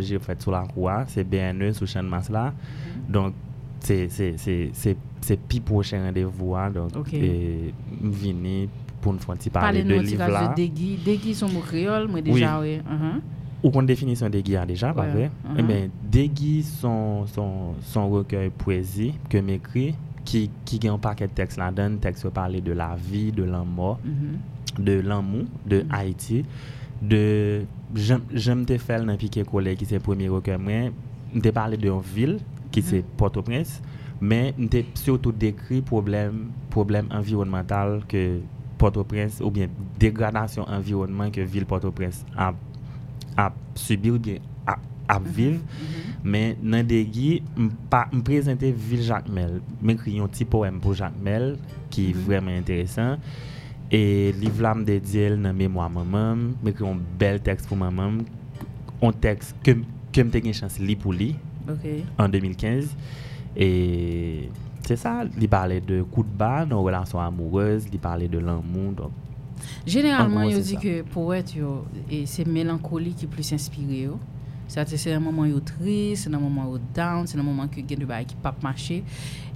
technologie faite sur la croix, c'est BNE sous de masse là. Donc, c'est c'est c'est c'est c'est plus prochain rendez-vous hein, donc Ok. et vini pour nous faire un petit parler Parlez-nous de un petit livre peu là de Degui. Degui, son mot créole, moi déjà, oui. Mhm. ou qu'on définition des guides déjà pas vrai? mhm. eh ben Degui son son son recueil poésie que m'écrit qui qui gagne un paquet de textes là-dedans texte parler de la vie de l'amour Mhm. de l'amour de Haïti de Jem te fel nan pike kole ki se premi roke mwen, mte pale de yon vil ki se Port-au-Prince, men mte surtout dekri problem, problem environnemental ke Port-au-Prince ou bien degradasyon environnement ke vil Port-au-Prince ap, ap subi ou bien ap, ap viv. Men nan degi, m, m prezente vil Jacques Mel, men kri yon ti poem pou Jacques Mel ki mm-hmm. vremen enteresan. Vraiment intéressant et livre là me dédié dans mémoire maman m'écrit un bel texte pour maman un texte que que me une chance lire pour lui Ok. en 2015 et c'est ça il parlait de coup de barre nos relations amoureuses il parlait de l'amour donc Généralement, En gros, yo que poète yo et c'est mélancolie qui plus inspiré yo. Sa te se nan mouman yo tri, se nan mouman yo down, se nan mouman ki gen de bay ki pap mache.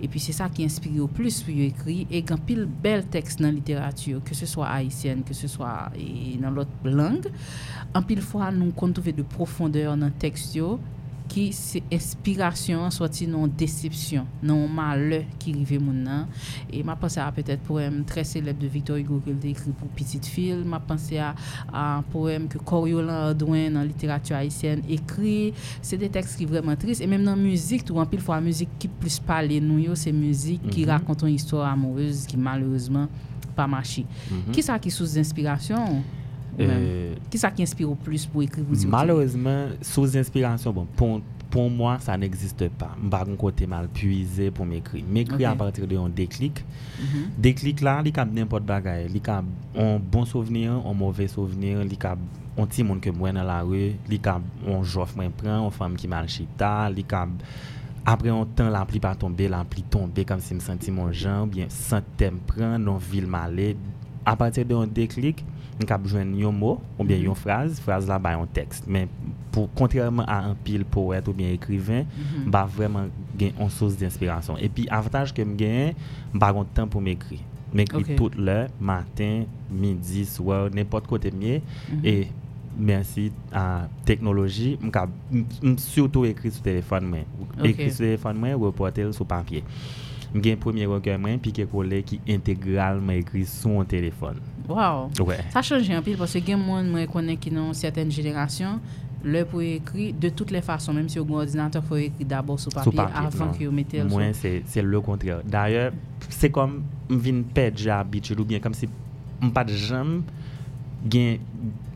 E pi se sa ki inspire yo plus pou yo ekri. E gan pil bel tekst nan literatur, ke se swa Haitien, ke se swa e, nan lot lang. An pil fwa nou kontouve de profondeur nan tekst yo. ki se inspirasyon soti nan decepsyon, nan male ki rive moun nan. E ma panse a petet poem tre seleb de Victor Hugo ke lte ekri pou Petit Fil, ma panse a, a poem ke Coriolan Ardouin nan literatur haisyen ekri, se de tekst ki vreman tris, e menm nan müzik, tou anpil fwa müzik ki plus pale nou yo, se müzik mm -hmm. ki rakonton histor amoureuse ki malouzman pa machi. Mm -hmm. Ki sa ki souz d'inspirasyon ou? Euh, qui ça qui inspire au plus pour écrire vous Malheureusement, sous inspiration, bon, pour, pour moi, ça n'existe pas. Je pas un côté mal puisé pour m'écrire. M'écrire okay. à partir d'un déclic. Mm-hmm. Déclic là, il y a n'importe bagaille. Il y a un bon souvenir, un mauvais souvenir, il y a un petit monde que moi dans la rue, il y a un joffre que prend, une femme qui mal chita, il y a après un temps, la pluie pas tomber, la pluie tomber comme si je me sentais mon genre, bien, sans thème prendre, non ville malé. À partir d'un déclic, N kap jwen yon mot, ou bien yon fraz, fraz la ba yon tekst. Men, pou kontrèrman a an pil poète ou bien ekriven, mm -hmm. ba vreman gen yon sos d'inspirasyon. E pi avantaj ke m gen, ba gon tan pou m ekri. M ekri okay. tout lè, matin, midi, souè, nèpot kote mye. Mm -hmm. E mersi a teknoloji, m kap, m surtout ekri sou telefon mwen. Okay. Ekri sou telefon mwen, repote sou pampye. M gen premier recueil mwen, pi ke kole ki integralman ekri sou an telefon. Waw, ouais. sa chanje anpil pwase gen moun mwen konen ki nan certaine jenerasyon lè pou ekri de tout le fason mèm si yo gwen ordinateur fò ekri d'abord sou papier, papier avan ki yo metèl sou. Mwen, se le kontrè. D'ayè, se kom m vin pè dja abitud ou bien kom si m pat jam gen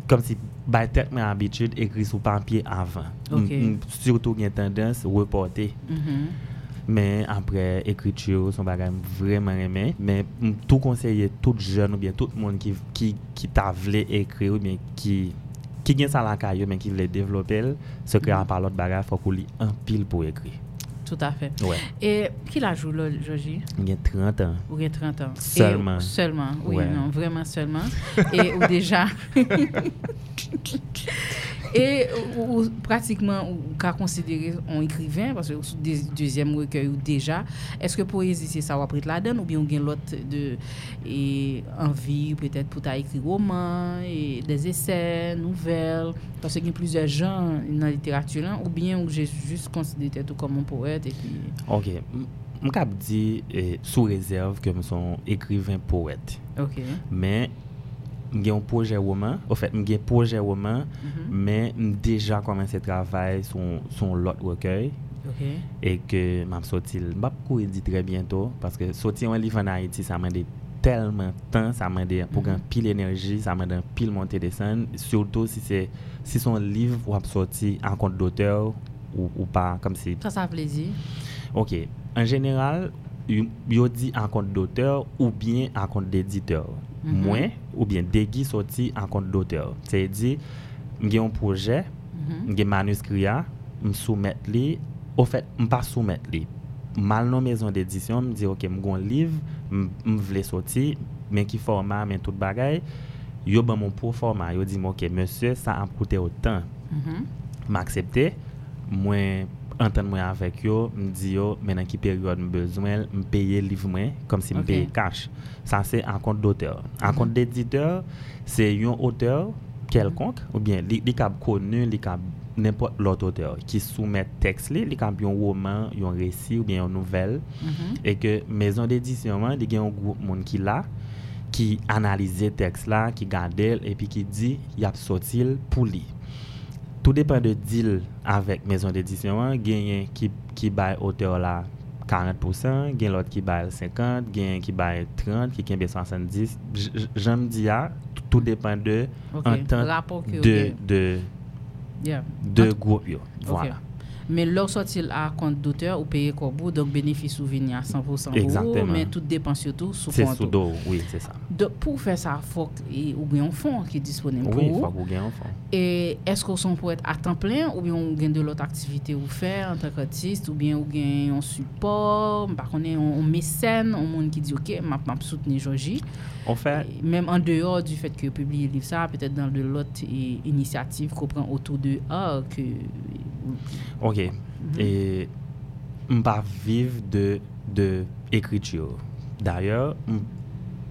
kom si bay tek mè abitud ekri sou papier avan. Okay. M, m, surtout gen tendens reportè. Mm -hmm. Men apre ekrit yo, son bagay m vreman remen. Men m tou konseye tout jen ou bien tout moun ki, ki, ki ta vle ekri ou bien ki... ki gen sa lakay yo men ki vle devlopel, se kre mm-hmm. an palot bagay fwa kou li an pil pou ekri. Tout a fe. Ouais. E ki la jou lol, Joji? Gen 30 an. Ou gen 30 an. Seleman. Seleman, oui, ouais. non, vreman seleman. e ou deja... E ou pratikman ou ka konsidere an ekriven, parce ou sou dezyem recueil ou deja, eske poezi se sa waprit la den ou bi ou gen lot de envi peut-être pou ta ekri roman, e, des esen, nouvel, parce gen plusieurs gens nan literaturan, ou bien ou je juste konsidere tout comme un poète et puis... Ok, m kap di e, sou rezerve ke m son ekriven poète. Ok. Men... j'ai un projet roman. En fait, j'ai un projet roman, Mhm. mais j'ai déjà commencé à travailler sur sur l'autre recueil. Et que m'a sorti m'a pas dit très bientôt parce que sortir un livre en Haïti ça m'a tellement de temps ça m'a pour Mhm. gagner pile énergie ça m'a pile montée descendre surtout si c'est si son livre ou a sorti en compte d'auteur ou, ou pas comme si Ça, ça fait plaisir. OK en général yo dit en compte d'auteur ou bien en compte d'éditeur Mhm. mwen ou bien degi soti an kont d'auteur. Se di, m gen yon proje, m mhm. gen manuskria, m soumet li, ou fet m pa soumet li. Mal nan mezon d'edisyon, m di ok m gon liv, m m'm, vle soti, men ki forma, men tout bagay, yo ban moun pou forma, yo di m ok, monsye, sa am koute otan. M mhm. aksepte, mwen anten mwen avèk yo, m di yo, menan ki peryode m bezwen, m peye liv mwen, kom si m okay. peye kash. Sa se an kont d'auteur. An kont mhm. d'éditeur, se yon auteur kelkonk, ou bien li, li kab konu, li kab n'importe lot auteur, ki soumet tekst li, li kab yon roman, yon resi, ou bien yon nouvel, mm -hmm. e ke mezon d'édisyon man, li gen yon group moun ki la, ki analize tekst la, ki gade el, epi ki di, yap sotil pou li. tout depan de deal avèk mezon dedisyon an, genyen ki, ki bay oteur la 40%, gen lot ki bay 50, gen ki bay 30, ki kenbe 70. Jan m di ya, tout depan de okay. an tan de, de, de, yeah. de goup yo. Okay. Voilà. Men lor sotil a kont doteur ou peye korbou, donk benefis ou vini a 100% ou, men tout depans yotou sou kontou. Se sou do, oui, se sa. Pou fè sa, fòk e, ou gen yon fon ki disponem pou ou. Oui, fòk ou gen yon fon. E esko son pou et a tan plen ou bien ou gen de lot aktivite ou fè an tak artist, ou bien ou gen yon support, par konen yon mesen, yon moun ki di ok, map map souteni Joji. En fait, même en dehors du fait que publier livre ça, peut-être dans de l'autre e, initiative qu'on prend autour de art, que OK. Et on pas vivre de de écriture. D'ailleurs,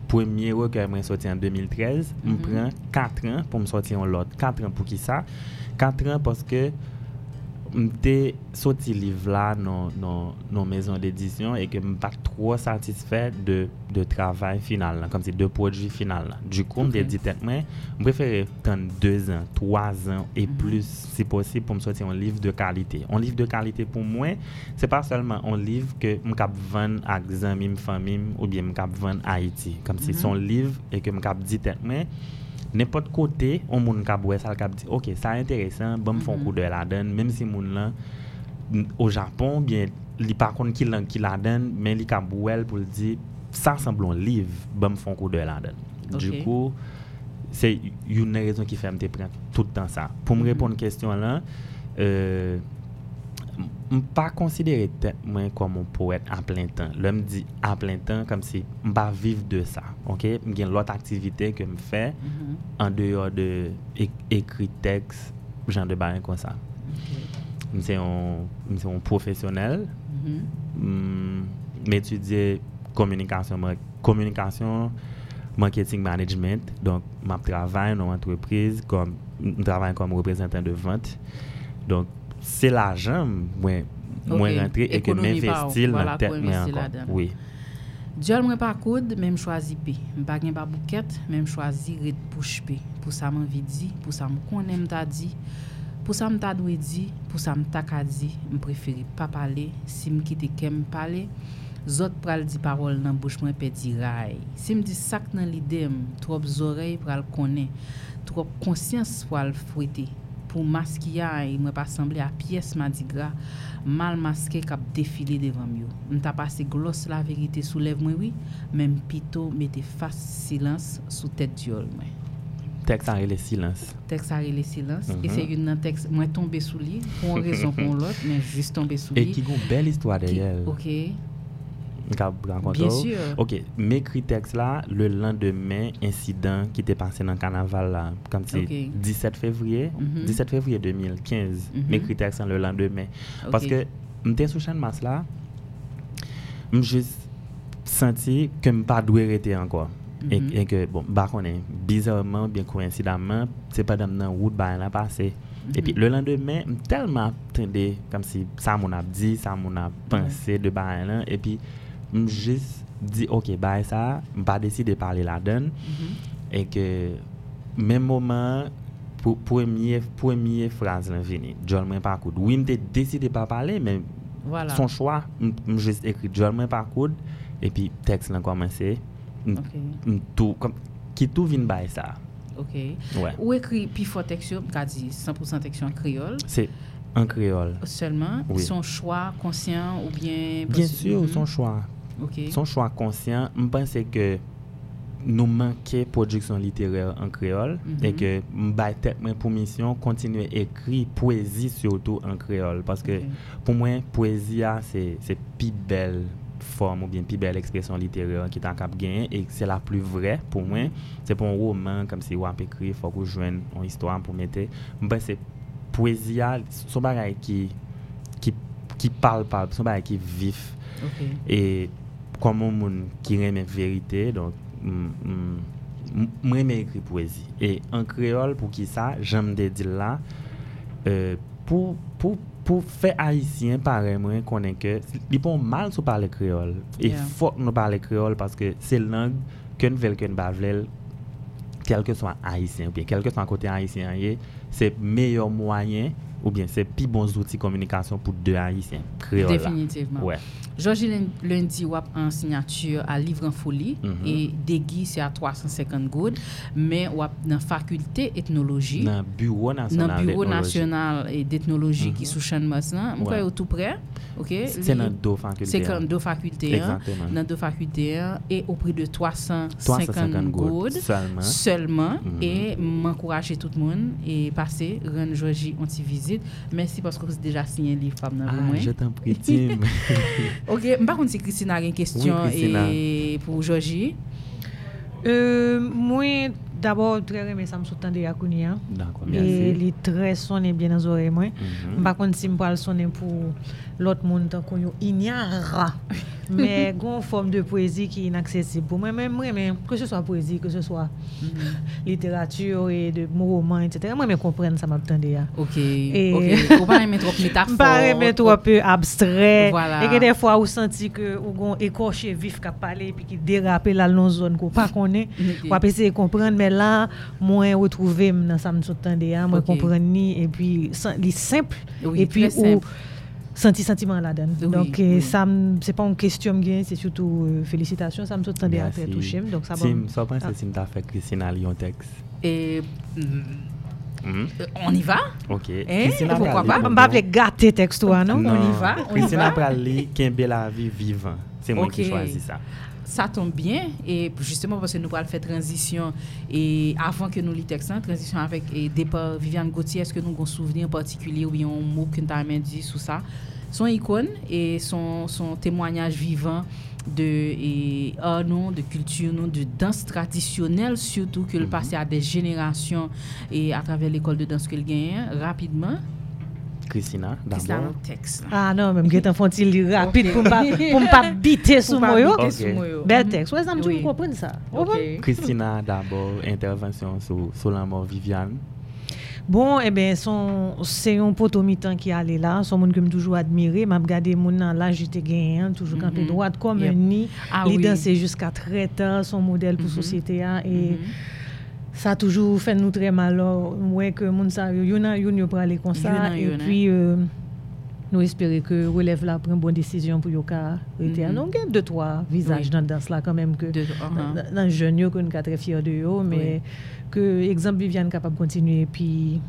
premier recueil m'a sorti en 2013, me Mhm. prend 4 ans pour me sortir un lot. 4 ans pour qui ça? 4 ans parce que m'étais sorti livre là dans dans dans maison d'édition et que m'pas trop satisfait de de travail final là, comme c'est de produit final là. Du coup, m'étais Ok. dit moi, je préfère attendre 2 ans, 3 ans et Mhm. plus si possible pour me sortir un livre de qualité. Un livre de qualité pour moi, c'est pas seulement un livre que me cap vendre à amis, famille ou bien me cap vendre Haïti, comme si Mhm. son livre et que me cap dit moi n'importe côté on moun ouais ça le cap dit OK, ça intéressant, bon me font Mhm. coup de la donne même si moun là au Japon bien li par contre qui la qui la donne mais li cap ouais pour le dire ça semble un livre, bon me font coup de la donne. Du coup c'est une raison qui fait me prendre tout le temps ça. Pour me Mhm. répondre à question là euh, m pa konsidere tet mwen kom m poète an plen tan. Lè m di an plen tan kom si m pa viv de sa. Ok? M gen lot aktivite ke m fè mm -hmm. an deyo de ek, ekri teks jan de bayen kon sa. Okay. M se yon, yon profesyonel. Mm -hmm. M etudye komunikasyon. M komunikasyon marketing management. Donk m ap travay nan entreprise kom m travay kom reprezentant de vant. Donk se la jan mwen okay. rentre e ke mwen vestil nan tek mwen ankon. Oui. Djol mwen pa koud, men m chwazi pe. M pa gen pa bouket, men m chwazi red pouche pe. Pou sa m anvi di, pou sa m konen m ta di, pou sa m ta dwe di, pou sa m ta ka di, m preferi pa pale, si m kite kem pale, zot pral di parol nan bouch mwen pe di ray. Si m di sak nan lidem, trop zorey pral konen, trop konsyans pral fwete. Pou maskiyay, mwen pa semble a piyes madigra, mal maske kap defile devan yo. M ta pase glos la verite sou lev mwen oui, men pito mette fas silans sou tet diol mwen. texte en le silence Texte a rele silans, Mhm. e se yon nan texte, mwen tombe sou li, pou an rezon pou an lot, men jist tombe sou et li. qui a une belle histoire derrière Ok. Bien sûr. Ok, m'écrit texte là le lendemain incident qui était passé dans le carnaval là, comme c'est okay. 17 février, mm -hmm. 17 février 2015. M'écrit mm -hmm. texte le lendemain okay. parce que m'étais sous chaîne masse là, j'ai senti que m'pas doué rester encore. Mm -hmm. et, mhm. et, que bon, bah on est bizarrement bien coïncidemment, c'est pas dans la route bah elle a passé. Et puis mhm. le lendemain, tellement attendu comme si ça m'on a dit, ça m'on a pensé de bah là et puis m jist di, ok, bay sa, m pa desi de pale la den, mm -hmm. e ke men mouman, pou premye, premye frans lan vini, John mwen pa koud. Oui, m te desi de pa pale, men voilà. son chwa, m jist ekri John mwen pa koud, e pi tekst lan komanse, m okay. tou, kom, ki tou vin bay sa. Ok. Ouais. Ou ekri pi fo teksyon, ka di 100% teksyon kriol. Se. en créole. Seulement, oui. son choix conscient ou bien... Bien sûr, mm -hmm. son mm-hmm. choix. Okay. Son chwa konsyen, mpense ke nou manke produksyon literèr an kreol mm -hmm. e ke mbay tek mwen pou misyon kontinue ekri poezi surtout an kreol paske okay. pou mwen poezi a ah, se, se pi bel form ou bien pi bel ekspresyon literèr ki tan kap gen e se la plu vre pou mwen mhm. se pou an roman kam si wap ekri fok ou jwen an histwa pou mette mpense poezi a ah, sou bagay ki ki, ki pal pal sou bagay ki vif okay. e komon moun ki reme verite, mwen reme ekri poezi. E an kreol pou ki sa, jem de di la, euh, pou, pou, pou fe haisyen pare mwen konen ke, li pon mal sou pale kreol. E yeah. fok nou pale kreol, paske se lang ken vel ken bavlel, kelke swan haisyen, kelke swan kote haisyen ye, se meyo mwayen, ou bien c'est plus bons outils de communication pour deux haïtiens créoles. Définitivement. Ouais. Georges lundi wap en signature à Livre en Folie mm -hmm. et Degui c'est à 350 goud mais wap dans faculté ethnologie dans bureau national dans bureau national et d'ethnologie qui mm -hmm. sous Chan mas nan. Mwen ouais. yo tout près. OK. C'est dans deux facultés. C'est dans deux facultés. Dans deux facultés et au prix de 350, 350 goud seulement, seulement mm -hmm. et m'encourager tout le monde et passer rendre Georgie on visite vizit. Mersi pasko se deja sinyen liv pab nan mwen. Ah, je tan pritim. ok, mpa konti Kristina gen kestyon oui, pou Georgie. Euh, mwen d'abord, très aimé ça me s'entendait à Kounia. D'accord, Et merci. les très sonné bien dans les oreilles, moi. Mhm. Par contre, si je parle sonner pour l'autre monde, tant qu'on ignore. Mais une forme de poésie qui est inaccessible pour moi. Même moi, mais que ce soit poésie, que ce soit littérature et de romans, etc. Moi, je comprends ça m'attendait. à. Ok. Et- Ok. Faut pas aimer trop métaphore. Pas mais trop un peu abstrait. Et que des fois, vous senti que avez écorché vif qui puis qui dérape là dans une zone qu'on pas connaît. Avez essayé de comprendre, fè la, mwen wotrouvem nan sa msoutan de ya, mwen okay. kompren ni, e pi li simple, oui, e pi ou senti sentimen la den. Oui, donc, euh, oui. sa m, se pa euh, m kestyon gen, se soutou euh, felicitasyon, sa msoutan de ya te touchem. Sim, sa pan se sim ta fè Kristina li yon teks. E... Mm. On y va Ok eh, Pourquoi pas bon, On va bon. appeler gâter texto, non? non On y non. va On Christina y va Christina Prali, Kembe la vie vivant C'est moi okay. qui choisis ça ça tombe bien, et justement parce que nous allons faire transition, et avant que nous l'itexons, transition avec et départ Viviane Gauthier, est-ce que nous avons un souvenir particulier ou bien un mot que nous avons dit sur ça? Son icône et son, son témoignage vivant de art non, de culture non, de danse traditionnelle surtout que le mhm. passé à des générations et à travers l'école de danse que le gagne rapidement. Christina, d'abord. le texte là? Ah non, même que enfant il rapide pour me pas biter sous moi. Bel texte. Ouais, ça me comprends ça. Ok. Christina, d'abord, intervention sur, sur la mort Viviane. Bon, eh ben son c'est un poteau mi-temps qui allait là, son monde que me toujours admiré, m'a regardé mon nan là j'étais gagné, hein, toujours campé Mhm. droite comme Yep. un nid. Ah il oui. dansait jusqu'à très tard, son modèle pour Mhm. société hein, et Mhm. Ça a toujours fait nous très mal ouais que moun sa yo yon a- yon yo pour aller comme ça et puis euh, nous espérons que relève là prend bonne décision pour yo ka rete. Mhm. Donc il y a deux trois visages Oui. dans danse là quand même que De- uh-huh. dans- dans jeune yo que nous sommes très fiers de eux mais que exemple Viviane capable de continuer puis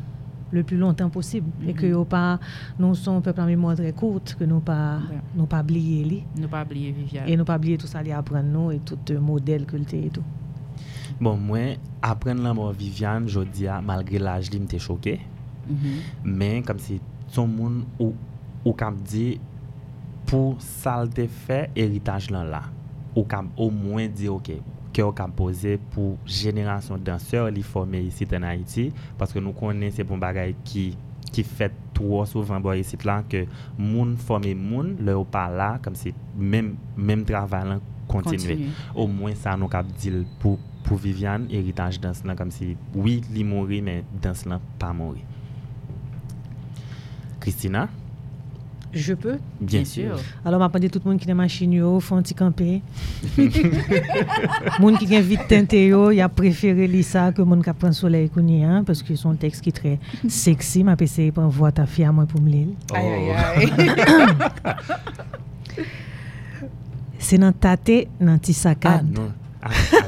le plus longtemps possible et que Mhm. yo pas nous sommes un peuple en mémoire très courte que nous pas Ouais. nous pas oublier lui Ne pas oublier Viviane. et nous pas oublier tout ça li apprendre nous et tout euh, modèle que le et tout Bon, mwen apren la mwen bon Viviane, jodi a, malgre laj li mte choke. Mm -hmm. Men, kam si ton moun ou, ou kam di, pou sal te fe, eritaj lan la. Ou kam ou mwen di, ok, ke ou kam pose pou jenerasyon danseur li forme isi ten Haiti. Paske nou konen se bon bagay ki, ki fet tro souvan bo isi tlan ke moun forme moun, le ou pa la, kam si menm travalan kontinue. Ou mwen sa nou kap dil pou pour Viviane, héritage danse là comme si oui, li mourit mais danse là pas mourir. Christina Je peux Bien, bien sûr. Alors, m'a tout le monde qui est machine, yo, font petit camper. monde qui a vite teinté, yo, y a préféré lire ça que monde qui prend soleil kouni, hein, parce que son texte qui est très sexy, m'a essayé pour voir ta fille à moi pour me lire. Oh. Aïe, aïe, aïe. C'est dans tate, dans tisakad. Ah, non.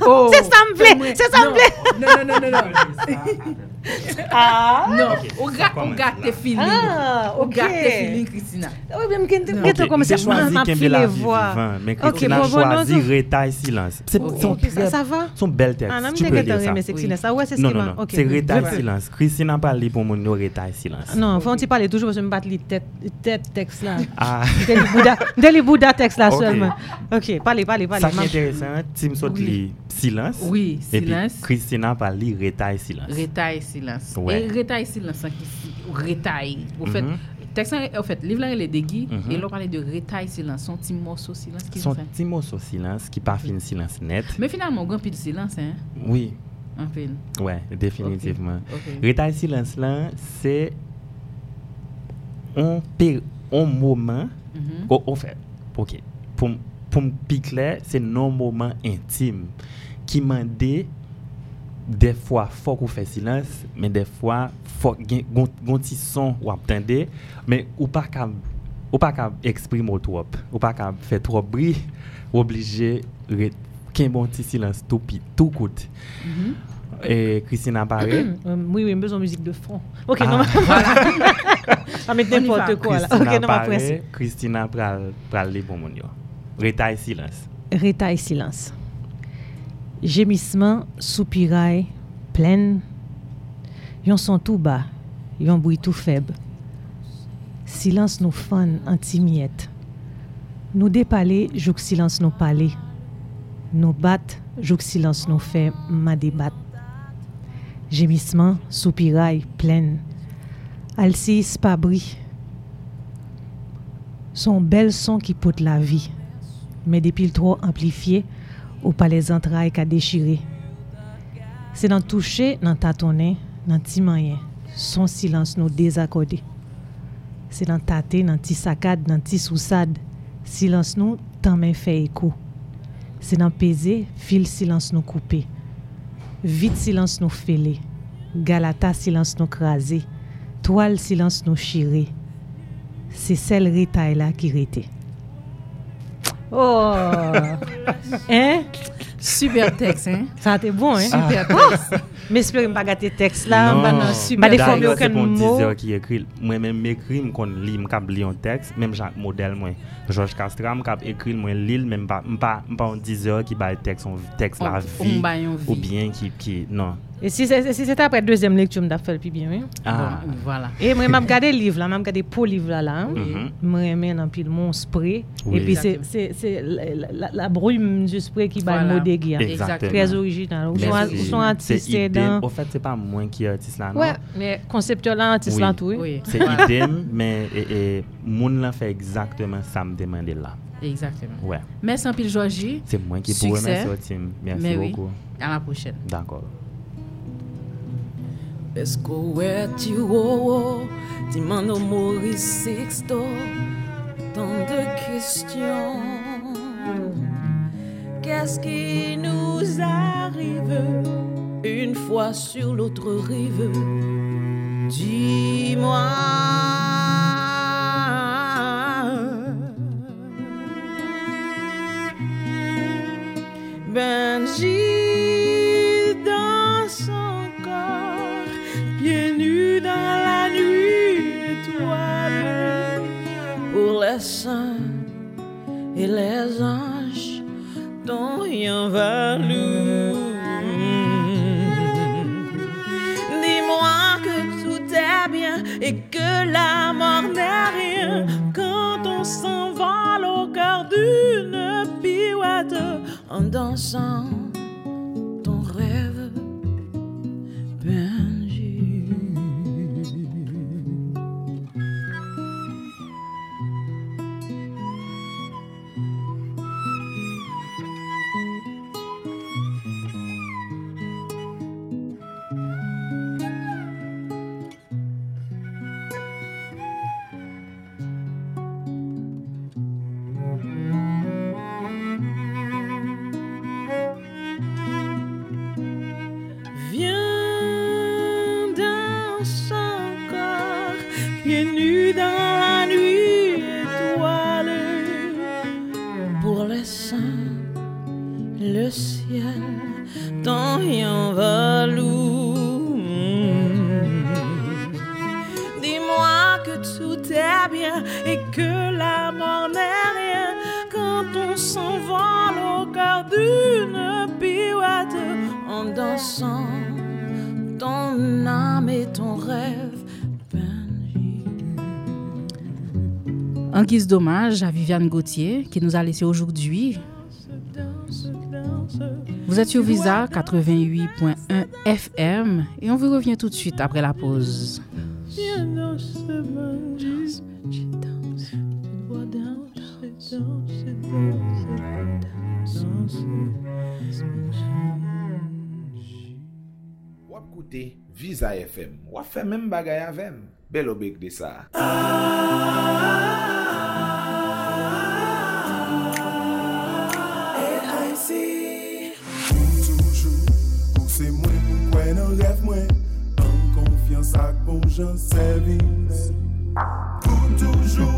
Oh. C'est ça me plaît, c'est ça me plaît. Non, non, non, non, non. Ah, non, okay. ou, ga, ou gâte feeling. Ah, okay. Ou gâte feeling, Christina. Oui, mais m'kente non. comme ça, m'en file voix. Mais Christina bon, bon, okay, choisi non, retail silence. Ça, ça va? Son belle texte, ah, tu peux lire ça. Mais c'est Christina, ça ouais, c'est ce Non, non, non, c'est retail silence. Christina parle pour mon retail silence. Non, faut tu parler toujours parce que m'batte les tête texte là. Ah. Dès les Bouddha texte là seulement. Ok, parlez, parlez, parlez. Ça qui est intéressant, Tim saute les silence. Oui, silence. Et puis Christina parle retail silence. Retail silence. Ouais. Et retail silence, qui retail. Au fait, Mhm. texte, en fait, livre là, il est déguis, Mhm. et là, on parlait de retail silence, son petit morceau silence qui Son petit sur silence qui pas fin silence net. Mais finalement, a de silence, hein, Oui, un peu. ouais, définitivement. Ok. Retail silence là, c'est un, un moment Mhm. qu'on on fait. OK. Pour pour me piquer, c'est non moment intime qui m'a dit defwa fok ou fe silans, men defwa fok gen gonti son wap tende, men ou pa ka, ou pa ka eksprime ou trop, ou pa ka fe trop bri, ou oblije ken bon ti silans tou pi, tou kout. Mm -hmm. Et Christina Barré. Euh, oui, oui, besoin de musique de fond. Ok, ah, non, voilà. On met n'importe quoi là. Christina ok, non, Barré, Christina Pral, Pral les bons Retail silence. Retail silence. Gémissement, soupirail, pleine. Yon son tout bas, yon bruit tout faible. Silence nous fan anti-miette. Nous dépaler, jouk silence nous parler. Nous bat, jouk silence nous fait ma débat. Gémissement, soupirail, pleine. Alcis pas bris. Son bel son qui pote la vie mais depuis trop amplifié, ou pa les antray ka dechire. Se nan touche nan tatonnen, nan ti manyen, son silans nou dezakode. Se nan tate nan ti sakad, nan ti sousad, silans nou tanmen fe ekou. Se nan peze, fil silans nou koupe. Vit silans nou fele. Galata silans nou krasi. Toal silans nou chire. Se sel reta e la ki rete. Oh! hein? Super texte, hein? Ça a été bon, hein? Super texte. Mais j'espère que je ne pas gâter le texte là. Non. bah non, super. Bah, aucun c'est. 10 heures qui écrit. Moi-même, m'écris, m'kon lis, m'kap li un texte, même Jacques Modèle, moi. Georges Castram, m'kap écrit, moi, lire, même pas, m'pas en 10 heures qui bat texte, on texte la vie. Ou bien qui, qui, non. Et si c'est si après deuxième lecture, je fait le plus bien, oui. Ah. Bon, voilà. Et moi, je regarde le livre je regarde pour livre là. là. Je remets dans pile mon spray. Oui. Et puis, c'est la, la, la brume du spray qui va Voilà. le déguer. Exactement. Très original. Ou sont, artistes idem. dans. Au fait, c'est pas moi qui est artiste là, non? Ouais, mais conceptuel là, artiste Oui. là, tout. oui. Oui. C'est idem, mais et, et, moun là fait exactement ça me demande là. Exactement. Ouais. Merci un pile, Georgie. C'est moi qui pourrais remercier. Merci Mais oui. beaucoup. À la prochaine. D'accord. Escoete wo Dimando Maurice Sixto Tant de questions Qu'est-ce qui nous arrive? Une fois sur l'autre rive. Dis-moi. Benji et les anges dont rien valu. Dis-moi que tout est bien et que la mort n'est rien quand on s'envole au cœur d'une pirouette en dansant En guise d'hommage à Viviane Gauthier, qui nous a laissé aujourd'hui. Vous êtes sur Visa 88.1 FM et on vous revient tout de suite après la pause. Visa FM. Wap bagay avèm. bel obek de sa. Toujou, pou se mwen pou kwen nan rev mwen, an konfians ak bon jan servis. Pou toujou,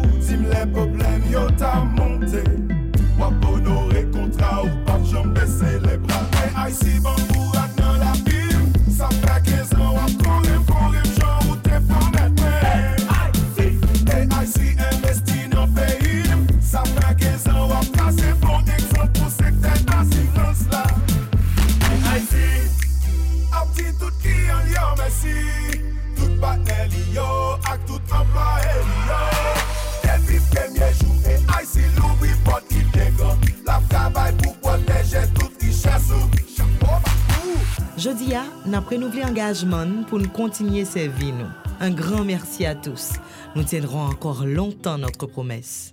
Renouvelé engagement pour nous continuer servir nous. Un grand merci à tous. Nous tiendrons encore longtemps notre promesse.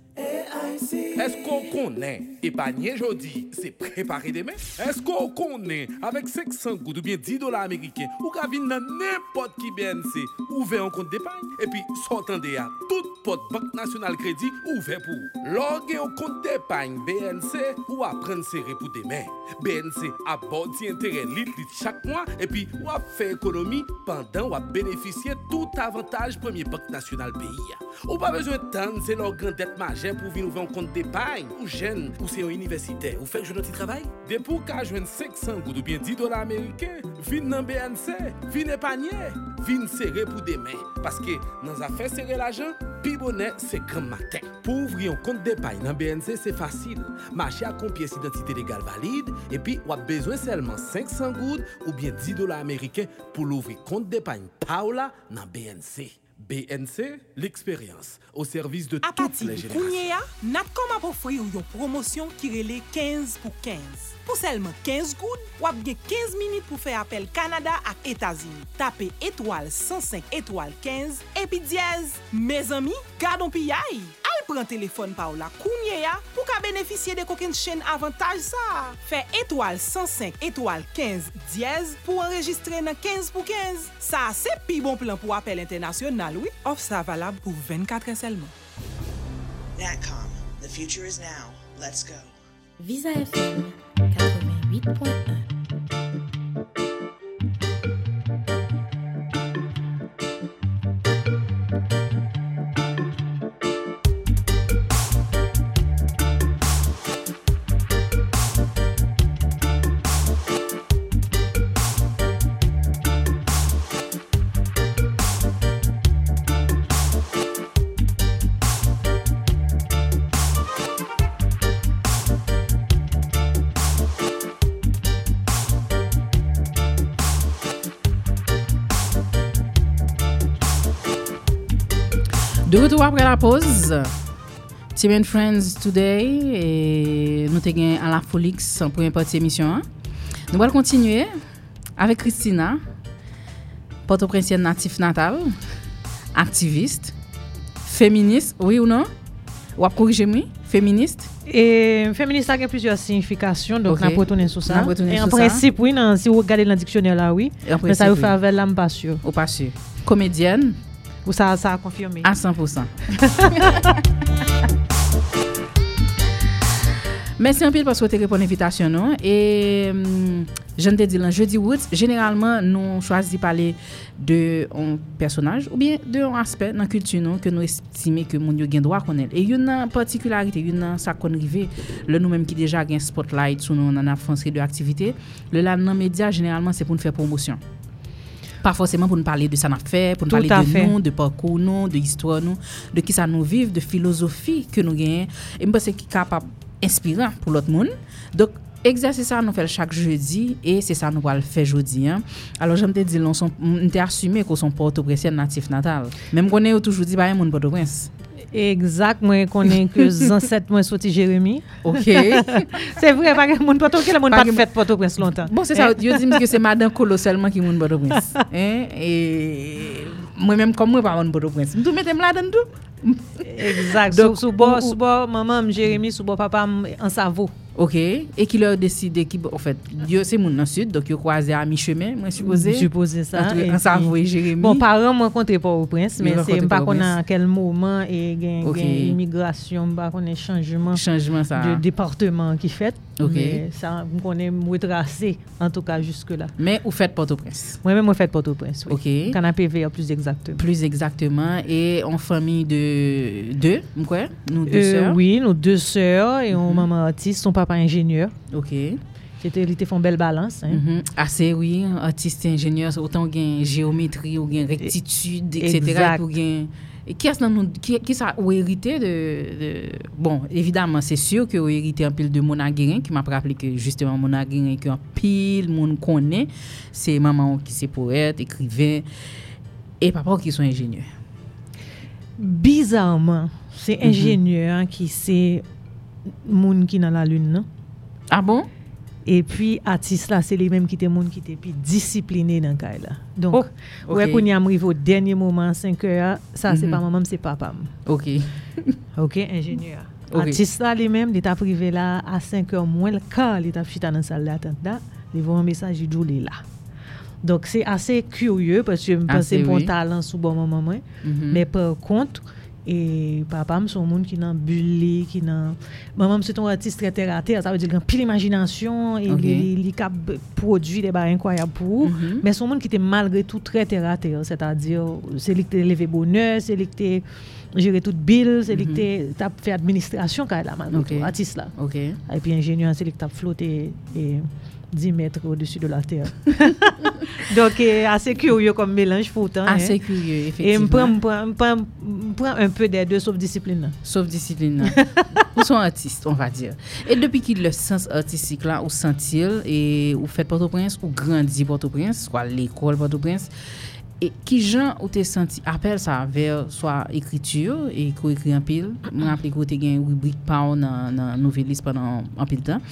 konen epanye jodi, se prepare demen? Esko konen, avek 500 goud ou bien 10 dola Ameriken, ou ka vin nan nepot ki BNC, ouve yon kont depany? Epi, sotan de ya, tout pot Bank National Kredi ouve pou. Logue yon kont depany BNC, ou apren sere pou demen. BNC ap bodi entere lit lit chak mwa, epi wap fe ekonomi pandan wap beneficye tout avantage Premier Bank National Pays. Ou pa bezwen tan se lor grandet majen pou vin ouve yon kont depany, ou jen, ou se yon universite, ou fek joun an ti travay? Depou ka jwen 500 goud ou bien 10 dola Ameriken, vin nan BNC, vin epanye, vin serre pou demen. Paske nan zafè serre l'ajan, pi bonè se kran maten. Pou ouvri yon kont depay nan BNC se fasil. Mache a kon piyes identite legal valide, epi wap bezwen selman 500 goud ou bien 10 dola Ameriken pou l'ouvri kont depay pa ou la nan BNC. BNC, l'expérience au service de À toutes partir les de générations. Kounia, Natcom a offrir une promotion qui relève 15 pour 15. Pou selman 15 goud, wap ge 15 minit pou fe apel Kanada ak Etazini. Tape etwal 105 etwal 15 epi diyez. Me zami, gadon pi yay. Al pran telefon pa ou la kounye ya pou ka benefisye de koken chen avantaj sa. Fe etwal 105 etwal 15 diyez pou enregistre nan 15 pou 15. Sa se pi bon plan pou apel internasyonal ou. Of sa valab pou 24 en selman. Natcom, the future is now. Let's go. Visa FM 88.1. Retou apre la pose Timen Friends Today Nou te gen Ala Folix Pou yon pati emisyon Nou wal kontinue Avek Christina Portoprensyen natif natal Aktivist Feminist, oui ou non? Wap korije mwi? Feminist? E, feminist a gen plusieurs signifikasyon, donk nan potounen sou sa. En prinsip, oui, nan si ou gade nan diksyonel la, oui. Men sa ou favel la, m pa sur. Ou pa sur. Komedyen? Komedyen? Ou sa, sa a konfirme? A 100%. Mersi anpil pasko te repon evitasyon nou. E jen te di lan, je di wouts, generalman nou chwazi pale de an personaj ou bien de an aspet nan kultu nou ke nou estime ke moun yo gen dwa konen. E yon nan partikularite, yon nan sa konrive, le nou menm ki deja gen spotlight sou nou nan afansi de aktivite, le lan nan media generalman se pou nou fe promosyon. Pas forcément pour nous parler de ça n'a fait, pour nous parler de fait. nous, de parcours nous, de histoire nous, de qui ça nous vive, de philosophie que nous gagnons. Et moi, c'est capable inspirant pour l'autre monde. Donc, Eksersi sa nou fel chak jeudi E se sa nou wal fe jodi Alors jom te di, nou te asume Ko son porto presyen natif natal Mem konen yo toujou di baye moun porto prens Exact, mwen konen ke zanset mwen soti Jeremie. Ok. se vre, pa gen moun Port-au-Prince, moun pat fèt Port-au-Prince lontan. Bon, se sa, yo eh? di mwen ki se madan kolo selman ki moun Port-au-Prince. Eh? E mwen menm kom mwen pa moun Port-au-Prince. Mdou metem la den dou? Exact. Donc, sou bo, sou bo, maman m Jeremie, sou bo papa m an savo. Ok, e ki lor deside ki, en fèt, yo se moun nan sud, dok yo kwaze a mi chemen, mwen suppose. Suppose sa. An savo e Jeremie. Bon, paran mwen konte pa ou prins, men se m pa konan kel mouman e gen imigrasyon, m pa konen chanjman. Chanjman sa. De departement ki fèt. Ok. Sa m konen m wetrase, an tou ka juske la. Men ou fèt Port-au-Prince? Mwen men m fèt Port-au-Prince, oui. Ok. Kan apeve ya plus exactement. Plus exactement, e an fami de deux, quoi Nous deux euh, sœurs Oui, nos deux sœurs et mm -hmm. on mhm. maman artiste, son papa ingénieur. OK. Ils te font belle balance. Hein? Ah, mm -hmm. Assez, oui. Artiste, ingénieur, autant gain géométrie, ou gain rectitude, etc. Exact. Ou gain... Et qui est-ce qui, qui ça ou hérité de, de, Bon, évidemment, c'est sûr que ou hérité un pile de Mona Guérin, qui m'a rappelé que justement Mona Guérin, qu'un pile, monde connaît, c'est maman qui c'est poète, écrivain, et papa qui sont ingénieurs. Bizarrement, c'est Mhm. ingénieur qui c'est moun qui dans la lune, non? Ah bon? Et puis, artiste là, c'est les mêmes qui étaient moun qui étaient disciplinés dans le cas là. Donc, Oh, ouais, ok. qu'on y arrive au dernier moment, 5 heures, ça, c'est Mhm. pas maman, c'est papa. Ok. Ok, ingénieur. Ok. Artiste là, les mêmes, il t'a privé là à 5 heures moins le quart, il t'a chita dans la salle d'attente là, il voit un message, il dit là. Donc c'est assez curieux parce que je me pensais mon oui. talent sous bon moment. Mm -hmm. Mais par contre, et papa me son monde qui n'a bulli, qui n'a maman c'est un artiste très terre à terre, ça veut dire qu'il a pile imagination et il cap produit des bars incroyables pour mm -hmm. mais son monde qui était malgré tout très terre à terre, c'est-à-dire c'est lui qui levé bonheur, c'est lui qui gérer toute bill, c'est lui qui mhm. t'a fait administration quand elle a malgré okay. tout artiste là. Okay. Et puis ingénieur, c'est lui qui t'a flotté et, et 10 mètres au-dessus de la terre. Donc, eh, assez curieux comme mélange pourtant. Assez hein. curieux, effectivement. Et on prend un peu des deux, sauf discipline. Sauf discipline. Ou son artiste, on va dire. Et depuis qu'il le sens artistique là, ou sent-il, et ou fait Port-au-Prince, ou grandit Port-au-Prince, soit l'école Port-au-Prince, E ki jan ou te senti apel sa ver swa ekritur e ko ekri anpil, mwen apel ko te gen rubrik pa ou nan, nan nouvelis panan anpil tan,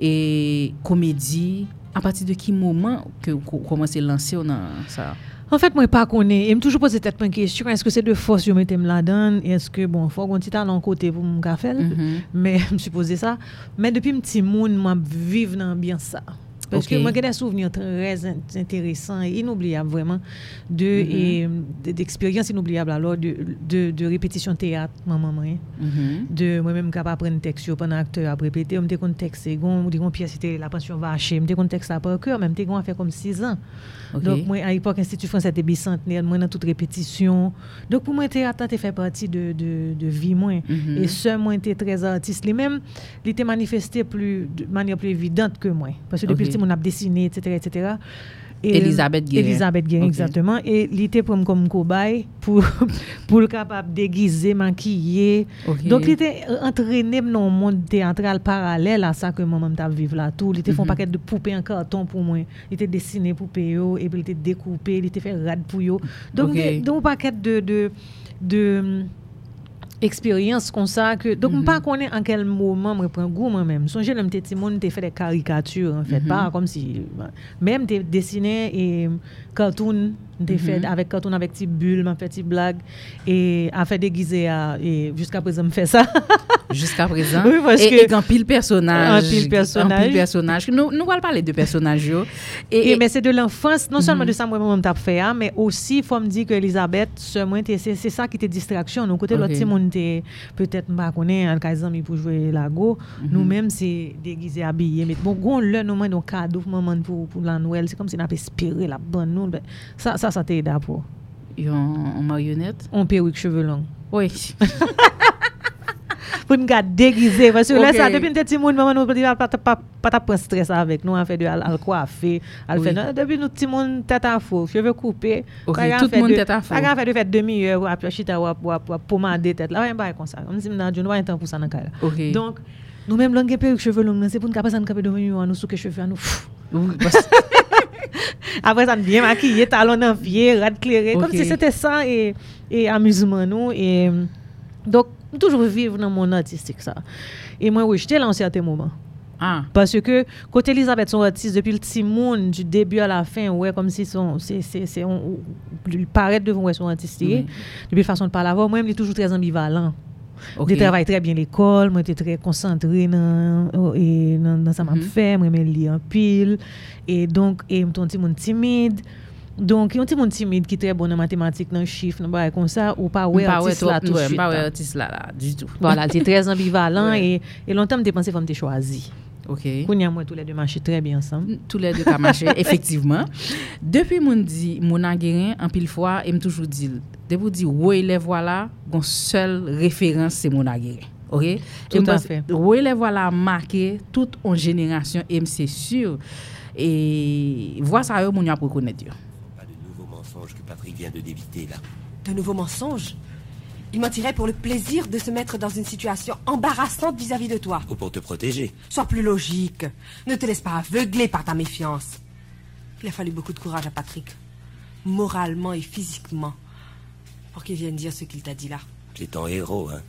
e komedi, a pati de ki mouman ke ou komanse lanse ou nan sa? En fait, moi, pas connais. Et me toujours posé peut-être une question. Est-ce que c'est de force que je mettais là-dedans? Est-ce que, bon, faut qu'on titan en côté pour mon café? Mm -hmm. Mais je me suis posé ça. Mais depuis un petit monde, moi, vivre dans l'ambiance ça. Parce que moi, j'ai des souvenirs très in- intéressants et inoubliables, vraiment, de, Mhm. et, de- d'expériences inoubliables, alors, de, de, de répétition théâtre, maman, hein. Mhm. de moi-même capable apprendre texte pendant acteur a répéter on me kon texte pièce c'était la pension vacher me kon texte ça par cœur même te gon fait comme 6 ans Donc moi à l'époque institut français était bicentenaire moi dans toute répétition. Donc pour moi théâtre fait partie de de de vie moi. Mhm. et ce moi était très artiste. Lui même il était manifesté plus de manière plus évidente que moi. Parce que depuis Ok. le petit mon a dessiné etc etc Et, Elisabeth Guérin. Elisabeth Guérin, okay. exactement. Et l'été pour comme cobaye pour, pour le capable déguiser, maquiller. Okay. Donc, il était entraîné dans un monde théâtral parallèle à ça que moi-même t'as vivre là tout. Il était mm -hmm. fait un paquet de poupées en carton pour moi. Il était dessiné poupées, et puis il était découpé, il était fait rad pour yo. Donc, okay. donc un paquet de, de, de expérience comme ça que donc Mhm. mm pas connaître en quel moment me prend goût moi-même songez le petit monde t'ai fait des caricatures en fait Mhm. pas comme si même t'es dessiné et cartoon des mm -hmm. fait avec cartoon avec petite bulle ma petite blague et a fait déguiser à et jusqu'à présent me fait ça. Jusqu'à présent? Oui, parce et, que et en pile personnage. En pile personnage. En pile personnage. Nous nous allons parler de personnages et, et, mais c'est de l'enfance non seulement mm -hmm. de mhm. ça moi même t'as fait mais aussi faut me dire que Elisabeth c'est c'est ça qui était distraction. Donc côté l'autre monde peut-être pas connaît en cas pour jouer la go. Mm -hmm. nous mêmes c'est déguisé habillé. Mais bon gon le nous donc cadeau maman pour pour la Noël c'est comme si on avait espéré la bonne nous Ben, Ça, ça, ça t'aide pour. En, en marionnette? On perruque, cheveux longs. Oui. Pour nous déguisé. Parce que là, ça, depuis un petit monde, maman, nous, pas pas pas prendre stress avec nous, on fait de al coiffer, depuis nous petit monde tête à faux, cheveux coupés. Tout fait monde de- tête à faux. Grand fait de faire demi-heure après chita ou ou ou pomader tête là, rien pas comme ça. On dit je n'ai pas temps pour ça. Donc nous-mêmes longue perruque cheveux longs, c'est pour nous capable ça nous capable devenir nous sous que cheveux à nous. Après ça nous bien maquillé, talons en pied, rad clairé comme Ok. si c'était ça et et amusement nous et Donc, toujours vivre dans mon artistique, ça. Et moi, oui, j'étais là en certains moments. Ah, Parce que côté Elisabeth, son artiste depuis le petit monde, du début à la fin, ouais, comme si son, c'est, c'est, c'est, on, on- paraît devant ouais, son artiste. Mhm. Depuis façon de parler moi, il est toujours très ambivalent. Okay. Je travaille très bien l'école, moi j'étais très concentrée oh, dans, et dans, dans ça m'a mm -hmm. fait, moi j'aime lire en pile. Et donc, et mon petit monde timide. Donc, yon ti moun timide ki tre bon nan matematik nan chif nan baye kon sa, ou pa wè artist la tout chwit. Pa wè artist la la, du tout. Voilà, ti trez ambivalent, e lontan m te panse fòm te chwazi. Okay. Kounya mwen tou lè de mache trè bi ansam. Tou lè de ka mache, efektiveman. Depi moun di, moun an geren, an pil fwa, e m toujou di, debou di, woy lè vwa la, gon sel referans se moun an geren. Ok? Tout an fè. Woy lè vwa la marke, tout an jenerasyon, e m se sur, e vwa sa yo moun an pou konet yo. Pas de nouvo mensonge ki Patrick vient de débiter la. De nouvo mensonge? Il mentirait pour le plaisir de se mettre dans une situation embarrassante vis-à-vis de toi. Ou pour te protéger. Sois plus logique. Ne te laisse pas aveugler par ta méfiance. Il a fallu beaucoup de courage à Patrick, moralement et physiquement, pour qu'il vienne dire ce qu'il t'a dit là. Tu es ton héros, hein.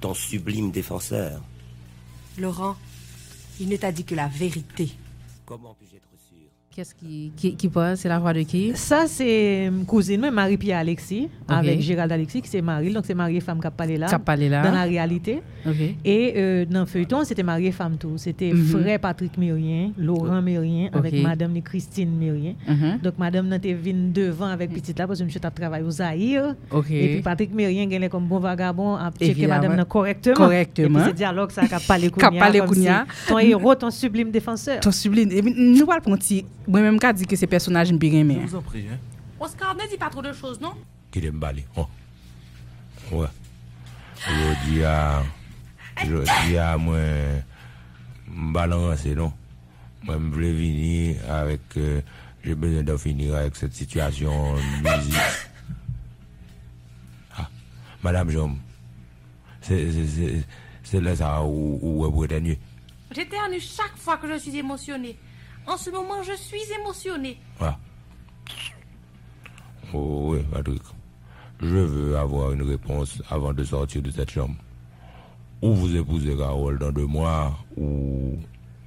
Ton sublime défenseur. Laurent, il ne t'a dit que la vérité. Comment puis-je Qu'est-ce qui, qui, qui parle? C'est la voix de qui? Ça, c'est euh, cousine, Marie-Pierre Alexis, avec Gérald Alexis, qui c'est Marie. Donc, c'est Marie et femme qui a parlé là. Qui a parlé là. Dans la réalité. Et euh, dans le feuilleton, c'était Marie et femme tout. C'était Mhm. frère Patrick Mérien, Laurent Mérien, avec madame Christine Mérien. Mhm. Donc, madame été venue devant avec petite là, parce que monsieur t'a travaillé au Zahir. Et puis, Patrick Mérien, gagne comme bon vagabond, a checké madame là correctement. Correctement. Et puis, c'est dialogue ça parlé Qu'a Kounia, parlé Kounia. si Ton héros, ton sublime défenseur. Ton sublime. Et nous allons prendre petit- Moi-même, qu'a dit que c'est personnage me bien aimé. vous en prie, hein. Oscar, ne dis pas trop de choses, non? Qui te m'bale. Oh. Ouais. Je dis à. Je dis à moi. M'balancer, non? Moi, je voulais venir avec. euh, J'ai besoin de finir avec cette situation de musique. Ah, Madame Jom. C'est là ça où, où vous êtes mieux. J'éternue chaque fois que je suis émotionnée. En ce moment, je suis émotionnée. Voilà. Oh oui, Patrick. Je veux avoir une réponse avant de sortir de cette chambre. Ou vous épousez Carole dans deux mois, ou...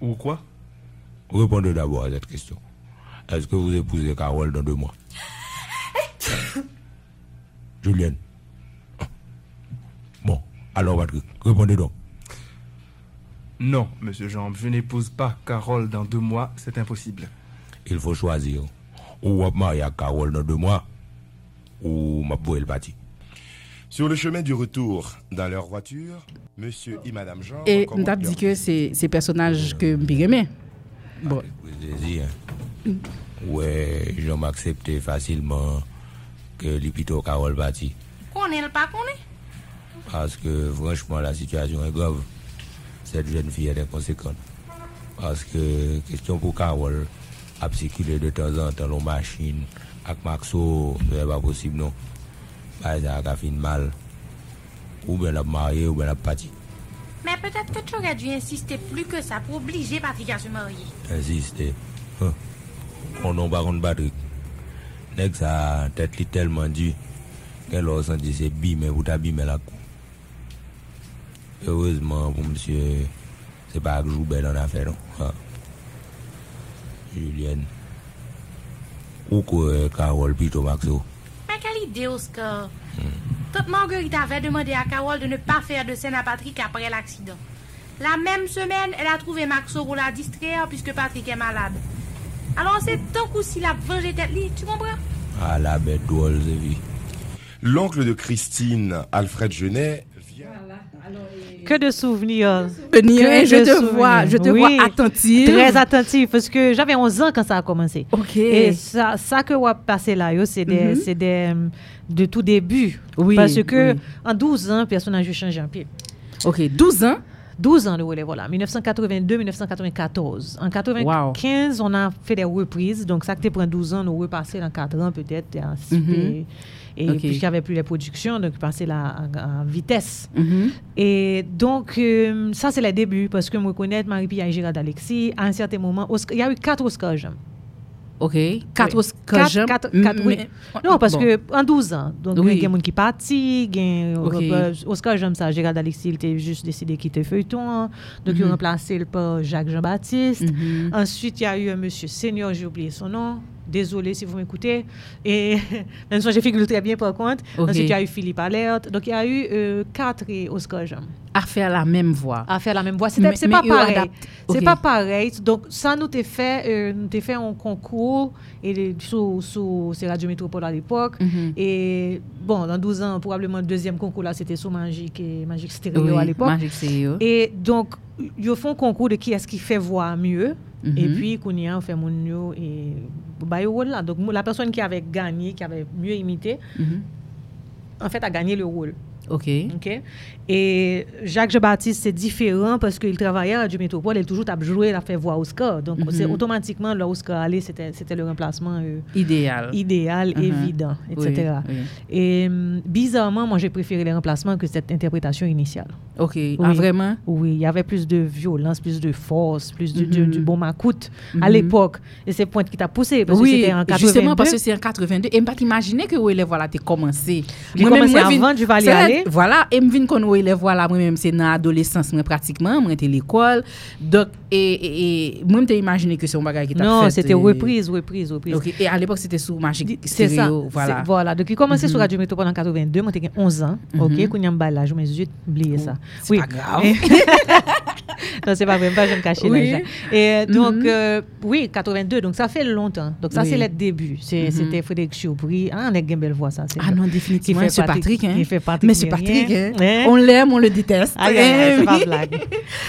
Ou quoi? Répondez d'abord à cette question. Est-ce que vous épousez Carole dans deux mois? Julienne. Bon, alors Patrick, répondez donc. Non, monsieur Jean, je n'épouse pas Carole dans deux mois, c'est impossible. Il faut choisir. Ou vous mariez à Carole dans deux mois, ou ma le parti. Sur le chemin du retour dans leur voiture, monsieur et madame Jean Et leur dit que c'est c'est personnage que me bien aimé. Bon. Plaisir. Ouais, je m'accepter facilement que l'hôpital Carole parti. Qu'on est le pas qu'on est? Parce que franchement, la situation est grave. Cette jeune fille est inconséquente. Parce que, question pour Carole, à circuler de temps en temps, nos machines, avec Maxo, c'est pas possible, non. Bah, ça a fait mal. Ou bien la mariée, ou bien la partie. Mais peut-être que tu aurais dû insister plus que ça pour obliger Patrick à se marier. Insister. Hein. On n'a pas contre Patrick. Nèg ça, tête tellement dure, qu'elle a senti c'est bimé, vous t'abîmer la cou. Heureusement pour monsieur, c'est pas que joue belle en affaire, non. Hein. Julienne. Ou quoi, Carole, plutôt Maxo? Mais quelle idée, Oscar? Toute Marguerite avait demandé à Carole de ne pas faire de scène à Patrick après l'accident. La même semaine, elle a trouvé Maxo pour la distraire puisque Patrick est malade. Alors c'est tant coup s'il a vengé tête tu comprends? Ah, la bête drôle, vie. L'oncle de Christine, Alfred Genet, Que de souvenirs. Que et je de te souvenirs. vois- je te vois attentive. Très attentive, parce que j'avais 11 ans quand ça a commencé. Ok. Et ça, ça que vous passé là, c'est des, Mhm. c'est des, de tout début. Oui, Parce que oui. en 12 ans, le personnage a changé un peu. Ok, 12 ans? 12 ans de relais, voilà. 1982-1994. En 95, on a fait des reprises. Donc, ça qui prend 12 ans, nous repasser dans 4 ans peut-être. Et, et Ok. puisqu'il n'y avait plus les productions, donc passer là en, en vitesse. Mhm. Et donc, euh, ça, c'est le début, parce que moi, connaître Marie-Pierre et Gérard Alexis, à un certain moment, il y a eu quatre Oscars. Jean. OK. 4 Oui. Oscar Quatre- jump. quatre- quatre, oui. Non, parce Bon. que en 12 ans, donc Oui. il y a des gens qui parti, gen, Ok. euh, Oscar j'aime ça, Gérald Alexis, il était juste décidé de quitter Feuilleton, hein. donc il a Mhm. remplacé le par Jacques Jean-Baptiste. Mhm. Ensuite, il y a eu un monsieur senior, j'ai oublié son nom. Désolé si vous m'écoutez. Et même si j'ai figuré très bien par contre. Ok. Ensuite, il y a eu Philippe Alerte. Donc, il y a eu euh, quatre Oscar Jean À faire la même voix. à faire la même voix. C'est pas pareil. C'est pas pareil. Donc, ça nous t'a fait, euh, nous fait un concours et sous, sous Radio Métropole à l'époque. Mhm. Et bon, dans 12 ans, probablement le deuxième concours là, c'était sous Magique et Magique Stéréo Oui, à l'époque. Magique Stéréo. Et donc, ils font concours de qui est-ce qui fait voir mieux. Mhm. Et puis, Kounia, fait mon yo et bah, rôle là. Donc, la personne qui avait gagné, qui avait mieux imité, Mhm. en fait, a gagné le rôle. OK. OK? Et Jacques Jean-Baptiste, c'est différent parce qu'il travaillait à Radio Métropole, il toujours a joué, il a fait voix Oscar. Donc, Mhm. c'est automatiquement, là, Oscar allait, c'était le remplacement euh, Idéal. idéal, Mhm. évident, etc. Oui, oui. Et hum, bizarrement, moi, j'ai préféré les remplacements que cette interprétation initiale. OK. Ah, vraiment? Oui, il y avait plus de violence, plus de force, plus de, de- Mhm. du bon macoute à Mhm. l'époque. Et c'est point qui t'a poussé, parce que oui, c'était en 82. justement parce que c'est en 82. Et je ne pas imaginer que où élève voilà t'es commencé. Il commençait avant du Valier Vwala, voilà, e m vin kon wè lè vwala mwen mèm se nan adolesans mwen pratikman, mwen te l'ekol. Dok, et et, et moi me imaginer que c'est un bagage qui t'a fait. Non, c'était euh, reprise, reprise, reprise. Et à l'époque c'était sous Magic C'est ça. Voilà. c'est- Voilà. Donc, il commençait sur Mhm. Radio Métropole en 82. Moi, j'avais 11 ans. Mhm. OK. Quand il a l'âge, je me suis dit, oubliez ça. c'est pas grave. non, c'est pas vrai. Pas, je me cacher Oui. Et donc, Mhm. euh, oui, 82. Donc, ça fait longtemps. Donc, ça, Oui. c'est le début. C'est- Mhm. C'était Frédéric Choubry. Ah, on a une belle voix, ça. c'est Ah non, définitivement, Monsieur Patrick, hein. Qui fait Patrick. Monsieur Mérien. Patrick, hein. Hein? On l'aime, on le déteste. Eh c'est pas oui. blague.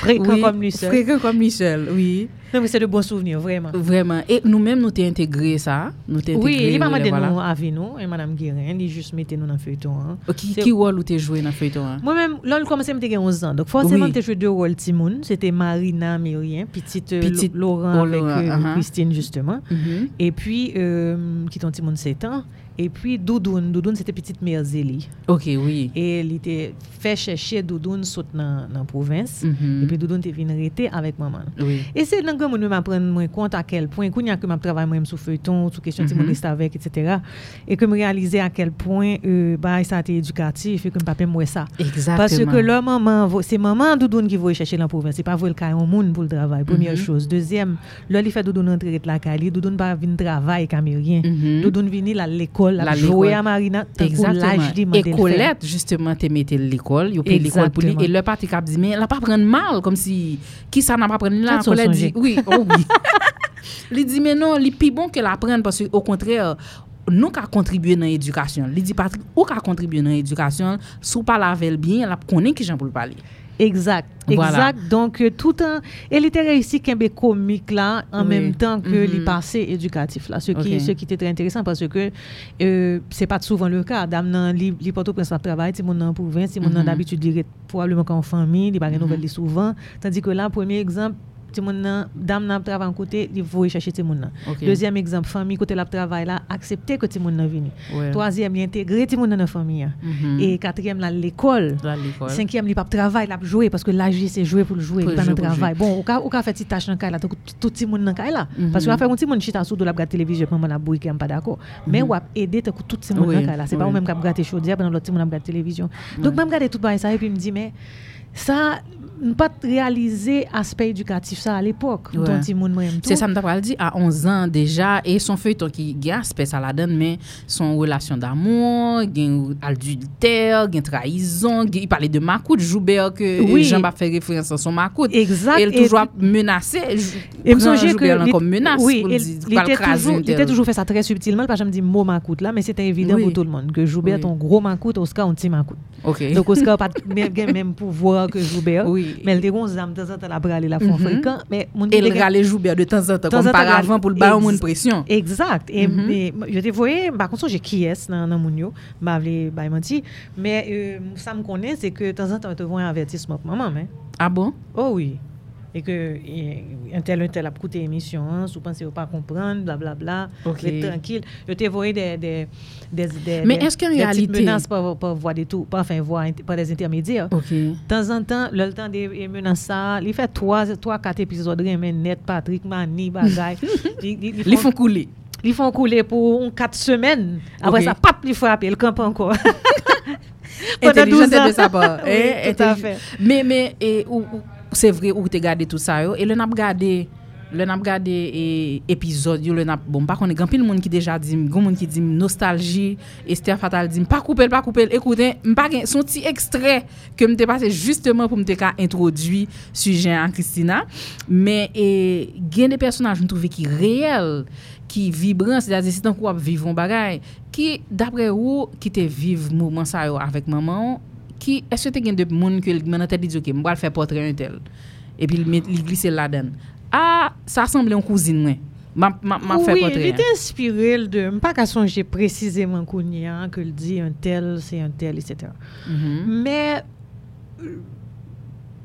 Fréquent Oui, comme lui seul. Fréquent comme lui seul, oui. Non, mais c'est de bons souvenirs, vraiment. Vraiment. Et nous-mêmes, nous t'ai intégré ça. Nous t'ai Oui, il voilà. mettre nous avec nous, et Madame Guérin, il juste mettait nous dans le feuilleton. hein. Qui, qui rôle t'es joué dans le feuilleton? hein? Moi-même, là, je commençais à me 11 ans. Donc, forcément, Oui. j'ai joué deux rôles Timoun. C'était Marina Mérien, petite, euh, Petite Laurent avec euh, uh-huh. Christine, justement. Mhm. Et puis, euh, qui ton Timoun 7 ans. Et puis Doudoun, Doudoun c'était petite mère Zélie. OK, oui. Et elle était fait chercher Doudoun saute dans la province mm -hmm. et puis Doudoun était venu arrêter avec maman. Oui. Et c'est là que je me prendre moins compte à quel point qu'il y a que m'a travaille moi sur feuilleton, sur question de mm -hmm. avec etc. et que me réaliser à quel point euh, bah ça a été éducatif et que papa moi ça. Exactement. Parce que leur maman c'est maman Doudoun qui va chercher dans la province, c'est pas vous le cas monde pour le travail. Première mm -hmm. chose, deuxième, là il fait Doudoun rentrer de la cali, Doudoun pas venir travailler camérien. Mm-hmm. Doudoun venir à l'école l'ekol, la jowe a Marina, te kou laj di mandel fè. E kolet, justement, te mette l'ekol, yo pe l'ekol pou li, e lè pati kap di, men la pa pren mal, kom si, ki sa nan pa pren la, kolet di, oui, oh oui. li di, men non, li pi bon ke la pren, parce au kontrèr, nou ka kontribuye nan edukasyon. Li di, Patrick, ou ka kontribuye nan edukasyon, sou pa lavel bien, la konen ki jan pou l'pali. Exact, Voilà. exact. Donc, euh, tout un. Elle était réussi qu'un bé comique là, en Oui. même temps que Mhm. les passés éducatifs là. Ce qui, ce qui était très intéressant parce que euh, c'est pas souvent le cas. Dame nan, li, li porte prince la travail, si mon en province, si mon nan Mhm. d'habitude, il est probablement qu'en famille, il pas de Mhm. nouvelles li souvent. Tandis que là, premier exemple, ti moun nan, dame nan ti moun nan. Ok. Deuxième exemple, famille côté la là, accepter que ti moun nan vini. Ouais. Ti moun nan famille. hein. Mhm. Et quatrième là, l'école. Dans l'école. Cinquième, il pas travail, il a jouer parce que l'âge c'est jouer pour le jouer, Pour il pas jouer, dans pour travail. Bon, tout tout petit monde dans le là. Mhm. Parce que va faire un petit monde chita sous de la regarder télévision, maman la bouille qui est pas d'accord. Mais Mhm. ou a aider tout tout Oui. C'est pas oui. ou télévision. Donc même regarder tout ça et puis me dit mais ça ne pas réaliser aspect éducatif ça à l'époque. Ouais. C'est ça, me dit à 11 ans déjà et son feuilleton qui gagne aspect ça la donne mais son relation d'amour, gain adultère, gain trahison, il parlait de Macoute Joubert que oui. Jean m'a fait référence à son Macoute. Exact. Il toujours menacé. Et me songer que comme menace oui, pour il était toujours fait ça très subtilement parce que je me dis mot Macoute là mais c'était évident oui. pour tout le monde que Joubert oui. ton gros Macoute, Oscar un petit Macoute. OK. Donc Oscar pas même pouvoir que Joubert. Oui. Mel te kon zam tan zan tan la brale la fon frekant. El rale joubert de tan zan tan kom par avan pou l ba ou moun presyon. Exact. Mm-hmm. Yo te voye, bakon son jè ki es nan moun yo, ba vle bay manti. Me sa m konen se ke tan zan tan te voye anvertisman pou maman men. A ah bon? Oh oui. Et que un tel un tel a coûté émission hein, sous pensez pas comprendre blablabla Ok. vous êtes tranquille je t'ai envoyé des des des, des Mais est-ce qu'en réalité- menaces par, par voie des tout par enfin voie par des intermédiaires? Ok. de temps en temps le temps des menaces ça il fait trois trois quatre épisodes mais net Patrick Mani bagay ils, ils- ils Ils font couler. ils font couler pour quatre semaines après Ok. ça pap il frappe il campe encore Pendant Intelligente 12 ans. de sa part. Oui, Eh, tout à fait. Mais, mais et, ou, ou- se vre ou te gade tout sa yo, e lè nap gade, lè nap gade e, epizod yo, lè nap, bon, pa konen, gampil moun ki deja dim, goun moun ki dim nostalji, Esther Fatal dim, pa koupel, pa koupel, ekouten, mpa gen, son ti ekstrey ke mte pase justeman pou mte ka introdwi sujen an Kristina, men e, gen de personaj mtouve ki reyel, ki vibran, se da zi si tan kou ap vivon bagay, ki dapre ou ki te viv mouman sa yo avèk maman ou, ki eske te gen de moun ke men an te di diyo ke mbwa l fè potre yon tel epi li glise la den a, sa asemble yon kouzine mwen Ma, ma, ma oui, il était inspiré de. pas qu'à songer précisément qu'on y a, que le dit un tel, c'est un tel, etc. Mm -hmm. Mais.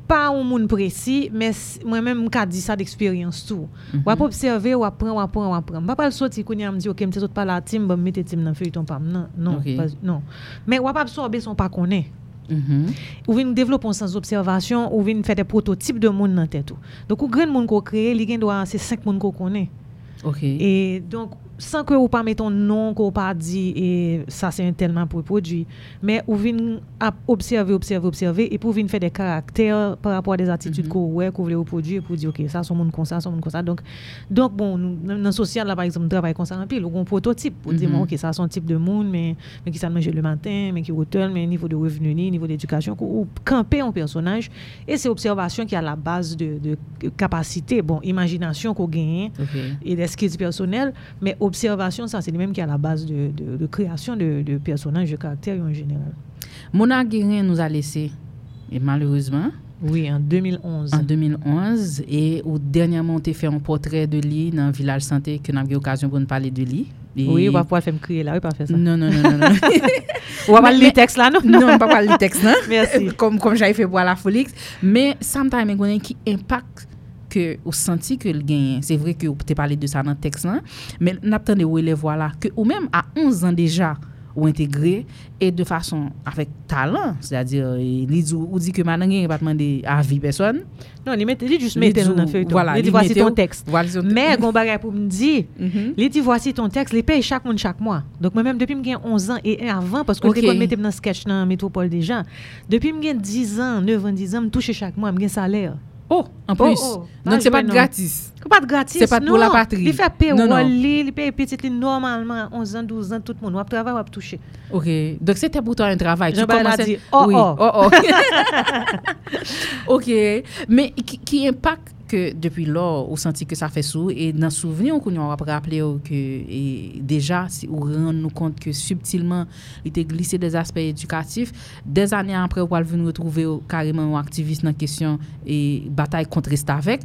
Pas un monde précis, mais moi-même, je dit ça d'expérience tout. Mm -hmm. On observer, on apprend, on apprend, on apprend. Je pas le sortir qu'on y a, me dit, ok, je ne pas la team, je mettre team dans le feuilleton, pas. Non, non, okay. pas, non. Mais on pas absorber son pas qu'on est. Mm -hmm. Ou vin développer sans observation, ou vin faire des prototypes de monde dans tête. Donc ou grand monde qu'on crée, il doit c'est cinq monde qu'on connaît. OK. Et donc sans que ou pas mettre ton nom qu'on pas dit et ça c'est un tellement pour produit mais ou vin ap- observer observer observer et pour vin faire des caractères par rapport à des attitudes qu'on ouais qu'on voulait produire pour dire OK ça son monde comme ça son monde comme ça. Donc donc bon nous, dans le social là par exemple travail comme ça en pile. Un prototype pour dire Mhm. OK ça son type de monde mais mais qui ça mange le matin mais qui hôtel mais niveau de revenu ni niveau d'éducation ou camper un personnage. Et c'est observation qui est à la base de, de capacité bon imagination qu'on gagne Ok. et des skills personnels, mais observation, ça, c'est le même qui est à la base de, de, de création de, de personnages, de caractères en général. Mona Guérin nous a laissé, et malheureusement. Oui, en 2011. En 2011. Et ou dernièrement, on t'a fait un portrait de lui dans le village santé, que nous avons eu l'occasion pour nous parler de lui. Et- Oui, on va pouvoir faire me crier là, oui, pas faire ça. Non, non, non, non. non. On va pas le texte là, non? Non, on va pas le texte, non? Merci. Comme, comme j'avais fait pour la Folix. Mais, sometimes, il y a qui impact que ou senti que le gagne c'est vrai que vous t'ai parlé de ça dans le texte là mais n'attendez où les voilà que ou même à 11 ans déjà ou intégré et de façon avec talent c'est-à-dire e il ou dit que maintenant il pas demander à vie personne non il met il juste mettre dans feuilleton. voilà, il dit voici ton texte mais gon bagay pour me dire il dit mhm. voici ton texte les paye chaque monde chaque mois. Donc moi même depuis me 11 ans et avant parce que okay. quand mettre dans sketch dans métropole déjà depuis me 10 ans 9 ans 10 ans me toucher chaque mois me gain salaire. Oh, en plus. Donc, c'est pas de gratis. C'est pas gratis. C'est pas pour non. la patrie. Il fait Non, non. payroll, il paye petit li normalement 11 ans, 12 ans tout le monde, on travaille, on toucher. OK. Donc c'était pour toi un travail. Tu Jean-Baptiste a commençais- dit, oh, oui. oh. oh. OK. Mais qui, qui impact que depuis lors, on sentit que ça fait sous et dans souvenir qu'on a rappelé que et déjà si on rend nous compte que subtilement il était glissé des aspects éducatifs des années après on va venir retrouver carrément un activiste dans question et bataille contre avec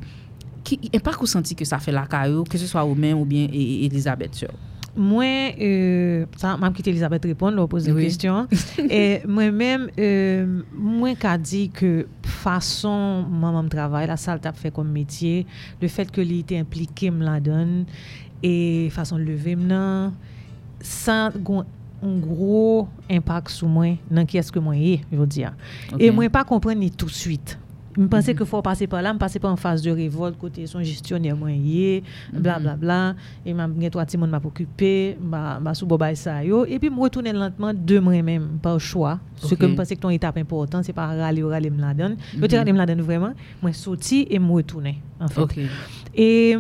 qui et pas qu'on sentit que ça fait la carrière que ce soit ou même ou bien et, et Elisabeth Sure. Mwen, euh, sa mam ki te Elisabeth repon, lò pose oui. kestyon, e, mwen men, euh, mwen ka di ke fason mwen mwen travay, la sal tap fe kom metye, le fet ke li te implike m la don, e fason leve m nan, san goun un gro impak sou mwen nan ki eske mwen ye, yo diya. Okay. E mwen pa kompren ni tout suite. Je pensais qu'il faut passer par là, je passer par en phase de révolte côté son gestionnaire moi yé, bla bla bla et m'a gen trois petits m'a occupé, m'a m'a sous ça et puis me retourner lentement de moi-même par choix. Ce que je pensais que ton étape important c'est pas râler ou râler me la donne. Je Mhm. me la donne vraiment, moi sorti et me retourner en fait. Et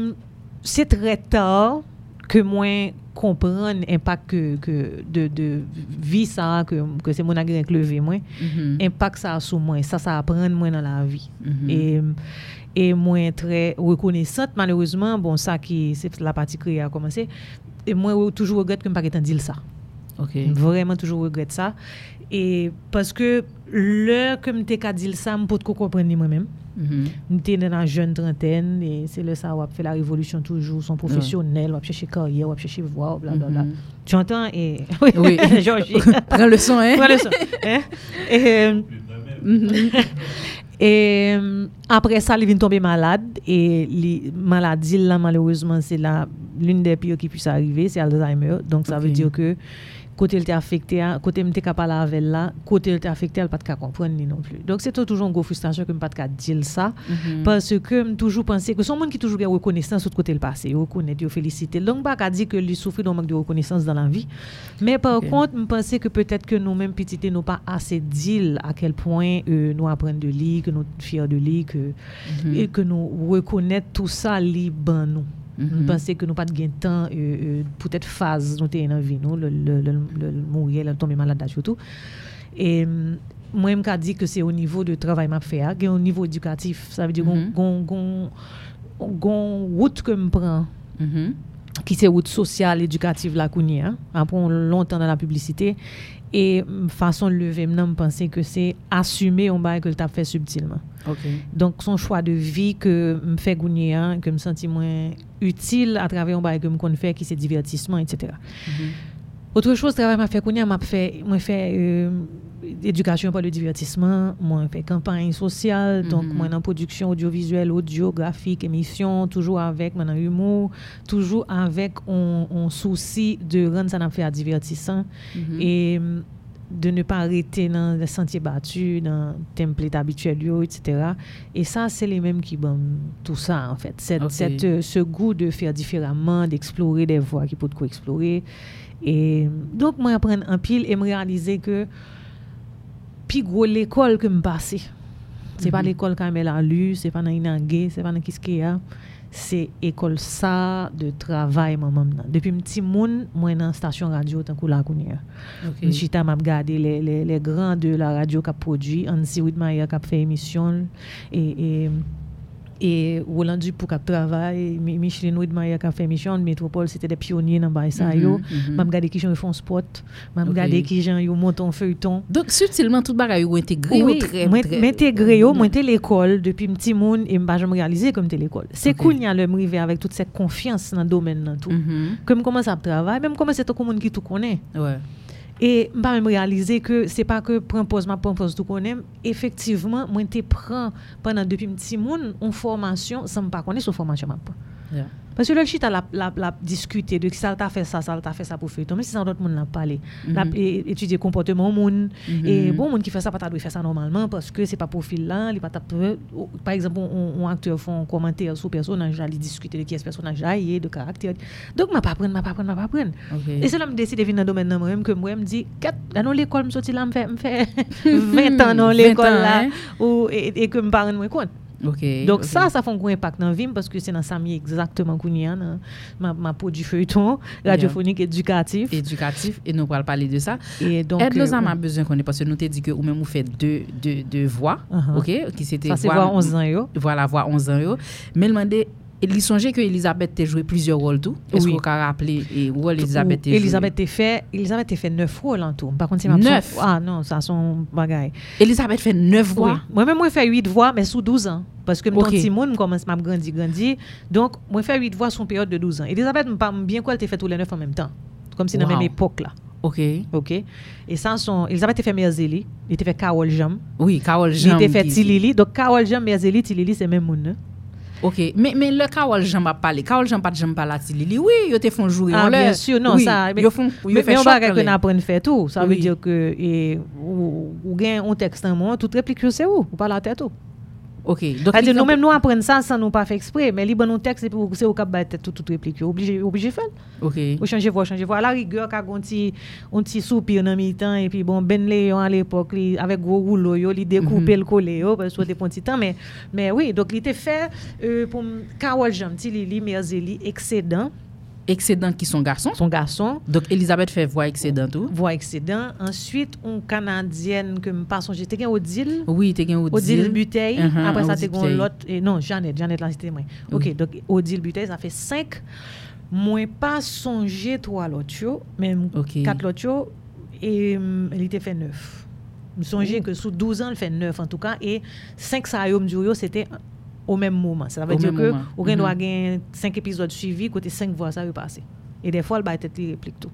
c'est très tard que moi comprendre l'impact que, que de, de vie ça que, que c'est mon agrément levé moi Mhm. impact ça a sur moi ça ça apprend moi dans la vie Mhm. et et moi très reconnaissante malheureusement bon ça qui c'est la partie créée a commencé et moi toujours regrette que me pas dire ça. Vraiment toujours regrette ça. Et parce que l'heure que ka dit ça, m'pot ko comprendre moi-même. Mhm. M'te dans la jeune trentaine et c'est le ça, on fait la révolution toujours, son professionnel, on chercher carrière, on chercher voix, blablabla. Mhm. Tu entends? Et, Oui. Georgie. Prends le son, hein? Prends le son. hein? Et, euh, Mhm. Et euh, après ça, il vient tomber malade. Et li, maladie, là, malheureusement, c'est la- l'une des pires qui puisse arriver, c'est Alzheimer. Donc, ça veut dire que côté il était affecté, hein, côté il était capable avec là, côté il était affecté, elle pas de comprendre ni non plus. Donc, c'est toujours une grosse frustration que je pas de dire ça. Mhm. Parce que je toujours pensé que son monde qui toujours une reconnaissance de côté le passé, reconnaît, il féliciter. Donc, pas qu'à dire que lui souffre d'un manque de reconnaissance dans la vie. Mais par contre, je pensais que peut-être que nous-mêmes, petites, nous pas assez dire à quel point euh, nous apprenons de lire, que nous sommes fiers de lire, que, Mhm. et que nous reconnaître tout ça, libre nous. Mhm. Nous pensons que nous pas de temps, euh, euh, peut-être phase, nous sommes dans la vie, nous, le, le, le, mourir, le tomber malade, surtout. Et hum, moi, je dit que c'est au niveau de travail que je fais, hein, au niveau éducatif. Ça veut dire Mhm. qu'on gon route que je prends, Mhm. qui c'est route sociale, éducative, là, qu'on y a, après longtemps dans la publicité. Et façon de lever, je pense que c'est assumer un bail que tu as fait subtilement. Ok. Donc, son choix de vie que me fait gagner, hein, que me senti moins utile à travers un bail que me connais faire, qui c'est divertissement, etc. Autre chose, travail m'a fait connaître, m'a fait, m'a fait euh, éducation par le divertissement, moi fait campagne sociale, donc Mhm. moi dans production audiovisuelle, audiographique, émission, toujours avec mon humour, toujours avec un, un souci de rendre ça fait divertissant Mhm. et hum, de ne pas arrêter dans les sentiers battus, dans le template habituel, etc. Et ça, c'est les mêmes qui bon tout ça, en fait. Cette, euh, ce goût de faire différemment, d'explorer des voies qui peuvent explorer. Et donc, moi, apprendre en pile et me réaliser que, puis gros, l'école que me passé, c'est pas Mhm. l'école quand elle a lu, c'est pas dans Inangé, c'est pas dans Kiskeya, c'est école ça de travail, maman. Depuis petit monde, moi, dans station radio, tant que la Kounia. Ok. J'étais à regarder les, les, les grands de la radio qui a produit, Ansi Whitmire qui a fait émission, et, Roland Dupou qui Mi- Micheline Whitmire qui a fait émission, Métropole, c'était des pionniers dans le ça. Mhm, yo. mhm. Regardé qui gens ils font sport, Ok. regardé qui montent en feuilleton. Donc, subtilement, tout le bagage est intégré Oui, yo, moi j'étais l'école depuis petit monde et m'pas jamais réalisé comme l'école. C'est cool y a le m'river avec toute cette confiance dans le domaine. Mhm. Comme commence à travailler, même commencer tout monde qui tout connaît. Ouais. Et je même réaliser que c'est pas que prendre pause, ma pause tout connaît. Effectivement, moi te prends pendant depuis petit monde en formation sans me pas connaître sur formation m'a prend. Yeah. Parce que le chita la, la, la discuter de qui ça t'a fait ça, ça t'a fait ça pour faire. Mais si ça d'autres monde l'a parlé, Mhm. l'a é- étudier comportement monde et bon monde qui fait ça pas faire ça normalement parce que c'est pas profil là, il pas t'a par exemple on, acteur font un commentaire sur personnage, là, il discuter de qui est ce personnage là, de caractère. Donc m'a pas prendre, m'a pas prendre, m'a pas prendre. Et c'est là que je décide de venir dans le domaine là, moi-même que moi me dit dans l'école me sorti là me fait me fait 20 ans dans 20 l'école là hein? et, que me pas rendre compte. Okay, Donc okay. ça, ça fait un gros impact dans la vie parce que c'est dans Samy exactement qu'on y a, ma, ma peau du feuilleton radiophonique yeah. éducatif. Éducatif, et nous allons parler de ça. Et donc... Aide nous a besoin qu'on ait, parce que nous t'ai dit que ou même vous faites deux, deux, deux voix, uh -huh. ok? Qui c'était... Ça c'est voix 11 ans, yo. Voilà, voix 11 ans, yo. Mais demander demandé il songeait que Elisabeth t'a joué plusieurs rôles tout. Est-ce Oui. qu'on peut rappeler et rôle Elisabeth t'a joué? Elisabeth t'a fait, Elisabeth fait neuf rôles en tout. Par contre, c'est ma Neuf? Ah non, ça son bagaille. Elisabeth fait neuf voix? Oui. Moi-même, moi, fait 8 voix, mais sous 12 ans. Parce que mon petit monde commence à grandir, grandir. Donc, moi, fait 8 voix sur une période de 12 ans. Elisabeth, me parle bien quoi, elle t'a fait tous les 9 en même temps. Comme si dans la Wow. même époque là. OK. OK. Et ça, son, Elisabeth t'a fait Merzeli. Il t'a fait Carole Jam. Oui, Carole Il Jam. t'a fait qui- Tilili. Donc, Carole Jam, Merzeli, Tilili, c'est même monde. Ok, men, men le Karol Jean pa pale, Karol Jean pa Jean pala ti li li, oui, yo te fon jouri ah, an lè. Ah, bien sûr, non, oui, sa, men, yo fon, yo men, men on bagay kon apren fè tou, sa oui. ve diyo ke, e, ou, ou gen, on tekst an moun, tout replik yo se ou, ou pala tè tou. OK. Donc il- nous-mêmes, nous apprenons ça sans nous pas faire exprès. Mais libre nos textes, c'est pour- c'est au cap tout, réplique. Obligé, obligé faire. OK. Ou changer voix, changer voix. À la rigueur, quand on petit, un petit soupir dans et puis bon, Ben Léon à l'époque, avec gros rouleau, il découpait Mhm. le collé, parce que c'était un petit temps. Mais, mais oui, donc il était fait euh, pour Carole Jean, Tilili, Merzeli, excédent. excédent qui sont garçons. Son garçon. Donc Elisabeth fait voix excédent tout. Voix excédent. Ensuite, une Canadienne que me passe, j'étais gain Odile. Oui, t'es gain Odile. Odile Buteille. Uh -huh, Après ça, t'es gain l'autre. Eh, non, Jeannette, Jeannette là, c'était moi. Ok, oui. donc Odile Buteille, ça fait cinq. Moi, pas songé trois l'autre, même okay. quatre l'autre, et mm, il était fait neuf. Je me songé oh. que sous 12 ans, il fait neuf en tout cas, et cinq ça a eu, c'était au même moment. Ça veut dire que vous avez 5 épisodes suivis, côté 5 voix, ça va passer. Et des fois, le bail tête réplique tout.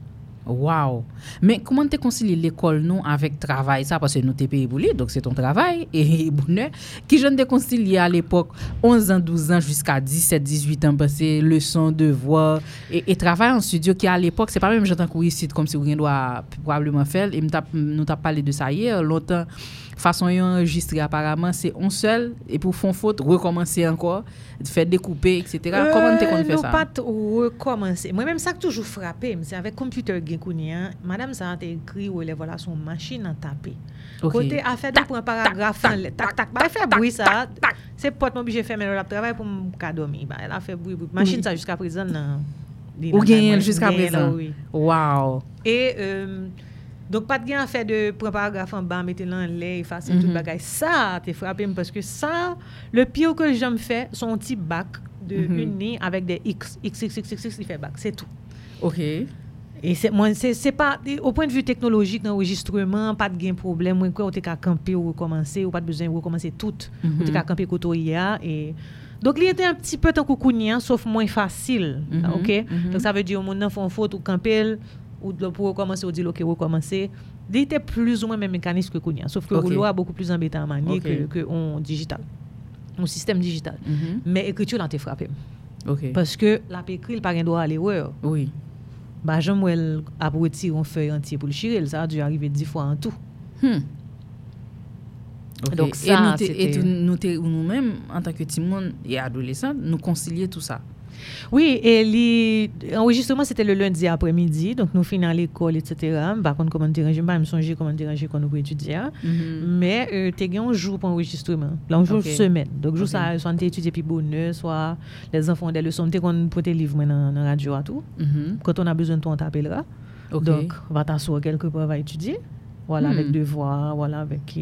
Wow! Mais comment tu concilies l'école, nous, avec le travail, ça? Parce que nous, t'es payé pour lui, donc c'est ton travail et bonheur. Qui je ne concilier à l'époque, 11 ans, 12 ans, jusqu'à 17, 18 ans, passé, leçon, devoir, et, et travail en studio, qui à l'époque, c'est pas même j'entends courir ici, comme si rien doit probablement faire. Et nous, t'as parlé de ça hier, longtemps. façon ils enregistré apparemment c'est un seul et pour font faute recommencer encore faire découper etc euh, comment tu qu'on fait ça? pas recommencer. Moi même ça que toujours frappé c'est avec computer gain madame ça a écrit ou les voilà son machine en taper. Côté a fait pour un paragraphe tac tac bah fait bruit ça. c'est pas obligé faire mais le travail pour dormir. Bah elle a fait bruit machine ça jusqu'à présent non. Ou genyen jiska prezant. Wow. E Donk pat gen an fè de preparagraf an ban, mette lan lè, efase mm -hmm. tout bagay. Sa te frapè m, paske sa, le pyo ke jom fè, son ti bak de mm -hmm. uni avèk de x, x, x, x, x, x, li fè bak, se tout. Ok. E se, mwen, se, se pa, ou point de vue teknologik nan enregistreman, pat gen problem, mwen kwen ou te mhm. ka kampe mhm. mhm. ou rekomanse, ou pat bezen rekomanse tout, mm -hmm. ou te ka kampe koto iya, e... Donk li ete an pti pet an koukounyan, sof mwen fasil, ok? Donk sa ve di ou moun nan fon fote ou kampel, ou pour recommencer, on dit ok, recommencer. Il était plus ou moins même mécanisme que Kounia, sauf que okay. rouleau a beaucoup plus embêtant à manier okay. que, que on digital, un système digital. Mm -hmm. Mais écriture, là, t'es frappé. Okay. Parce que la pécrille, par un droit à l'erreur. Oui. Bah, j'aime où elle a retiré un feuille entier pour le chirer, ça a dû arriver dix fois en tout. Hmm. Okay. Donc, ça, et nous, nous, nous, nous, nous, mêmes en tant que timon et adolescents, nous concilier tout ça. Oui, et l'enregistrement, c'était le lundi après-midi, donc nous finissons à l'école, etc. Par contre, comment déranger, je me songe comment déranger quand nous pouvons étudier. Mm-hmm. Mais euh, tu as un jour pour enregistrement, Là, un jour okay. semaine. Donc, jour okay. ça, soit tu étudies puis bonheur, soit les enfants ont des leçons, tu qu'on pour tes livres dans la radio à tout. Mm -hmm. Quand on a besoin de toi, on t'appellera. Okay. Donc, va t'asseoir quelque part, va étudier. Voilà, mm -hmm. avec devoir, voilà, avec.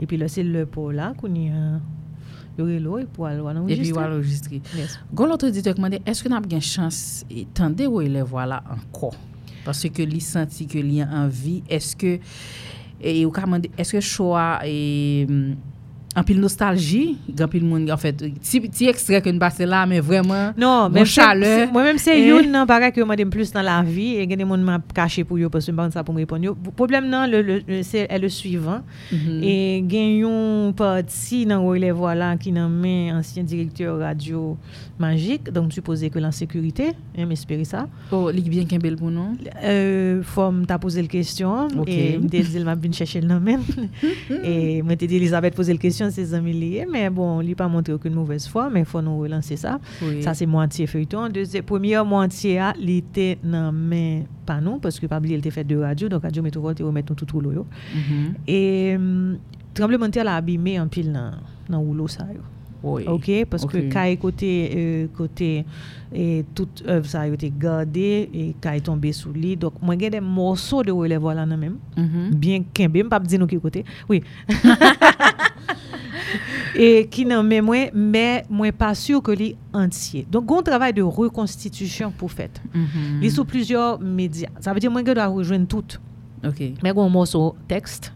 Et puis là, c'est le pot là qu'on y a yore lo e pou al wan enregistre. E pi wal enregistre. Yes. Gon lotre ditek mande, eske nan ap gen chans tande ou elev wala anko? Pase ke li santi ke li an anvi, eske, e ou ka mande, eske chowa e... Anpil nostalji, anpil moun, en fèt, fait, ti ekstrek yon base la, men vreman, non, moun chale. Mwen mèm se yon nan parek yon madem plus nan la vi, e gen yon moun mèm kache pou yon, pos yon ban sa pou mwen repon yon. Problem nan, se e le suivant, mm -hmm. e gen yon pati nan wè le voilà ki nan men ansyen direktyor radio magik, donk supose ke lan sekurite, mè espere sa. Oh, lik bien ken bel pou nou? Euh, Fòm ta pose l kèsyon, okay. e mwen te dil mèm bin chèche l nan men, e mwen te dil Elisabeth pose l kèsyon, attention ses amis liés, mais bon, il n'a pas montré aucune mauvaise foi, mais il faut nous relancer ça. Oui. Ça, c'est moitié feuilleton. Deuxième, première moitié, il était dans main pas nous, parce que pas oublier, il était fait de radio, donc radio métropole, te remet tout tout rouleau. Mm -hmm. Et tremblement de terre l'a abîmé en pile dans, dans rouleau ça. Yo. Oui. OK parce okay. que caille côté euh, côté et toute œuvre ça a été gardée et caille tombé sous lit donc moi j'ai des morceaux de relève là non même mm -hmm. bien kembe me pas dire nous qui côté oui et qui n'en mais moi mais moi pas sûr que lui entier donc un travail de reconstitution pour fait mm -hmm. il sous plusieurs médias ça veut dire moi je dois rejoindre tout OK mais un morceau texte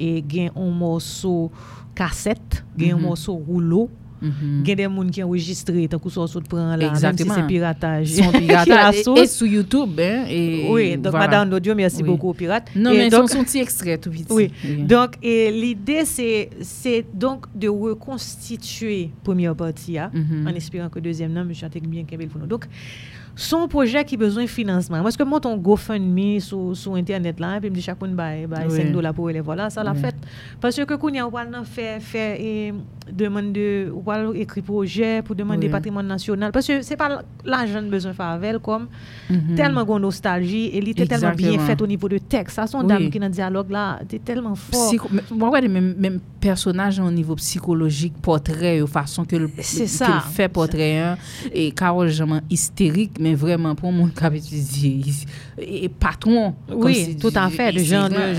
et gain un morceau cassette gain mm -hmm. un mm-hmm. morceau rouleau Mhm. gen des gens qui enregistré tant que ça se prend là Exactement. même si c'est piratage Son piratage et, et sur YouTube hein, et oui donc voilà. madame l'audio merci Oui. beaucoup aux pirates Non Et mais donc, son, petit extrait tout vite. oui. Donc, et l'idée, c'est, donc de reconstituer première partie, hein, Mhm. en espérant que deuxième, non, monsieur Atek bien qu'elle pour nous. Donc, son projet qui a besoin de financement. Parce que moi, ton GoFundMe sur, sur Internet, là, et puis me dit chaque monde, bah, bah, Oui. 5 dollars pour les voilà, ça l'a Oui. fait. Parce que, a, on va faire, faire, et demande de, on va écrire projet pour demander Oui. patrimoine national. Parce que c'est pas l'argent besoin de faire avec, comme Mhm. tellement de nostalgie, et il était tellement bien fait au niveau de texte. Ça, son dame qui dans le dialogue là, c'était tellement fort. Psycho, moi, ouais, même, même personnage au niveau psychologique, portrait, de façon que le, fait portrait, hein, et Carole hystérique, mais vraiment pour mon cap et patron. Oui, tout à fait, le genre de-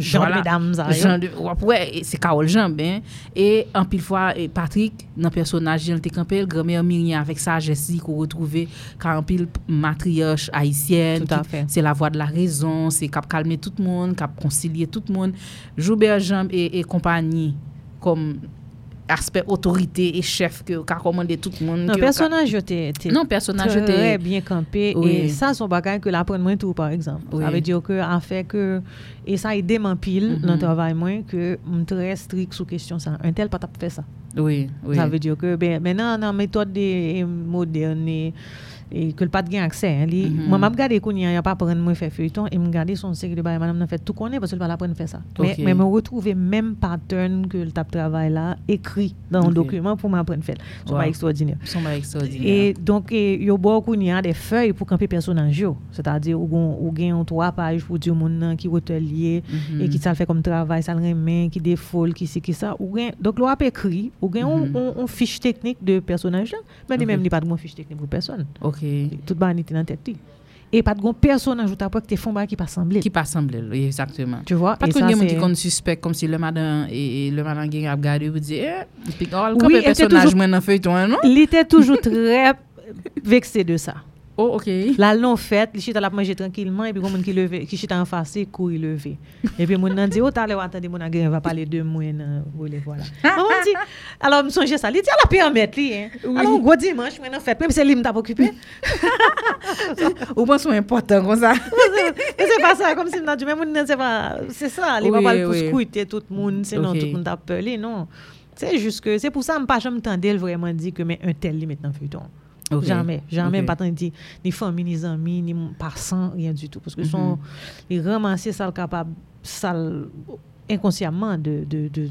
genre mesdames, ça, Jean de- ouais, c'est Carole Jean, ben, et en pile fois, et Patrick, dans le personnage, il était campé, le grand-mère Myriam avec sa Jessie qu'on retrouvait, quand en pile matriarche haïtienne, Tout à qui- fait. c'est la voix de la raison, c'est cap calmer tout le monde, cap concilier tout le monde. Joubert Jean et, et compagnie, comme aspect autorité et chef que qu'a commandé tout le monde. Non, personnage j'étais non personnage très bien campé oui. et ça son bagage que l'apprendre moins tout par exemple. Oui. Ça veut dire que a fait que et ça aide m'en pile mm-hmm. dans mm -hmm. travail moins que très strict sur question ça. Un tel pas fait ça. Oui, oui. Ça veut dire que ben maintenant dans méthode moderne et que le pas de gain accès hein, li, mm -hmm. moi m'a regardé qu'on y a pas prendre moi faire feuilleton et me regarder son série de bail madame n'a fait tout connaît parce que pas la prendre faire ça okay. mais mais me retrouver même pattern que le tap travail là écrit dans okay. un document pour m'apprendre faire c'est wow. pas extraordinaire sont pas extraordinaire et donc il y a beaucoup y a des feuilles pour camper personnage c'est-à-dire ou ou gain trois pages pour dire monde nan qui hôtelier mm -hmm. et qui ça fait comme travail ça le main qui défaut qui c'est qui ça ou gain donc l'on a écrit ou gain on, mhm. on, on, fiche technique de personnage là mais okay. même il pas de mon fiche technique pour personne Ok. Tout ba anite nan tet ti. E pat gon person nan jouta pou ek te fon ba ki pa semble. Ki pa semble, exactement. Tu vois? Pat kon gen moun ki kon suspect kom si le madan e le madan gen ap gade ou di, eh, pik, oh, l kon pe personaj mwen nan feyton, non? Li te toujou tre vekse de sa. Oh, ok. Là, l'on fait, les chita la manger tranquillement, et puis, comme qui levé, qui chita en face, couille levé. Et puis, mon nan dit, oh, t'as l'air, attendez, mon agréable va parler de moi, voler, euh, voilà. Alors, on dit, alors, me songe ça, il dit, la permettre, lui, hein. Alors, gros dimanche, moi, non fait, même si lui m't'a occupé. Ou bon, c'est important, comme ça. c'est pas ça, comme si m't'a dit, mais mon c'est pas, c'est ça, les papas le pousse couille, tout le monde, sinon, tout le monde t'a pelé, non. C'est juste que, c'est pour ça, m'pas jamais t'entendre vraiment dire que, mais un tel, maintenant, feuilleton. Okay. Jamais, jamais, okay. pas tant dit, ni famille, ni amis, ni passants, rien du tout. Parce que mm -hmm. son, mhm. ils ramassaient ça capable, ça inconsciemment de, de, de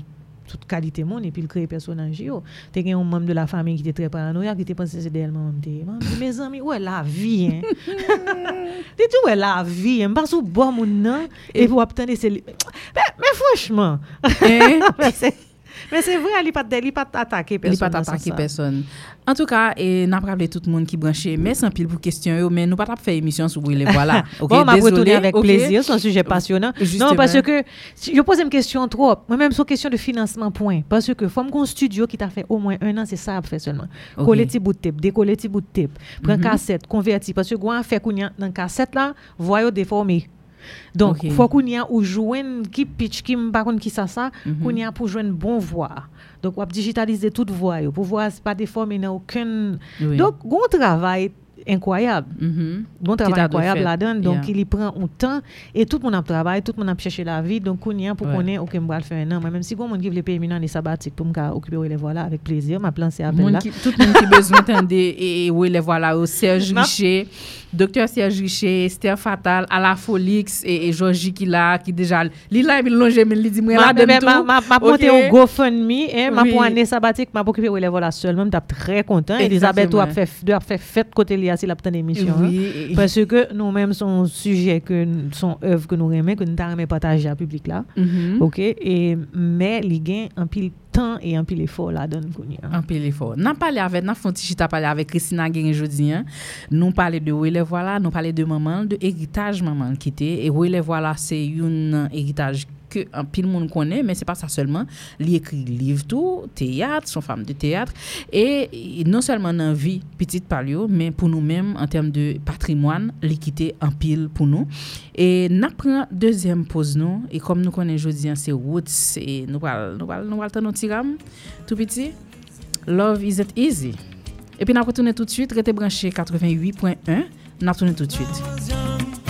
toute qualité monde et puis il crée personnage yo t'es un membre de la famille qui était très paranoïaque qui était pensé c'est d'elle même mes amis ouais la vie hein dis tout ouais la vie hein pas sous bon monde et pour obtenir c'est mais franchement Mais c'est vrai il pas il pas attaquer Il personne pas dans ce attaquer sens. personne. En tout cas, et n'a pas tout le monde qui branché, mais sans pile pour question yo, mais nous pas fait émission sur les voilà. OK, bon, m'a désolé, retourné avec plaisir, c'est un sujet passionnant. Justement. Non, parce que si- je pose une question trop. Moi-même, sur question de financement, point. Parce que faut un studio qui t'a fait au moins un an, c'est ça à faire seulement. Ok. Coller petit bout de tape, décoller petit bout de tape, prendre Mhm. cassette, convertir. Parce que quand on fait qu'on a dans cassette là, Donc, Ok. faut qu'on y a ou joindre qui pitch, qui m'pa konn qui ça ça, Mhm. qu'on y a pour joindre bon voix. Donc, on digitaliser toute voix pour voir pas déformé dans aucun. Oui. Donc, bon travail incroyable. Mhm. Bon Qui travail incroyable fait. là-dedans. Donc, Yeah. il y prend un temps et tout le monde a travaillé, tout le monde a cherché la vie. Donc, on y a pour qu'on ait, OK, je vais faire un an. Mais même si monde qui veut payer un an sabbatique pour me occuper les voilà avec plaisir, ma plan c'est appel là. tout le monde qui besoin d'entendre et, oui les voilà au Serge Richer docteur Serge Richer Esther Fatal Ala Folix et, et Georgie qui là qui déjà li là il longe mais il dit moi là ben, tout ma, ma, monté au GoFundMe, hein, ma pour année sabbatique, ma occupé les voilà seul, même t'as très content. Elisabeth Exactement. a fait, faire fête côté lié si la petite émission. Oui. Hein? Parce que nous-mêmes, son sujet, que, son œuvre que nous aimons, que nous n'avons partager à public là. Mm -hmm. OK? Et, mais les gains en pile temps et un pile effort là donne Un pile effort. N'a parlé avec n'a chita parlé avec Christina Guerin jodi Nous parler de relève voilà, nous parler de maman, de héritage maman qui était et relève voilà c'est un héritage ke an pil moun konen, men se pa sa selman, li ekri liv tou, teyat, son fam de teyat, e non selman nan vi pitit pal yo, men pou nou men an tem de patrimwan, li kite an pil pou nou. E nap pran dezyen pose nou, e kom nou konen jodi an se woods, e nou wal, nou wal, nou wal tan nou tiram, tout piti, love isn't easy. E pi nap retourne tout de suite, rete branché 88.1, nap retourne tout de suite.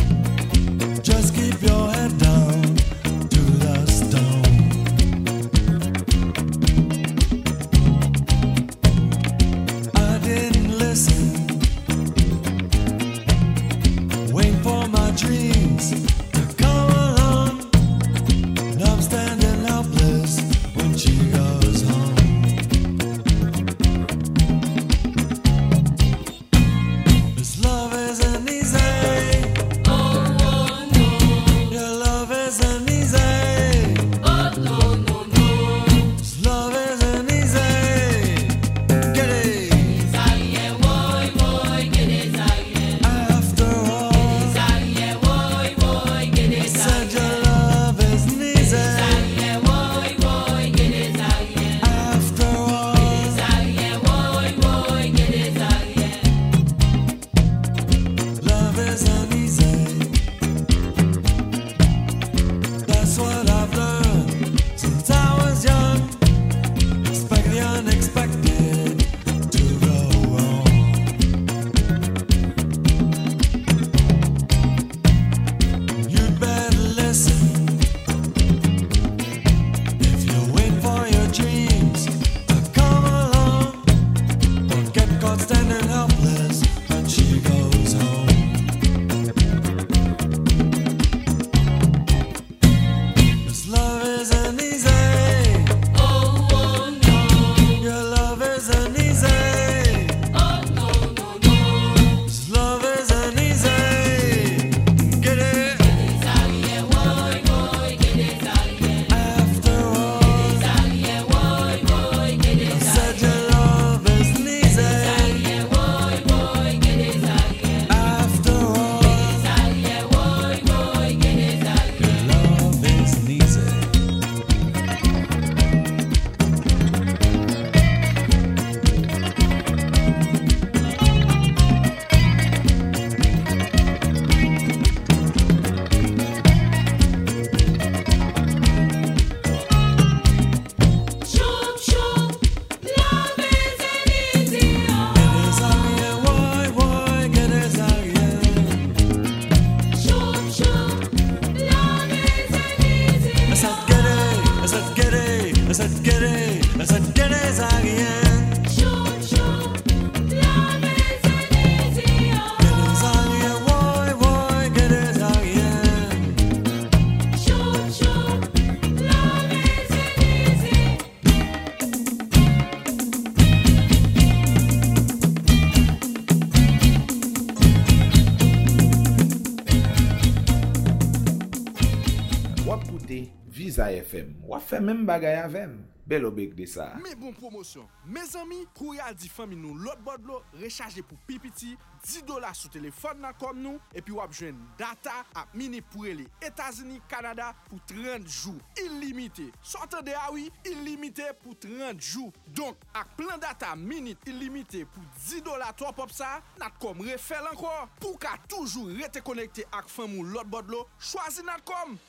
Ziza FM, wap fè mèm bagay avèm. Bel obèk de sa. Me bon promosyon. Me zami, kou ya di fami nou lot bodlo, rechaje pou pipiti, 10 dola sou telefon nan kom nou, epi wap jwen data ap mini pou ele Etasini, Kanada pou 30 jou. Illimite. Sote de awi, illimite pou 30 jou. Donk, ak plan data minute illimite pou 10 dola to pop sa, nat kom refel anko. Pou ka toujou rete konekte ak fami nou lot bodlo, chwazi nat kom.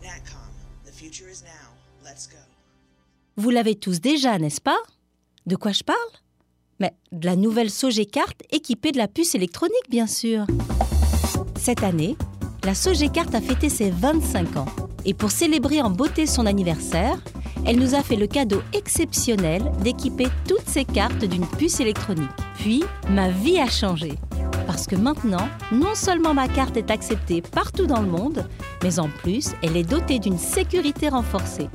Nat kom. Vous l'avez tous déjà, n'est-ce pas? De quoi je parle? Mais de la nouvelle Sogecart équipée de la puce électronique, bien sûr. Cette année, la Sogecart a fêté ses 25 ans. Et pour célébrer en beauté son anniversaire, elle nous a fait le cadeau exceptionnel d'équiper toutes ses cartes d'une puce électronique. Puis, ma vie a changé. Parce que maintenant, non seulement ma carte est acceptée partout dans le monde, mais en plus, elle est dotée d'une sécurité renforcée.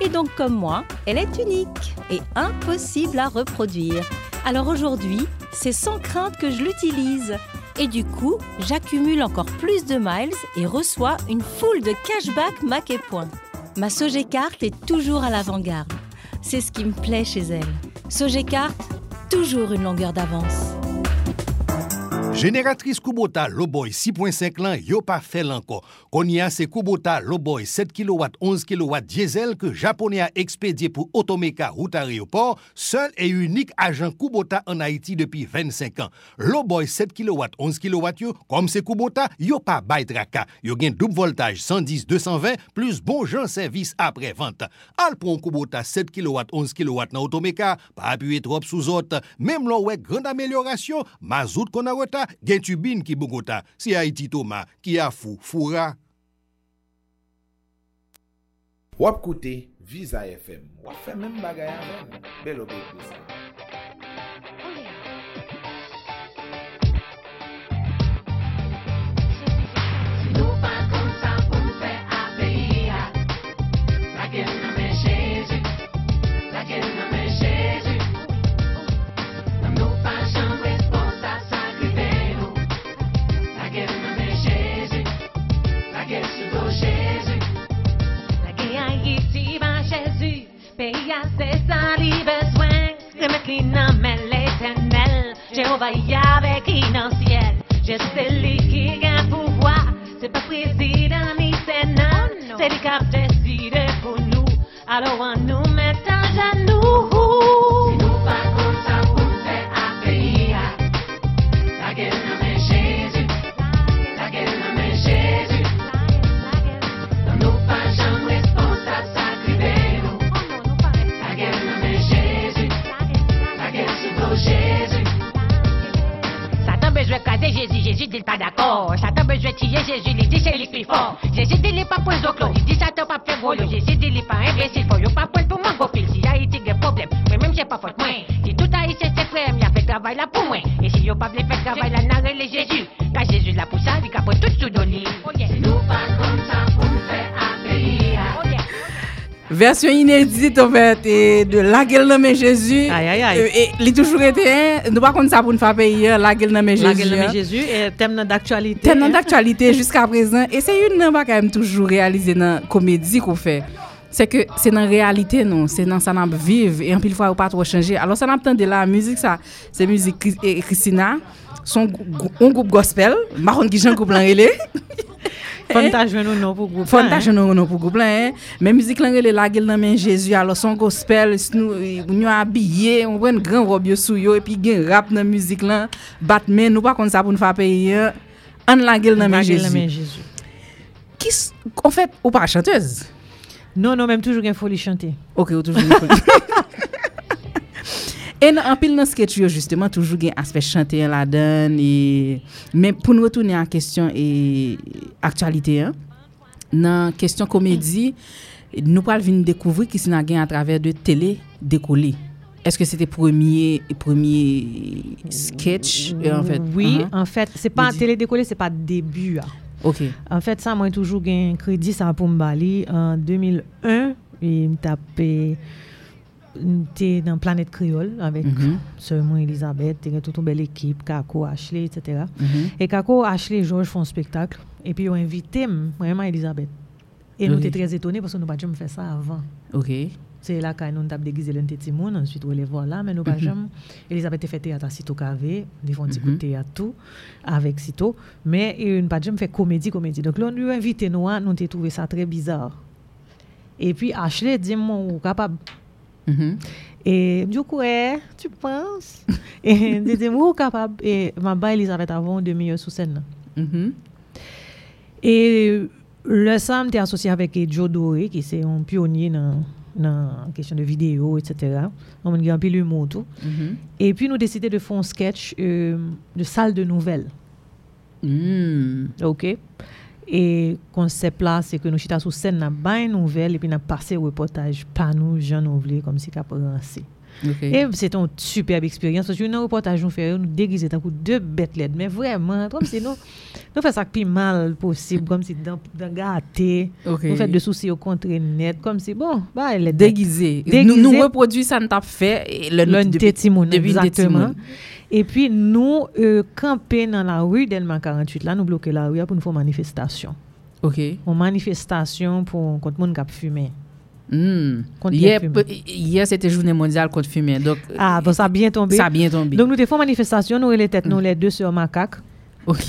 Et donc, comme moi, elle est unique et impossible à reproduire. Alors aujourd'hui, c'est sans crainte que je l'utilise. Et du coup, j'accumule encore plus de miles et reçois une foule de cashback Mac et Point. Ma Sogecart est toujours à l'avant-garde. C'est ce qui me plaît chez elle. Sogecart, toujours une longueur d'avance. Génératrice Kubota Loboy 6.5 lan yo pa fel anko. Konye a se Kubota Loboy 7 kW 11 kW diesel que japonais a expédié pour Automeka route aéroport, seul et unique agent Kubota en Haïti depuis 25 ans. Loboy 7 kW 11 kW yo, comme c'est Kubota, yo pa bay traka. Double voltage 110 220 plus bon jan service après vente. Al pron Kubota 7 kW 11 kW nan Automeka, pa appuyer trop sous autres, même l'on ouais grande amélioration, mazout qu'on a Bogota, gen tubine ki Bogota, si Haiti Toma ki a fou foura. Wap koute, Visa FM. Wap fè men bagay anmen. Bel obèk de sa. Jéhovah Yahvé qui ciel, je sais lui qui a pouvoir. C'est pas président ni sénat, c'est lui qui a décidé pour nous. Alors on nous met à genoux. Jésus dit pas d'accord. Satan besoin de tirer Jésus, il dit c'est lui plus fort. Jésus dit il pas pour zoclo, il dit Satan pas fait gros. Jésus dit il pas imbécile, faut pas pour pour moi go pile. Si Haïti des problèmes, mais même c'est pas faute moi. Si tout Haïtien c'est frère, il a fait travail là pour moi. Et si yo pas faire travail là, n'a les Jésus. Car Jésus Version inédite en fait et de la gueule nommé Jésus. Aïe, aïe, aïe. Euh, Et il toujours été, hein, nous pas contre ça pour nous faire payer la gueule nommé Jésus. La gueule hein. Jésus et thème d'actualité. Tellement d'actualité jusqu'à présent. Et c'est une pas quand même toujours réalisé dans la comédie qu'on fait. C'est que c'est dans la réalité, non? C'est dans ça qu'on vivre. Et en pile fois, on pas trop changer. Alors, ça n'a de la musique, ça. C'est musique Christina. Son un groupe gospel. Marron qui chante groupe là, Fanta jwen nou nou pou goup lan. Fanta jwen nou nou pou goup lan. Men mizik lan rele la gel nan men Jezu alo son gospel, nou abye, ou wen gran rob yo sou yo, epi gen rap nan mizik lan, batmen, nou pa kon sa pou nou fa peye, an la gel nan men Jezu. Kis, en fèt, ou pa chanteuse? Non, non, menm toujou gen foli chante. Ok, ou toujou gen foli chante. En anpil nan sket yo justeman toujou gen aspek chante yon la den e, men pou nou retounen an kestyon e aktualite yon nan kestyon komedi nou pal vin dekouvri ki si nan gen a traver de tele dekoli Eske se te premier, premier sketch? Euh, en fait? Oui, uh -huh. en fait, se pa tele dekoli, se pa debu a. Ok. En fait, sa mwen toujou gen kredi sa pou mbali. En 2001, mi tapé... E tapé t'es dans Planète Créole avec sœur moi Elisabeth, t'es toute une belle équipe, Kako, Ashley, etc. Mhm. Et Kako, Ashley et Georges font un spectacle. Et puis ils ont invité vraiment Elisabeth. Et nous Ok. étions très étonnés parce que nous n'avons jamais fait ça avant. OK. C'est là quand nous avons déguisé le petit monde, ensuite on les voit là, mais nous n'avons Mhm. jamais. Elisabeth a fait théâtre à Sito Cavé, ils font un petit coup de théâtre tout, avec Sito, mais ils n'ont pas jamais fait comédie, comédie. Donc là, nous invité, nous, nous avons trouvé ça très bizarre. Et puis Ashley dit, moi, ou Mhm. Et du coup, eh, tu penses? et ou capable. Et ma belle Elisabeth avant de meilleur sous scène. Mhm. Et le Sam était associé avec Joe Doré, qui c'est un pionnier dans la question de vidéo, etc. On a un peu l'humour tout. Mhm. Et puis nous décidé de faire un sketch euh, de salle de nouvelles. Mm. OK? E konsep la se ke nou chita sou sen na bay nouvel epi na pase reportaj pa nou jan nou vle kom si ka pransi. Okay. Et c'est une superbe expérience. Parce que dans le reportage, nous fait nous déguiser tant deux bêtes LED. Mais vraiment, comme si nous, nous faisons ça plus mal possible, comme si dans, dans gâté, okay. nous faisons de soucis au contre net, comme si bon, bah, elle LED. Déguisé. déguisé. Nous, nous reproduisons ça, nous t'a fait le nom de Tétimoun. Exactement. Et puis, nous euh, camper dans la rue d'Elma 48, là, nous bloquer la rue pour nous faire une manifestation. OK. Une manifestation pour, contre le monde qui a fumé. Hmm. Hier, hier c'était journée mondiale contre fumée. Donc, ah, bon, ça a bien tombé. Ça a bien tombé. Donc, nous avons fait manifestation, nous les têtes, nous hmm. les deux sur macaque. Ok.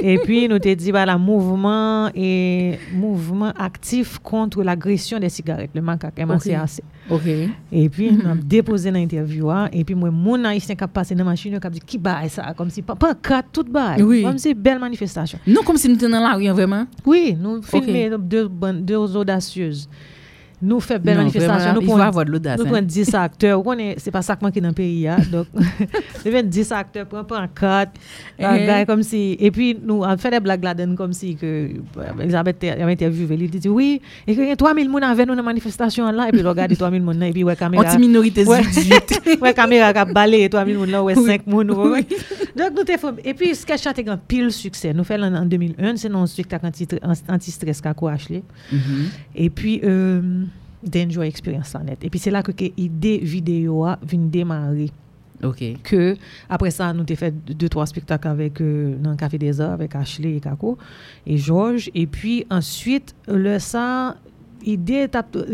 et puis, nous avons dit, voilà, mouvement, et, mouvement actif contre l'agression des cigarettes, le macaque, MACAC. Ok. Et puis, nous avons hmm. déposé dans l'interview, et puis, moi, mon haïtien qui a passé dans la machine, qui a dit, qui baille ça, comme si, pas, pas tout baille. Oui. Comme si, belle manifestation. Non, comme si nous étions dans la rue, vraiment. Oui, nous filmé deux, deux audacieuses. Nous faisons belle Non, manifestation. vraiment, Nous prenons- avoir de l'audace, Nous hein. prenons 10 acteurs. Vous connaissez, C'est pas ça qui manque dans le pays. hein. Donc, nous avons 10 acteurs, prend pas 4. Eh. comme si, et puis, nous avons fait des blagues là-dedans comme si que, Elisabeth avait interviewé. Il dit oui, et que y a 3000 personnes avec nous dans la manifestation là. Et puis, regardez 3000 personnes là. Et puis, ouais, caméra. Anti minorité Ouais. 18. ouais, caméra qui a balayé 3000 personnes là. Ouais, Oui. 5 personnes. ouais. Donc, nous fait- Et puis, sketch a été un pile succès. Nous faisons en 2001. C'est un spectacle anti- anti-stress qu'a. Mhm. Et puis, euh, d'enjoy expérience la net. Et puis c'est là que l'idée vidéo a vient démarrer. Ok. Que, après ça, nous avons fait deux, trois spectacles avec, euh, dans le Café des Arts, avec Ashley et Kako et Georges. Et puis ensuite, le ça, idée,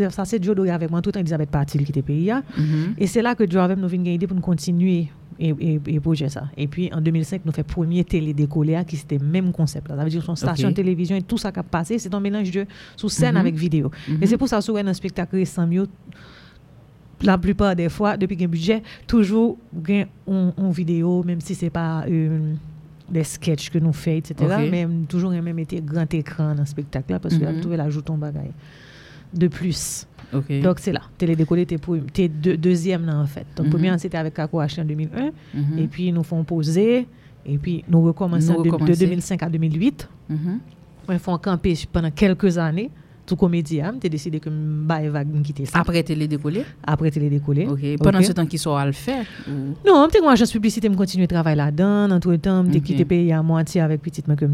ça c'est Joe Doré avec moi, tout en Elisabeth Patil qui était pays. Mm -hmm. Et c'est là que Joe avec nous vient idée pour nous continuer et, et, et projet ça. Et puis en 2005, nous fait premier télé décollé qui c'était le même concept. Là. Ça veut dire son station Ok. de télévision et tout ça qui a passé, c'est un mélange de sous scène Mhm. avec vidéo. Mhm. Et c'est pour ça que un spectacle récent, mieux, la plupart des fois, depuis qu'il y a un budget, toujours gain on, on vidéo, même si c'est pas euh, des sketchs que nous faisons, etc. Mais toujours même été grand écran dans le spectacle là, parce que là, Mhm. vous trouvez l'ajout ton bagage de plus. Okay. Donc c'est là. Télédécollé, t'es deux, deuxième là en fait. Donc mm -hmm. première, c'était avec Kako H en 2001. Mm -hmm. Et puis ils nous font poser. Et puis nous recommençons de, de, 2005 à 2008. Mm -hmm. Ils font camper pendant quelques années. Tout comédien, tu as décidé que je vais quitter ça. Après télédécollé Après télédécollé. OK. Pendant okay. ce temps, qui sont à le faire ou... Non, je suis en agence publicité, je continue de travailler là-dedans. Entre-temps, je okay. quitté le pays à moitié avec petite, que je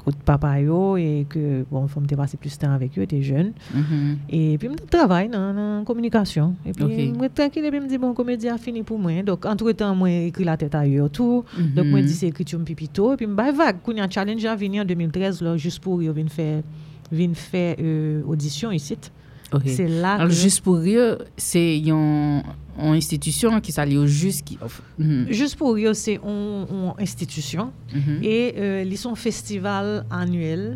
kote papa yo, e ke, bon, fòm te pase plus tan avèk yo, te jen. Mm -hmm. E pi mwen travay nan, nan komunikasyon. E pi okay. mwen tranquil, e pi mwen di, bon, komedya fini pou mwen. Dok, antre tan mwen ekri la tèt mm-hmm. a yo tou, mm -hmm. dok mwen di se ekri choum pipito, e pi mwen bay vag, koun yon challenge a vini an 2013, lò, jous pou yo vin fè, vin fè euh, audisyon yisit. Ok. Se la... Alors, jous pou yo, se yon... an institisyon ki sa li yo jist ki... Jist pou yo se an institisyon e euh, li son festival anuel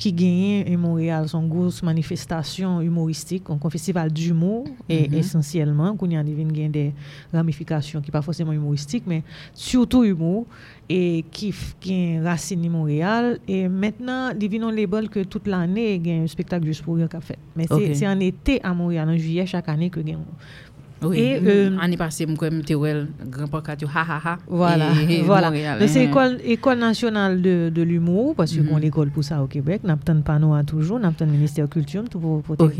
ki genye en Montreal son gous manifestasyon humoristik, kon festival d'humour mm -hmm. esensyelman, kon yon devine gen de ramifikasyon ki pa fosèman humoristik, men surtout humour e ki gen rasini Montreal, e maintenant devine on label ke tout l'année gen spektak jous pou yon ka fè. Men okay. se an ete a Montreal, an juyè chak anè ke gen Oui, Et, mm, euh, année passée, moi, comme Théouel, grand yo, ha ha ha. Voilà, et- et voilà. Donc, c'est hein. école, école nationale de, de l'humour, parce que Mhm. qu'on l'école pour ça au Québec. N'a pas panneau toujours, n'a pas ministère de culture tout pour, pour Ok.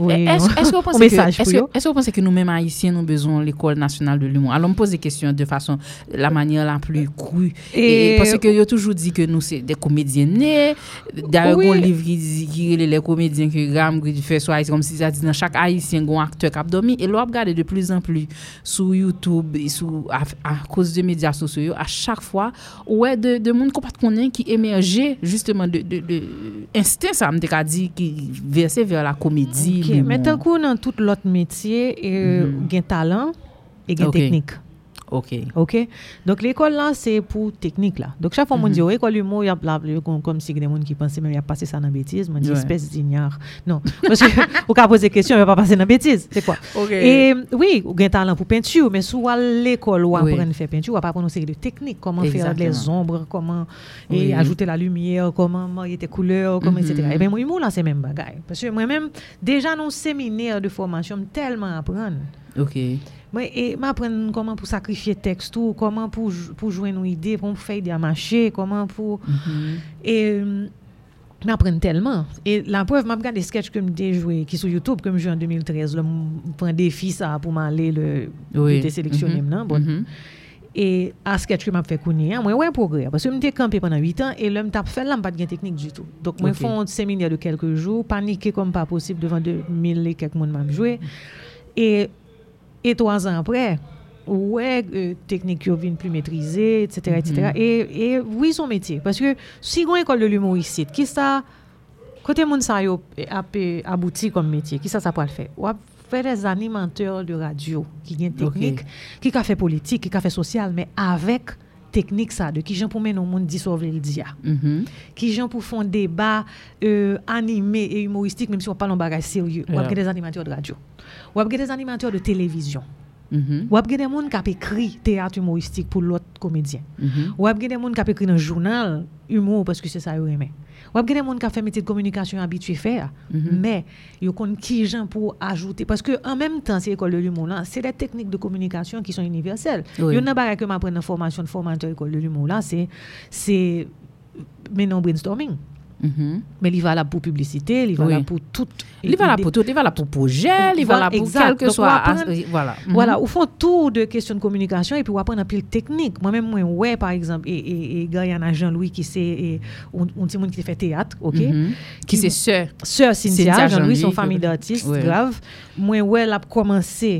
Oui, Est-ce que vous pensez que, message est-ce pour que, eux. est-ce que vous pensez que nous-mêmes haïtiens, nous avons besoin de l'école nationale de l'humour? Alors, on me pose des questions de façon, la manière la plus crue. Et- Et, parce que y a toujours dit que nous, c'est des comédiens nés. D'ailleurs, Oui. un livre qui les comédiens que Ram qui fait soit comme si ça dit dans chaque haïtien, un acteur qui a dormi. Et là, regarder de plus en plus sur YouTube et sur, à, à cause des médias sociaux, à chaque fois, ouais, de, de monde qu'on ne connaît qui émergeait justement de, de, de instinct, ça me dit, qui versait vers la comédie. Okay. Mais tant qu'on dans tout l'autre métier, il y a talent et une okay. technique. Ok. OK? Donc, l'école là, c'est pour technique là. Donc, chaque fois, on Mhm. dit, oh, école humour, il y a comme, si des gens qui pensaient même, il y a passé ça dans la bêtise. Je dis, Ouais. espèce d'ignare. Non. Parce que, ou qu'à poser question, il va pas passer dans la bêtise. C'est quoi? Ok. Et oui, ou gain talent pour peinture, mais soit l'école ou Oui. apprendre à faire peinture, ou pas apprendre une série de techniques, comment faire les ombres, comment Oui. et ajouter la lumière, comment marier tes couleurs, comment, Mhm. etc. Et bien, moi, humour là, c'est même bagaille. Parce que moi-même, déjà, dans le séminaire de formation, tellement apprendre. Ok. Mwen e m apren koman pou sakrifye tekstou, koman pou, pou jwen nou ide, pou m fey di a mache, koman pou... Mm -hmm. E m apren telman. E la preuve, m ap gade sketch ke m dejwe ki sou Youtube ke m jwe an 2013. Le m pren defi sa pou m ale le... Oui. Te seleksyonne m mhm. nan, bon. Mm -hmm. E a sketch ke m ap fe kouni, mwen wè progrè. Paske m te kampe penan 8 an, e lè m tap fel la m pat gen teknik du tout. Dok mwen okay. fon seminar de kelke jou, panike kom pa posib devan 2000 de, e kek moun m ap jwe. E... et trois ans après, ouais, euh, technique qui vient plus maîtrisée, etc., etc. Mhm. Et, et oui, son métier. Parce que si on école de l'humour ici, qui ça, côté sa yo a abouti comme métier, qui ça, ça peut le faire? Ou faire des animateurs de radio qui ont technique, qui a fait politique, qui a fait social, mais avec technique ça, de qui gens pour mener au monde le dia Mhm. qui gens pour un débat euh, animé et humoristique, même si on parle en bagage sérieux. Ou Yeah. avez des animateurs de radio. Ou avez des animateurs de télévision. Ou avez des gens qui ont écrit théâtre humoristique pour l'autre comédien. Mhm. Ou avez des gens qui ont écrit dans un journal humour parce que c'est ça qu'ils aiment. Wap gen moun ka fè métier de communication habitué faire, mm -hmm. mais yo kon ki jan pou ajouter parce que en même temps c'est école de l'humour là, c'est des techniques de communication qui sont universelles. Oui. Yo nan bagay que m'apprendre en formation de formateur école de l'humour là, c'est c'est menon brainstorming. Mm -hmm. Mais il va là pour publicité, il va oui. là pour tout. Il va là pour tout, il va là pour projet, il va là pour quel que soit. Voilà. Mm -hmm. Voilà, au fond, tout de questions de communication et puis on apprend un pile technique. Moi-même, moi, ouais, par exemple, et, et, et Guyana Jean-Louis qui c'est un petit monde qui fait théâtre, ok? Mm -hmm. Qui c'est sœur. Sœur Cynthia, Cynthia Jean-Louis, son famille d'artistes, ouais. grave. Moi, ouais, elle a commencé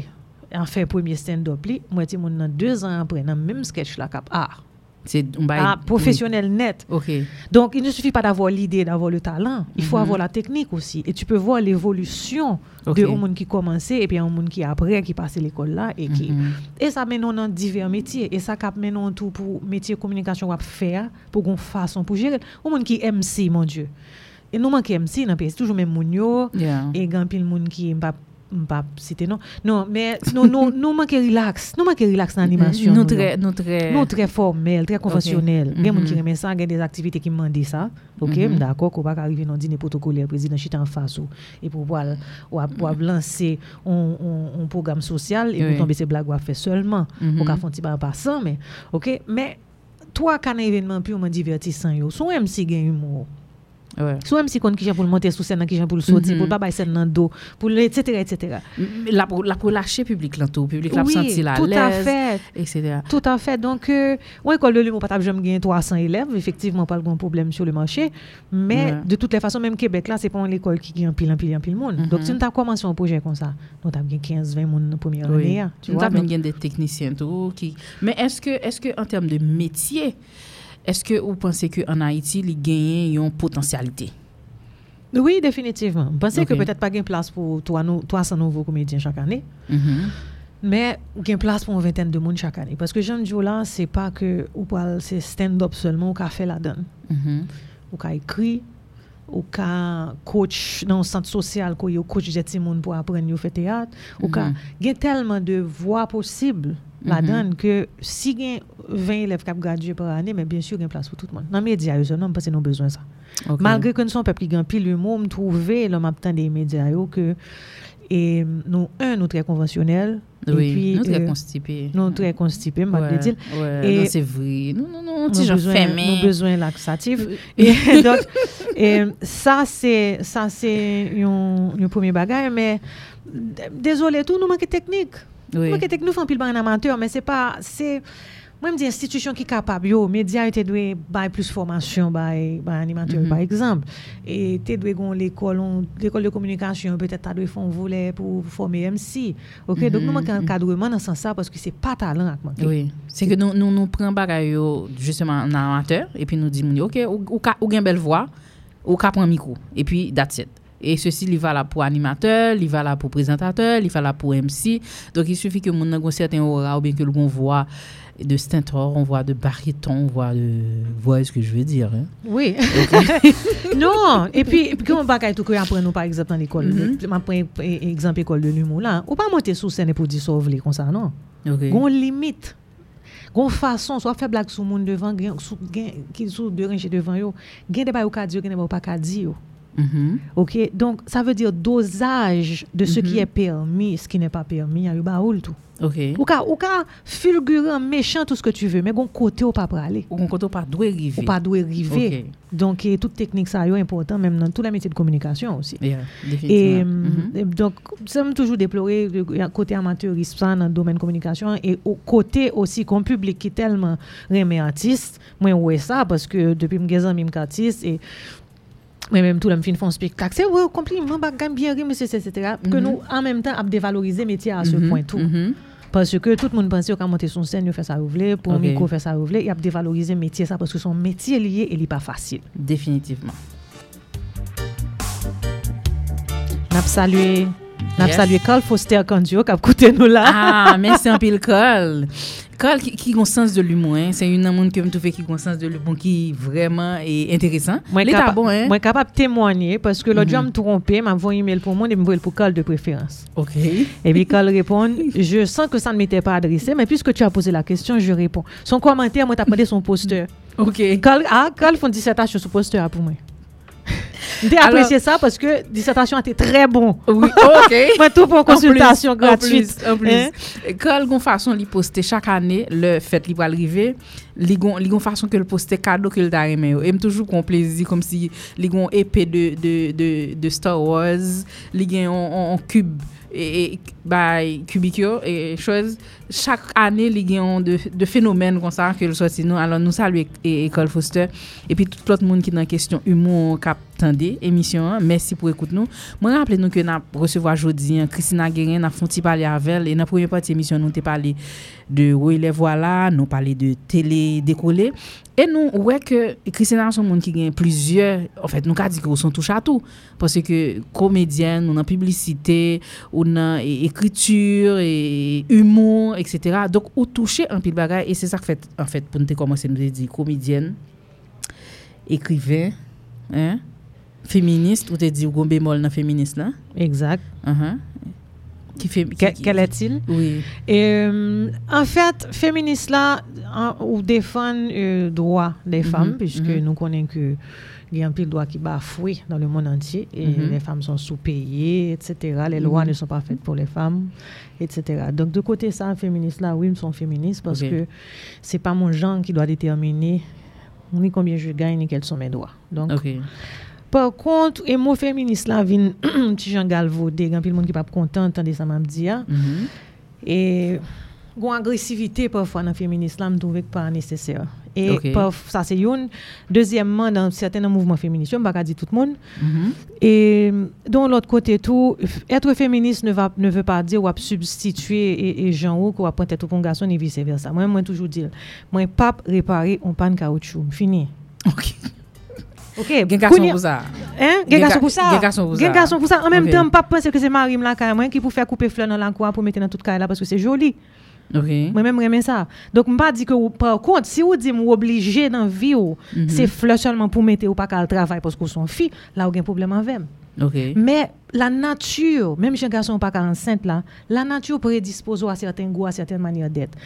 à faire premier stand-up. li. Moi, mon 2 ans après, dans le même sketch là, cap art. Un Ah, professionnel net. Donc, il ne suffit pas d'avoir l'idée, d'avoir le talent. Il faut Mhm. avoir la technique aussi. Et tu peux voir l'évolution de un monde qui commençait et puis un monde qui après, qui passait l'école là. Et, qui... Mhm. et ça mène dans divers métiers. Et ça cap mène tout pour métier communication à faire, pour qu'on façon pour gérer. Un monde qui MC, mon Dieu. Et nous manquons MC dans le pays. C'est toujours même moun yo. Yeah. Et grand pile monde qui pas m'pa citer non. Non, mais non, non, nous manque relax. Nous relax dans l'animation. Nous là. très, nous très. Très formel, très conventionnel. Il y a des gens qui aiment ça, il y a des activités qui demandent ça. OK, Mhm. d'accord, qu'on va pas arriver dans dîner protocolaire, président chita en face et pour pouvoir ou, ou lancer un, programme social et pour tomber ces blagues fait seulement Mhm. pour faire petit peu en passant mais OK, mais toi quand un événement purement divertissant yo, son MC gagne humour. Ouais. Sou mèm si kon ki jen pou l'monte sou sen nan ki jen pou l'soti, mm -hmm. pou l'babay sen nan do, pou l'et cetera, et cetera. La pou, pou lâche publik lantou, publik oui, la pou senti la lèz, et cetera. Tout à fait. Donc, euh, ou ouais, ekol de l'humour patap jom gen 300 élèves, effectivement, pas l'gon problème sur le marché, mais ouais. de toutes les façons, même Québec là, c'est pas l'école qui gen pile, pile, pile, pile moun. Mm -hmm. Donc, si nou tap komanse un projet kon sa, nou tap gen 15-20 moun nan premier oui. année. Nou tap gen gen de teknisyen tou. Qui... Mais est-ce que, est que en termes de métier, est-ce que vous pensez que en Haïti, les gagnent une potentialité? Oui, définitivement. Je pensais que Ok. peut-être pas gain place pour toi, nous, 300 nouveaux comédiens chaque année? Mhm. Mais gain place pour une vingtaine de monde chaque année. Parce que Jean Joe là, c'est pas que ou c'est stand-up seulement ou qu'a fait la donne. Mhm. ou qu'a écrit ou coach dans un centre social ko yo coach des pour apprendre yo faire théâtre ou Mhm. gen tellement de voies possibles la dan ke si gen 20 elev kap graduye par ane, men bensyo gen plas pou tout moun. Nan media yo, se nan mpase nou bezwen sa. Okay. Malgre kon son pep ki gen pil humou, mtrouve lom ap tan de media yo ke e, nou, un, nou tre konvensyonel, Oui, nou tre konstipè. Nou tre konstipè, mbak de dil. Nou se vri, nou nou nou, ti jan fèmè. Nou bezwen laksatif. Sa se yon premier bagay, men, dezolé tou nou manke teknik. Oui. Mwen ke tek nou fan pil ban an amateur, men se pa, se, mwen mdi institusyon ki kapab yo, media yo te dwe bay plus formasyon bay, bay animateur, mm -hmm. par exemple. E te dwe gon l'ekol, l'ekol de komunikasyon, petet ta dwe fon vole pou forme MC. Ok, mm -hmm. donk nou mhm. manke an kadreman nan san sa, paske se pa talan ak manke. Oui, se ke nou nou, nou pren bagay yo, justement, nan amateur, epi nou di moun yo, ok, ou, ou, ou, ou gen bel vwa, ou ka pren mikou, epi that's it. Et ceci, il va là pour animateur, il va là pour présentateur, il va là pour MC. Donc, il suffit que mon ait un certain aura ou bien que l'on voit de stentor, on voit de baryton, on voit de voix, ce que je veux dire. Hein? Oui. Okay. non, et puis, quand on va tout que après nous, par exemple, dans l'école, mm-hmm. je prends exemple école de l'humour là, ou pas monter sur scène pour dire dissolver comme ça, non. Okay. On limite. Gon fason, so a fe blag sou moun devan, gen, sou, gen, ki sou de renche devan yo, gen de bay ou ka di yo, gen de bay ou pa ka di yo. Mhm. OK, donc ça veut dire dosage de ce qui Mhm. est permis, ce qui n'est pas permis, y a eu baoul tout. OK. Ou ka ou ka fulgurant, méchant tout ce que tu veux, mais gon côté ou pas praler. Ou côté ou pas doit arriver. Ou pas doit arriver. OK. Donc, et toute technique, ça est important, même dans tous les métiers de communication aussi. Yeah, Et définitivement. hum, Mhm. et donc, ça me toujours déplorer le côté amateurisme ça dans le domaine communication et au côté aussi qu'on public qui est tellement remet artiste. Moi, ouais ça parce que depuis que j'ai mis artiste et Mwen menm tou la m fin fon spektak. Se wè, kompliment bak gam bien ri, monsye, etc. Mm -hmm. Ke mhm. nou an menm tan ap devalorize metye a se mm -hmm. point tou. Mm -hmm. Parce que tout moun panse yo ka monte son sen, yo fè sa rouvle, pou okay. miko fè sa rouvle, y ap devalorize metye sa, parce que son metye liye, el y pa fasil. Definitivman. Nap salue... salué n'a Yes. salué Carl Foster Kandio qui a écouté nous là. Ah, merci un pile Cole. Cole qui, qui a un sens de l'humour, hein. c'est une monde que me trouve qui a un sens de l'humour qui vraiment est intéressant. Moi L'état capa- bon, hein? moi capable de témoigner parce que l'autre Mhm. jour me trompé, m'a envoyé un email pour moi et me envoyé pour Carl de préférence. OK. Et puis Carl répond, je sens que ça ne m'était pas adressé, mais puisque tu as posé la question, je réponds. Son commentaire, moi t'as demandé son poster. OK. Carl, ah, Carl font dissertation sur poster pour moi. J'ai apprécié ça parce que dissertation était très bon. Oui, ok. Mais tout pour consultation en plus, gratuite. En plus, en plus. Hein? Quelle façon li poster chaque année le fête li va arriver, li gon, li gon façon que le poster cadeau que le t'a aimé. Et toujours qu'on plaisir comme si li gon épée de, de, de, de Star Wars, li gen en, en cube et, et cubicure et choses chaque année il y a de, de phénomènes comme ça que le sorti nous alors nous saluons e- e- école Foster et puis tout l'autre monde qui est dans question humour cap ap tende emisyon an. Mersi pou ekout nou. Mwen rappele nou ke nan resevo a jodi an. Kristina Guerin nan fonti pale avel. E nan premye pati emisyon nou te pale de Ouile Voila. Nou pale de Tele Dekole. E nou wè ke Kristina son moun ki gen plizye. En fèt fait, nou ka di ki ou son tou chatou. Pase ke komedyen, nou nan publicite, ou nan ekritur, e humor, etc. Dok ou touche an pil bagay. E se sa k fèt, en fèt, fait, pou nou te komanse nou te di komedyen. écrivain, hein, féministe ou te dit ou bémol dans féministe là? Exact. Uh-huh. Qui fait, Que- Quel est-il? Oui. Euh, en fait, féministes là, ou défendent euh, droit des femmes, puisque mhm. nous connaissons que il y a un pile de droits qui bafoués dans le monde entier et Mhm. les femmes sont sous-payées, etc. Les lois ne sont pas faites pour les femmes, etc. Donc, de côté ça, féministes là, oui, ils sont féministes parce Ok. que c'est pas mon genre qui doit déterminer ni combien je gagne ni quels sont mes droits. Donc. Par contre, et mot féministe là vient petit Jean galvaudé, grand pile monde qui pas content entendre ça m'a dit. ah. Mhm. Et gon agressivité parfois dans le féminisme là, me trouve que pas nécessaire. Et ça c'est une. Deuxièmement, dans certains mouvements féministes, je ne vais pas dire tout le monde. Mhm. Et dans l'autre côté tout, être féministe ne, va, ne veut pas dire ou substituer et, et gens ou qu'on pointer tout garçon et vice versa. Moi, moi toujours dire, moi pas réparer un pan caoutchouc, fini. OK. OK, Gen Kounya- pour ça. Hein? Gen Gen garçon ga- pour ça? gen garçon pour Gen ça. garçon pour ça. En même temps, pas penser que c'est Marim là quand même qui pour faire couper fleurs dans la cour pour mettre dans toute caille là parce que c'est joli. OK. Moi-même, j'aime ça. Donc, je ne pas dire que, par contre, si vous dites que vous obligé dans la vie, Mhm. c'est fleur seulement pour mettre ou pas qu'à le travail parce que vous sont filles, là, vous avez un problème avec. OK. Mais la nature, même si un garçon pas enceinte, là, la nature prédispose à certains goûts, à certaines manières d'être.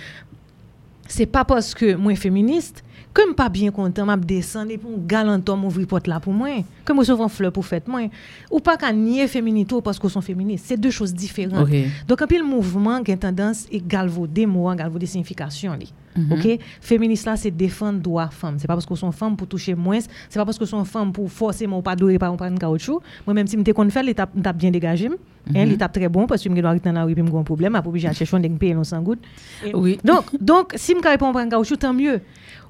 C'est pas parce que moi féministe que je pas bien content, m'a descendre et pour un galant homme ouvrir porte là pour moi, que moi souvent fleur pour fête moi, ou pas qu'à nier féminité parce qu'on sont féministes, c'est deux choses différentes. Donc, un peu le mouvement qui a tendance à galvauder mots, galvauder signification. li. Mhm. OK? Féministe là, c'est défendre droit femme. C'est pas parce que sont femmes pour toucher moins, c'est pas parce que sont femmes pour forcément pas dorer par un caoutchouc. Moi même si me qu'on fait l'étape bien dégagé, hein, Mhm. l'étape très bon parce que me dois dans la rue puis me un problème, après obligé à chercher un payer non sans goutte. Oui. Donc donc si me répond par un caoutchouc tant mieux.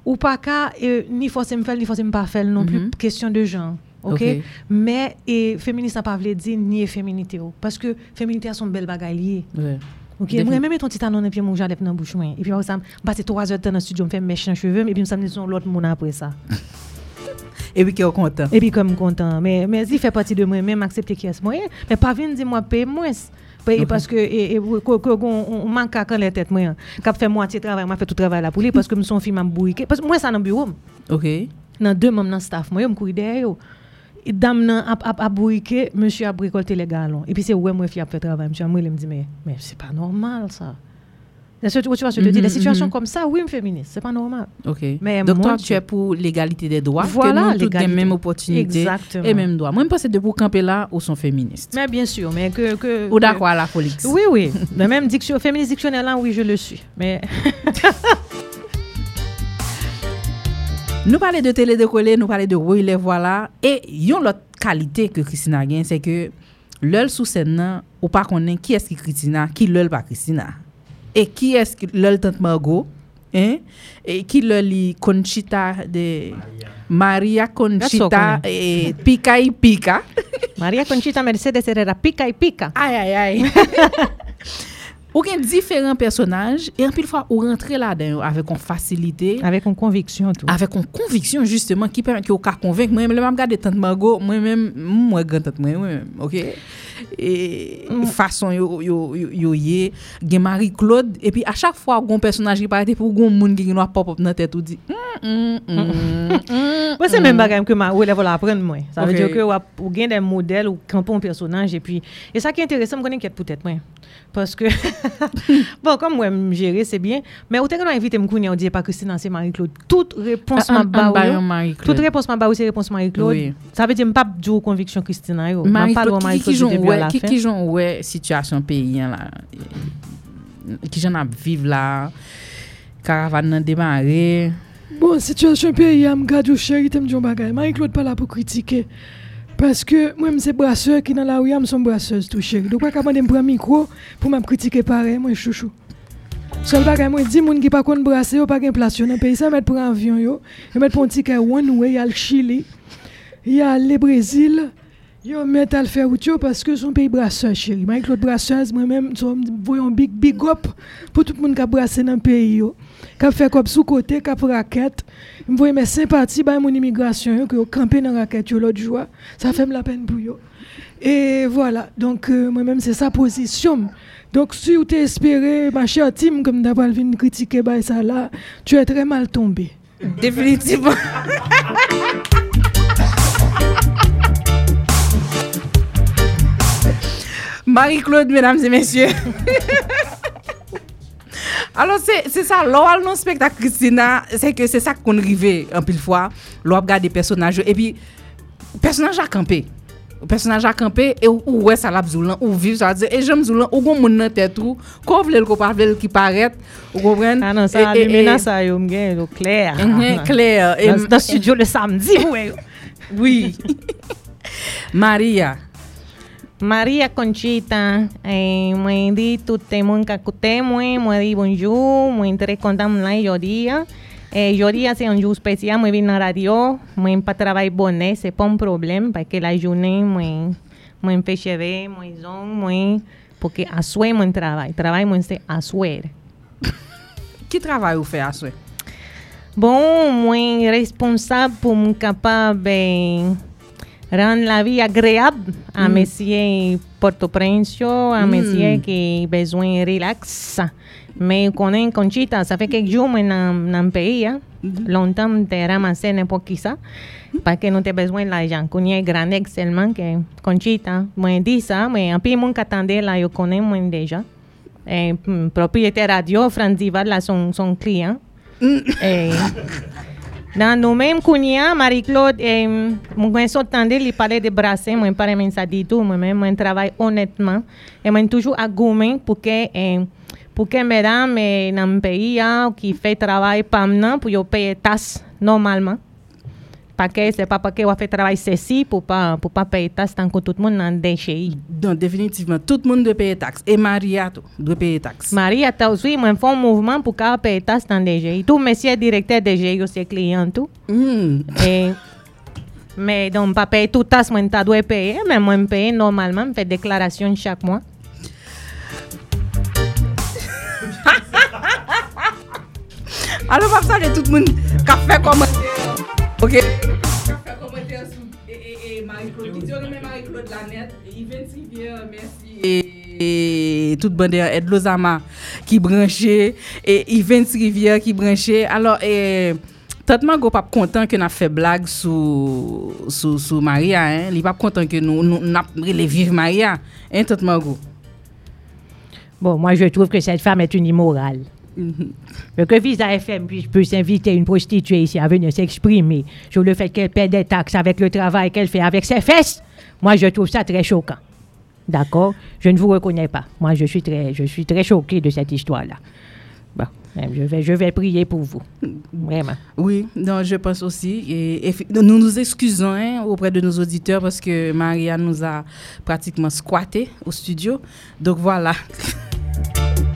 Ou pas qu'à euh, ni forcer me faire ni forcer me pas faire non plus Mhm. question de genre. OK? Mais et féministe n'a pas voulu dire ni féminité ou. parce que féminité a son belle bagaille liée. Ouais. Ok, moi même ton petit talon et puis mon jardin dans bouche moi. Et puis ça, passer 3 heures dans le studio, me faire les cheveux et puis me samedi son l'autre monde après ça. Et puis qui est content. Et puis comme content, mais mais il fait partie de moi même accepter qui est moi, mais pas venir dire moi paye moins. Paye Ok. parce que et, on manque à quand les têtes moi. Cap fait moitié travail, moi fait tout travail là pour lui parce que me son fille m'a bourriqué parce que moi ça dans bureau. OK. Dans deux membres dans staff, moi, je me courir derrière. dame nan a, a, a bourriqué, monsieur a récolté les galons. Et puis c'est ouais, moi, fille a fait travail. Monsieur? Il me dit, mais, mais c'est pas normal, ça. La situation, je te dis, des mhm, situations mhm. comme ça, oui, une féministe, c'est pas normal. Ok. Mais Donc, moi, toi, tu es pour l'égalité des droits, voilà, que nous, les mêmes opportunités Exactement. et mêmes droits. Moi, je pense que de pour camper là, ou sont féministes. Mais bien sûr, mais que. que ou d'accord à la folie. Oui, oui. Le même diction, féministe dictionnaire là, oui, je le suis. Mais. nous parlons de télé décollée, nous parlons de oui, les voilà. Et il y a l'autre qualité que Christina a c'est que l'œil sous scène, ou pas qu'on qui est-ce qui Christina, qui l'œil pas Christina. Et qui est-ce que tante Margot hein? Et qui l'œil Conchita de Maria Conchita et Pica y Pica. Maria Conchita Mercedes Herrera, pica y pica. Aïe, aïe, aïe. Ou gen diferent personaj, e anpil fwa ou rentre la den yo avek kon fasilite. Avek kon konviksyon tou. Avek kon konviksyon justeman ki permèt ki yo ka konvenk. Mwen mwen mwen gade tant mago, mwen mwen mwen gade tant mwen mwen, ok? E mm. fason yo, yo, yo, yo ye, gen Marie-Claude, e pi a chak fwa ou kon personaj ki parete pou goun moun gen yon apop op nan tet ou di, mm, mm, mm, Mwen se men bagayem ke ma ou elevo la apren mwen. Sa okay. ve diyo ke ou, ap, ou gen den model ou kampon personaj e pi, e sa ki enterese m konen ket pou tèt mwen. Parce que, bon, comme moi, je gérer, c'est bien. Mais autant que nous invité Mkouni, on dit pas Christine, c'est Marie-Claude. Toute réponse m'a baou. Toute réponse m'a baou, c'est réponse Marie-Claude. Ça veut dire que je ne dire conviction Christine. Marie-Claude, qui qui qui j'en ouais situation pays là. Qui j'en a vivre là. Caravane nan démarré. Bon, situation pays, je me garde chéri, je me dis bagay. Marie-Claude pas là pour critiquer. Parce que moi, c'est brasseur qui dans la rue, je suis brasseuse tout chéri. Donc, capable de me prendre micro pour me critiquer pareil, moi, chouchou. Seul bagay, moi, di moun qui pas kon brasser, yo pas gen place yo dans pays, ça mettre pour avion yo, yo mettre pour un ticket one way, y a le Chili, y a le Brésil, yo à le faire route yo parce que son pays brasseur chéri. Marie-Claude brasseuse, moi-même, so, voyons big big up pour tout le monde qui a dans le pays yo. Qui a fait comme sous côté, qui a raquette. Je voyais mes sympathies par mon immigration que yo campé dans raquette yo l'autre jour. Ça fait me la peine pour yo. Et voilà, donc euh, moi-même c'est sa position. Donc si vous t'espérez, ma chère Tim, comme d'avoir venir critiquer bah, ça là, tu es très mal tombé. Définitivement. Marie-Claude, mesdames et messieurs. Alors, c'est ça, lò al non spektak Christina, c'est que c'est ça qu'on rive un pile fois, lò ap gade personnages et puis personnage a campé. personnage a campé et ou ou ouais ça l'a zoulan? Ou vive ça dire et j'aime zoulan ou gon moun nan tête ou ko vle ko pa vle ki paraît ou comprendre Ah non, ça, là, ça, yo, m'gen, yo, clair. Mhm, clair. Et- Dans, dans le studio le samedi, ouais. Oui. Maria. María Conchita, eh, muy di tu temo en cacutemue, muy di bonjour, muy interés contam la lloría. Lloría eh, se un especial, muy bien radio, muy para trabajar boné, se pon problema, para que la ayune, muy, muy en PCB, muy zon, muy, porque asue muy trabajo, trabajo muy se asuer. ¿Qué trabajo fue asue? Bom, muy responsable, capaz de eh, rendre la vie agréable à Mm. monsieur Port-au-Prince, à Mm. monsieur qui a besoin de relax. Mais connaît Conchita, ça fait quelques jours moi dans dans le pays, hein. longtemps te ramassé n'importe qui ça. Parce que nous avons besoin de l'argent. Qu'on y ait grand seulement que Conchita. Moi dit ça, mais un peu mon qu'attendait là, je connais moi déjà. Mm, propriétaire radio, Franzival, là, son, son client. Et, dans nous mêmes Kounia, Marie-Claude, et moi, je entendais lui parler de brasser, moi, pas même ça dit tout, moi-même, moi, travaille honnêtement. Et moi, toujours à gommer pour que, eh, pour que mesdames, eh, dans le pays, hein, qui fait travail pas maintenant, pour payer tasse normalement. C'est pas parce que on fait travail ceci pour pas, pour pas payer tasse tant que tout le monde dans déchet. Non, définitivement, tout le monde doit payer taxe. Et Maria doit payer taxe. Maria, aussi, moi, fais un mouvement pour qu'elle paye tasse dans DG. Tout monsieur directeur DG, yo, c'est client tout. Et, mais donc, pas payer tout tasse, moi, t'as doit payer, mais moi, je paye normalement, je fais déclaration chaque mois. Alors, pas ça, tout le monde qui fait commentaire. Ok. Fè komwete sou e Marie-Claude. Ki diyo reme Marie-Claude Lanet. E Yventi Vier, mersi. E tout bende Ed Lozama ki branche. E Yventi Vier ki branche. Alors, e... Tatman go pap kontan ke nap fe blag sou, sou, sou Maria, hein? li pap kontan ke nou, nou nap releviv Maria, hein, Tatman go? Bon, moi je trouve que cette femme est une immorale. Euh, Que Visa FM puisse, puisse inviter une prostituée ici à venir s'exprimer sur le fait qu'elle paie des taxes avec le travail qu'elle fait avec ses fesses, moi, je trouve ça très choquant. D'accord? Je ne vous reconnais pas. Moi, je suis très, je suis très choqué de cette histoire-là. Bon, je vais, je vais prier pour vous. Vraiment. Oui, non, je pense aussi. Nous nous excusons hein, auprès de nos auditeurs parce que Maria nous a pratiquement squatté au studio. Donc voilà.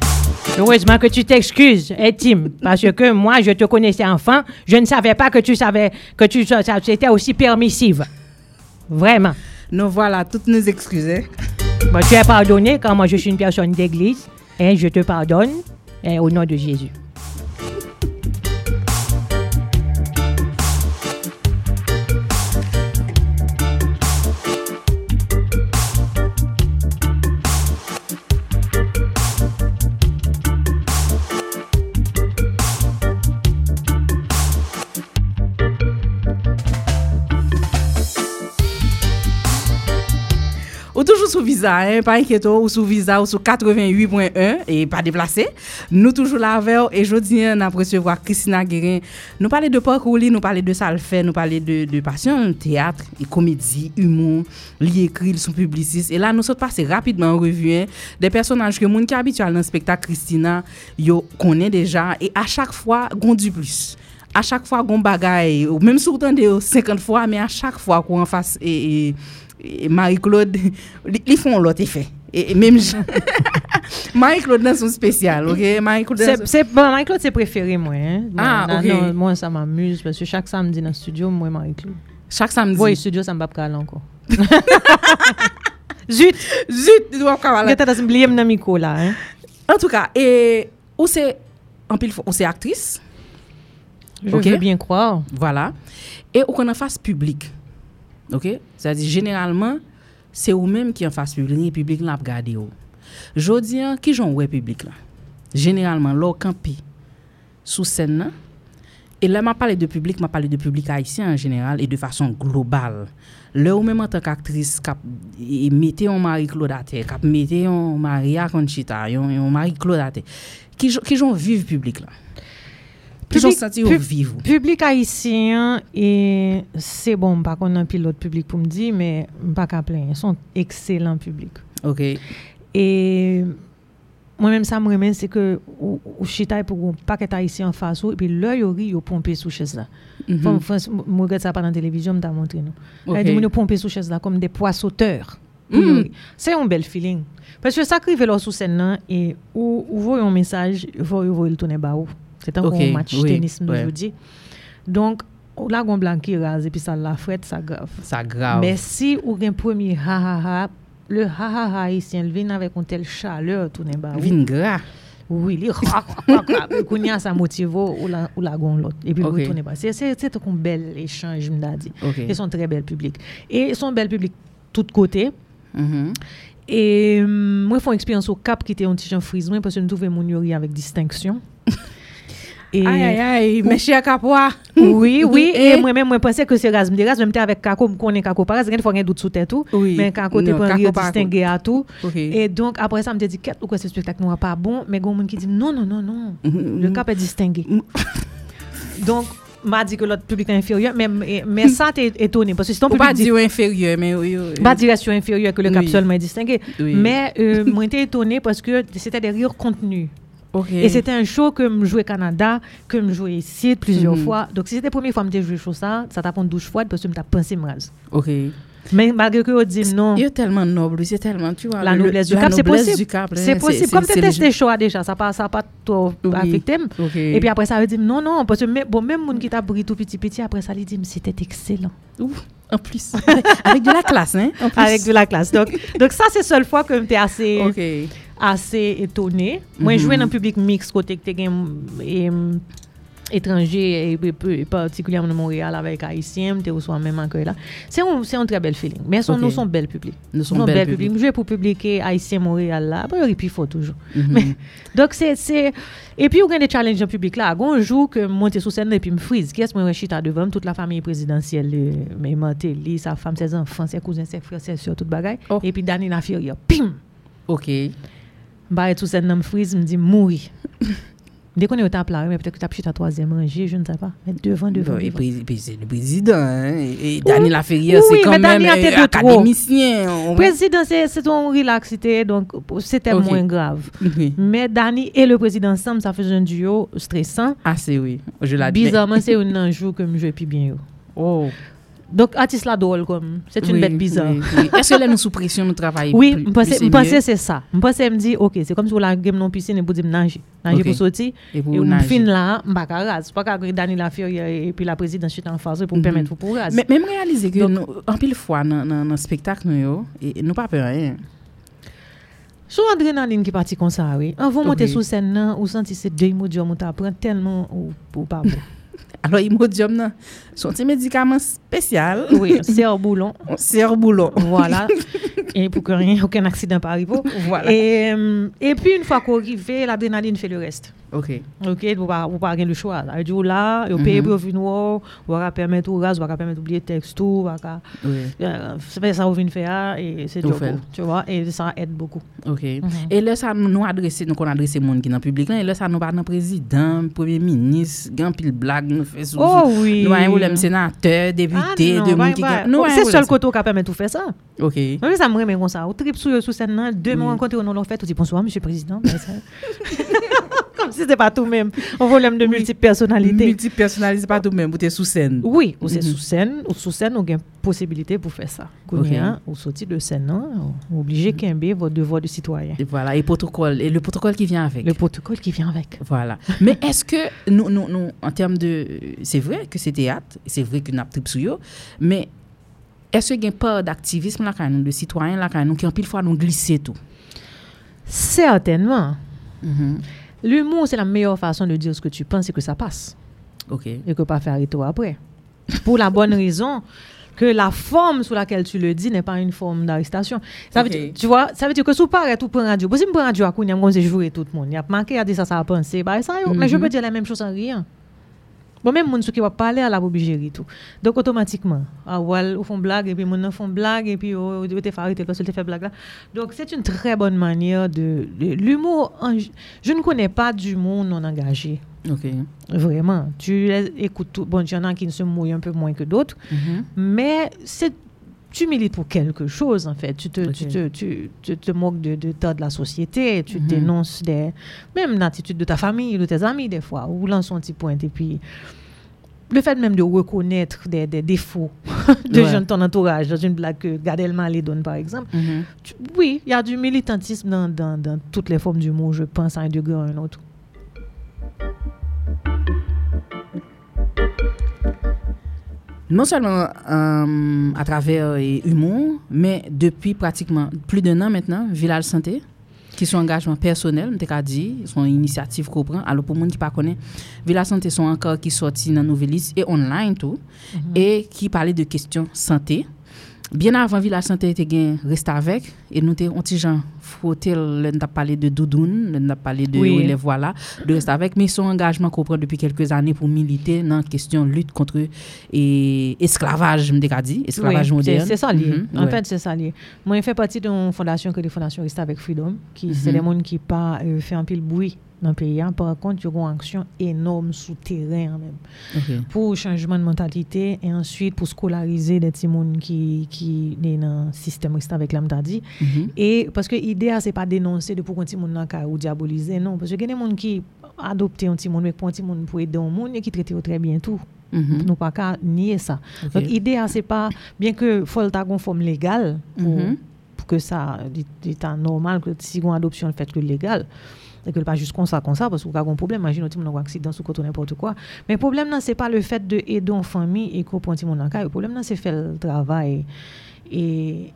Heureusement que tu t'excuses, intime, parce que moi, je te connaissais enfant, je ne savais pas que tu savais que tu c'était aussi permissive. Vraiment. Non, voilà, toutes nos excuses. hein. Bon, tu es pardonné quand moi je suis une personne d'église, et je te pardonne eh, au nom de Jésus. toujou sou visa, hein, pa enkyeto, ou sou visa ou sou 88.1 e pa deplase. Nou toujou la ver e jodi nan presevwa Kristina Guérin. Nou pale de parkouli, nou pale de salfe, nou pale de, de pasyon, teatre, komedi, humor, li ekri, li sou publicist. E la nou sot pase rapidman revuen de personaj ke moun ki abitual nan spektak Kristina yo konen deja e a chak fwa gondi plus. A chak fwa gond bagay, ou menm sou tande yo 50 fwa, men a chak fwa kon an fase e... e Marie-Claude, ils font l'autre effet. Et, et même Marie-Claude dans son spécial, ok? Marie-Claude C'est, bon, Marie-Claude, c'est préféré, moi. Hein? Ah, Non, ok. non, moi, ça m'amuse parce que chaque samedi dans le studio, moi, Marie-Claude. Chaque samedi? Oui, studio, ça me pas encore. Zut! Zut! Tu dois pas Je t'ai oublié mon micro là. Hein? En tout cas, et ou c'est en pile ou c'est actrice. Je veux bien croire. Voilà. Et qu'on en face public. Ok? Sa di, generalman, se ou menm ki an fase publik, ni publik lan ap gade yo. Jodi an, ki jon wè publik lan? Generalman, lò kampi sou sen nan, E la ma pale de publik, ma pale de publik haisyen en general e de fason global. Le ou menman tak aktris kap mette yon mari klodate, kap mette yon mari akonchita, yon, yon mari klodate. Ki, ki jon vive publik la. Toujours senti au vivre. Public haïtien, et c'est bon, pas qu'on a un pilote public pour me dire, mais pas qu'à plein. Ils sont excellents publics. OK. Et moi-même, ça me remet, c'est que je suis pour un paquet haïtien en face, et puis l'œil au riz, pompé sous chaise là. Mhm. Je regarde ça pas dans la télévision, je me montré. Ils ont pompé sous chaise là comme des poissoteurs. Mm. C'est un bel feeling. Parce que ça, qui fait leur sous scène là, et ou, ou voyez un message, vous voyez le tourner bas C'est un Ok, un match oui, tennis, ouais. je dis. Donc, ou là, on blanc qui rase, et puis ça la frette, ça grave. Ça grave. Mais si ou un premier ha ha ha, le ha ha ha haïtien, il vient avec une telle chaleur, tourner bas ou. Vin gras. Oui, il Kounia, ça motive ou la, ou la gon l'autre. Et puis, Ok. vous retournez pas. C'est un bel échange, je me dit. Ok. Ils sont très belles publics. Et ils sont belles publics tout côté. Mhm. Et hum, moi, font expérience au Cap qui était un petit Jean frise moi parce que nous trouvons mon avec distinction. Et Aïe, aïe, mes chers capois. Oui, oui, et moi-même, moi, pensais que c'est Razm. Des Razm, j'étais avec Kako, je connais Kako. Par exemple, il faut ait doute sous tête tout. Mais Kako, t'es pas un distingué à tout. Et donc, après ça, je me dit, qu'est-ce que ce spectacle n'est pas bon? Mais il y a qui disent, non, non, non, non. Le cap est distingué. donc, m'a dit que l'autre public est inférieur. Mais, mais, mais ça, t'es étonné. Parce que si ton public pas dit- dire inférieur, mais oui. oui. pas direction inférieure que le cap seulement est distingué. Mais euh, moi, j'étais étonné parce que c'était des rires contenus. Et c'était un show que je jouais au Canada, que je jouais ici plusieurs Mhm. fois. Donc, si c'était la première fois que je joué show ça, ça t'a pris une douche froide parce que je t'ai pensé me. Ok. Mais malgré que on dit non. Il est tellement noble, c'est tellement, tu vois. La le- noblesse du cap, c'est possible. hein, C'est possible. Comme tu c'est testé le- le show déjà, ça n'a pas, ça pas trop Oui. affecté. Et puis après, ça veut dire non, non. Parce que bon, même moun qui t'a pris tout petit, petit, après ça, il dit c'était excellent. Ouf, en plus. Avec de la classe, hein? En plus. Avec de la classe. Donc, donc ça, c'est la seule fois que j'étais assez, Ok. ase etone. Mwen mm -hmm. jwen nan publik mix kote te gen etranje, et, partikulyaman nan Montreal avek Haitien, te ou swa menman kwe la. Se yon tre bel feeling. Men son okay. nou son bel publik. Nou son nou bel publik. Jwe pou publike Haitien Montreal la, pa yon ripi fo toujou. Mm -hmm. Dok se, se, e pi ou gen de challenge nan publik la, gonjou ke monte sou sen epi m friz, kyes mwen rechita devan, tout la fami presidansyel, mwen mante li, sa fam, se zanfan, se kouzen, se frè, se sè, tout bagay, oh. epi dani na firyo, pim! Ok. Bah, et tout ça, me freeze, me dit mourir. Dès qu'on est au table là, mais peut-être que tu as pris ta troisième rangée, je ne sais pas. Mais devant, devant. Et puis, puis c'est le président, hein, et, Daniel Laferrière, c'est quand même été euh, académicien. on- Président, c'est c'est ton relaxité, donc c'était moins grave. Mais Dani et le président ensemble, ça faisait un duo stressant. Ah, c'est oui, je l'admets. Bizarrement, c'est un jour que je joue plus bien. Oh. Donc, artiste la drôle, comme. C'est une Oui, bête bizarre. oui, oui. Est-ce que là, nous sous pression, nous travaillons Oui, je pensais mieux? c'est ça. Je pensais me dire, ok, c'est comme si vous la game non piscine et vous dites nager. Nager pour sortir. Et nager. fin là, je ne pas raser. pas qu'à Dani Laferrière et puis la présidente chute en face pour Mhm. permettre vous pour raser. Mais même réaliser que en pile fois dans dans spectacle nous nous pas peur rien. Son adrénaline qui parti comme ça, oui. Avant de monter sur scène, nan, ou senti c'est deux mots on t'apprend tellement ou, ou pas bon. Alors Imodium nan, son petit médicament spécial. oui, c'est un boulon. C'est un boulon. Voilà. et pour que rien, aucun accident pas arrive. Voilà. Et, euh, et puis une fois qu'on arrive, l'adrénaline fait le reste. OK. Ok, vous vous pas avoir le choix. Ça veut dire là, vous payez pour venir vous va permettre ou ras, vous va permettre d'oublier texte tout, vous va Oui. euh, ça vous venez faire et c'est faites. tu vois et ça aide beaucoup. OK. Mhm. Et là ça nous adresser nous qu'on adresser monde qui dans public là et là ça nous pas dans président, premier ministre, grand pile blague nous sou nou an ou lem senatèr, depité, de moun ki gen. Se sol koto ka pèmè tout fè sa. Ok. Mwen sa mwen mè kon sa. Ou trip sou yo sou sen nan, dè mè renkonte ou non lò fèt, ou di bonsoir, M. Prezident. Comme si c'est pas tout même. On problème de oui. multipersonnalité. Multipersonnalité, c'est pas tout même. Vous êtes sous scène. Oui, vous êtes mhm. sous scène. Ou sous scène, on a une possibilité pour faire ça. Quand okay. vous sortez de scène, non? Vous obligé mm -hmm. qu'un votre devoir de citoyen. Et voilà, et protocole. Et le protocole qui vient avec. Le protocole qui vient avec. Voilà. Mais est-ce que nous, nous, nous, en termes de. C'est vrai que c'est théâtre, c'est vrai que nous avons mais est-ce qu'il y a pas d'activisme là, quand nous, de citoyens là, quand nous, qui en pile fois nous glisser tout? Certainement. Mm -hmm. L'humour, c'est la meilleure façon de dire ce que tu penses et que ça passe. OK. Et que pas faire retour après. Pour la bonne raison que la forme sous laquelle tu le dis n'est pas une forme d'arrestation. Ça veut dire, tu vois, ça veut dire que sous paraît tout prend radio. Si je prends radio à Kounia, moi, je jouer tout le monde. Il y a manqué à dire ça, ça a pensé. Bah, ça, yo. Mais je Mhm. peux dire la même chose sans rien. Bon, même moun sou ki wap pale, la jeri tout. Donc, automatiquement, ah, wal, ou font blague, et puis moun nan font blague, et puis oh, ou te parce fait blague là. Donc, c'est une très bonne manière de... de- L'humour, je ne connais pas d'humour non engagé. Ok. Vraiment. Tu les écoutes tout. Bon, il y en a qui se mouillent un peu moins que d'autres. Mhm. Mais c'est tu milites pour quelque chose, en fait. Tu te, tu te, tu, tu te moques de, de, de la société, tu Mhm. dénonces des, même l'attitude de ta famille, de tes amis, des fois, ou lance un petit point. Et puis, le fait même de reconnaître des, des défauts de Ouais. gens de ton entourage, dans une blague que Gad Elmaleh donne, par exemple, Mhm. tu- oui, il y a du militantisme dans, dans, dans toutes les formes d'humour, je pense, à un degré ou à un autre. Non seulement euh, à travers euh, humour, mais depuis pratiquement plus d'un an maintenant, Village Santé, qui sont engagement personnel, je dit, sont initiative qu'on prend. Alors pour les gens qui ne connaissent Village Santé sont encore qui sorti dans nouvelle liste et online tout, et qui parlait de questions santé. Bien avan vi la sante te gen reste avek, e nou te onti jan frote lè n da pale de doudoun, lè n da pale de oui. lè voilà, de reste avek, men son engajman ko pren depi kelkez anè pou milite nan kestyon lut kontre esklavaj mde ka di, esklavaj oui, modern. Se sa li, mm -hmm, an ouais. fèd se sa li. Mwen fè pati don fondasyon ke de fondasyon reste avek freedom, ki mm -hmm. se de moun ki pa euh, fè an pil boui dans le pays. hein. Par contre, il y a une action énorme souterrain même. Pour changement de mentalité et ensuite pour scolariser des petits qui qui est dans le système avec l'âme dit. Mhm. Et parce que l'idée c'est pas dénoncer de pour un petit monde ou diaboliser non parce que y a des gens qui adoptent un petit monde mais pour un petit monde pour aider un monde et qui traitent très bien tout. Mhm. Nous pas qu'à nier ça. Ok. Donc l'idée c'est pas bien que faut une forme légale pour, Mhm. pour que ça est normal que si on adoption le fait que légal et que pas juste comme ça comme ça parce qu'on a un problème. Imagine un un accident sous côté n'importe quoi. Mais le problème là c'est pas le fait de aider en famille et qu'on prend dans le cas. le problème c'est faire le travail et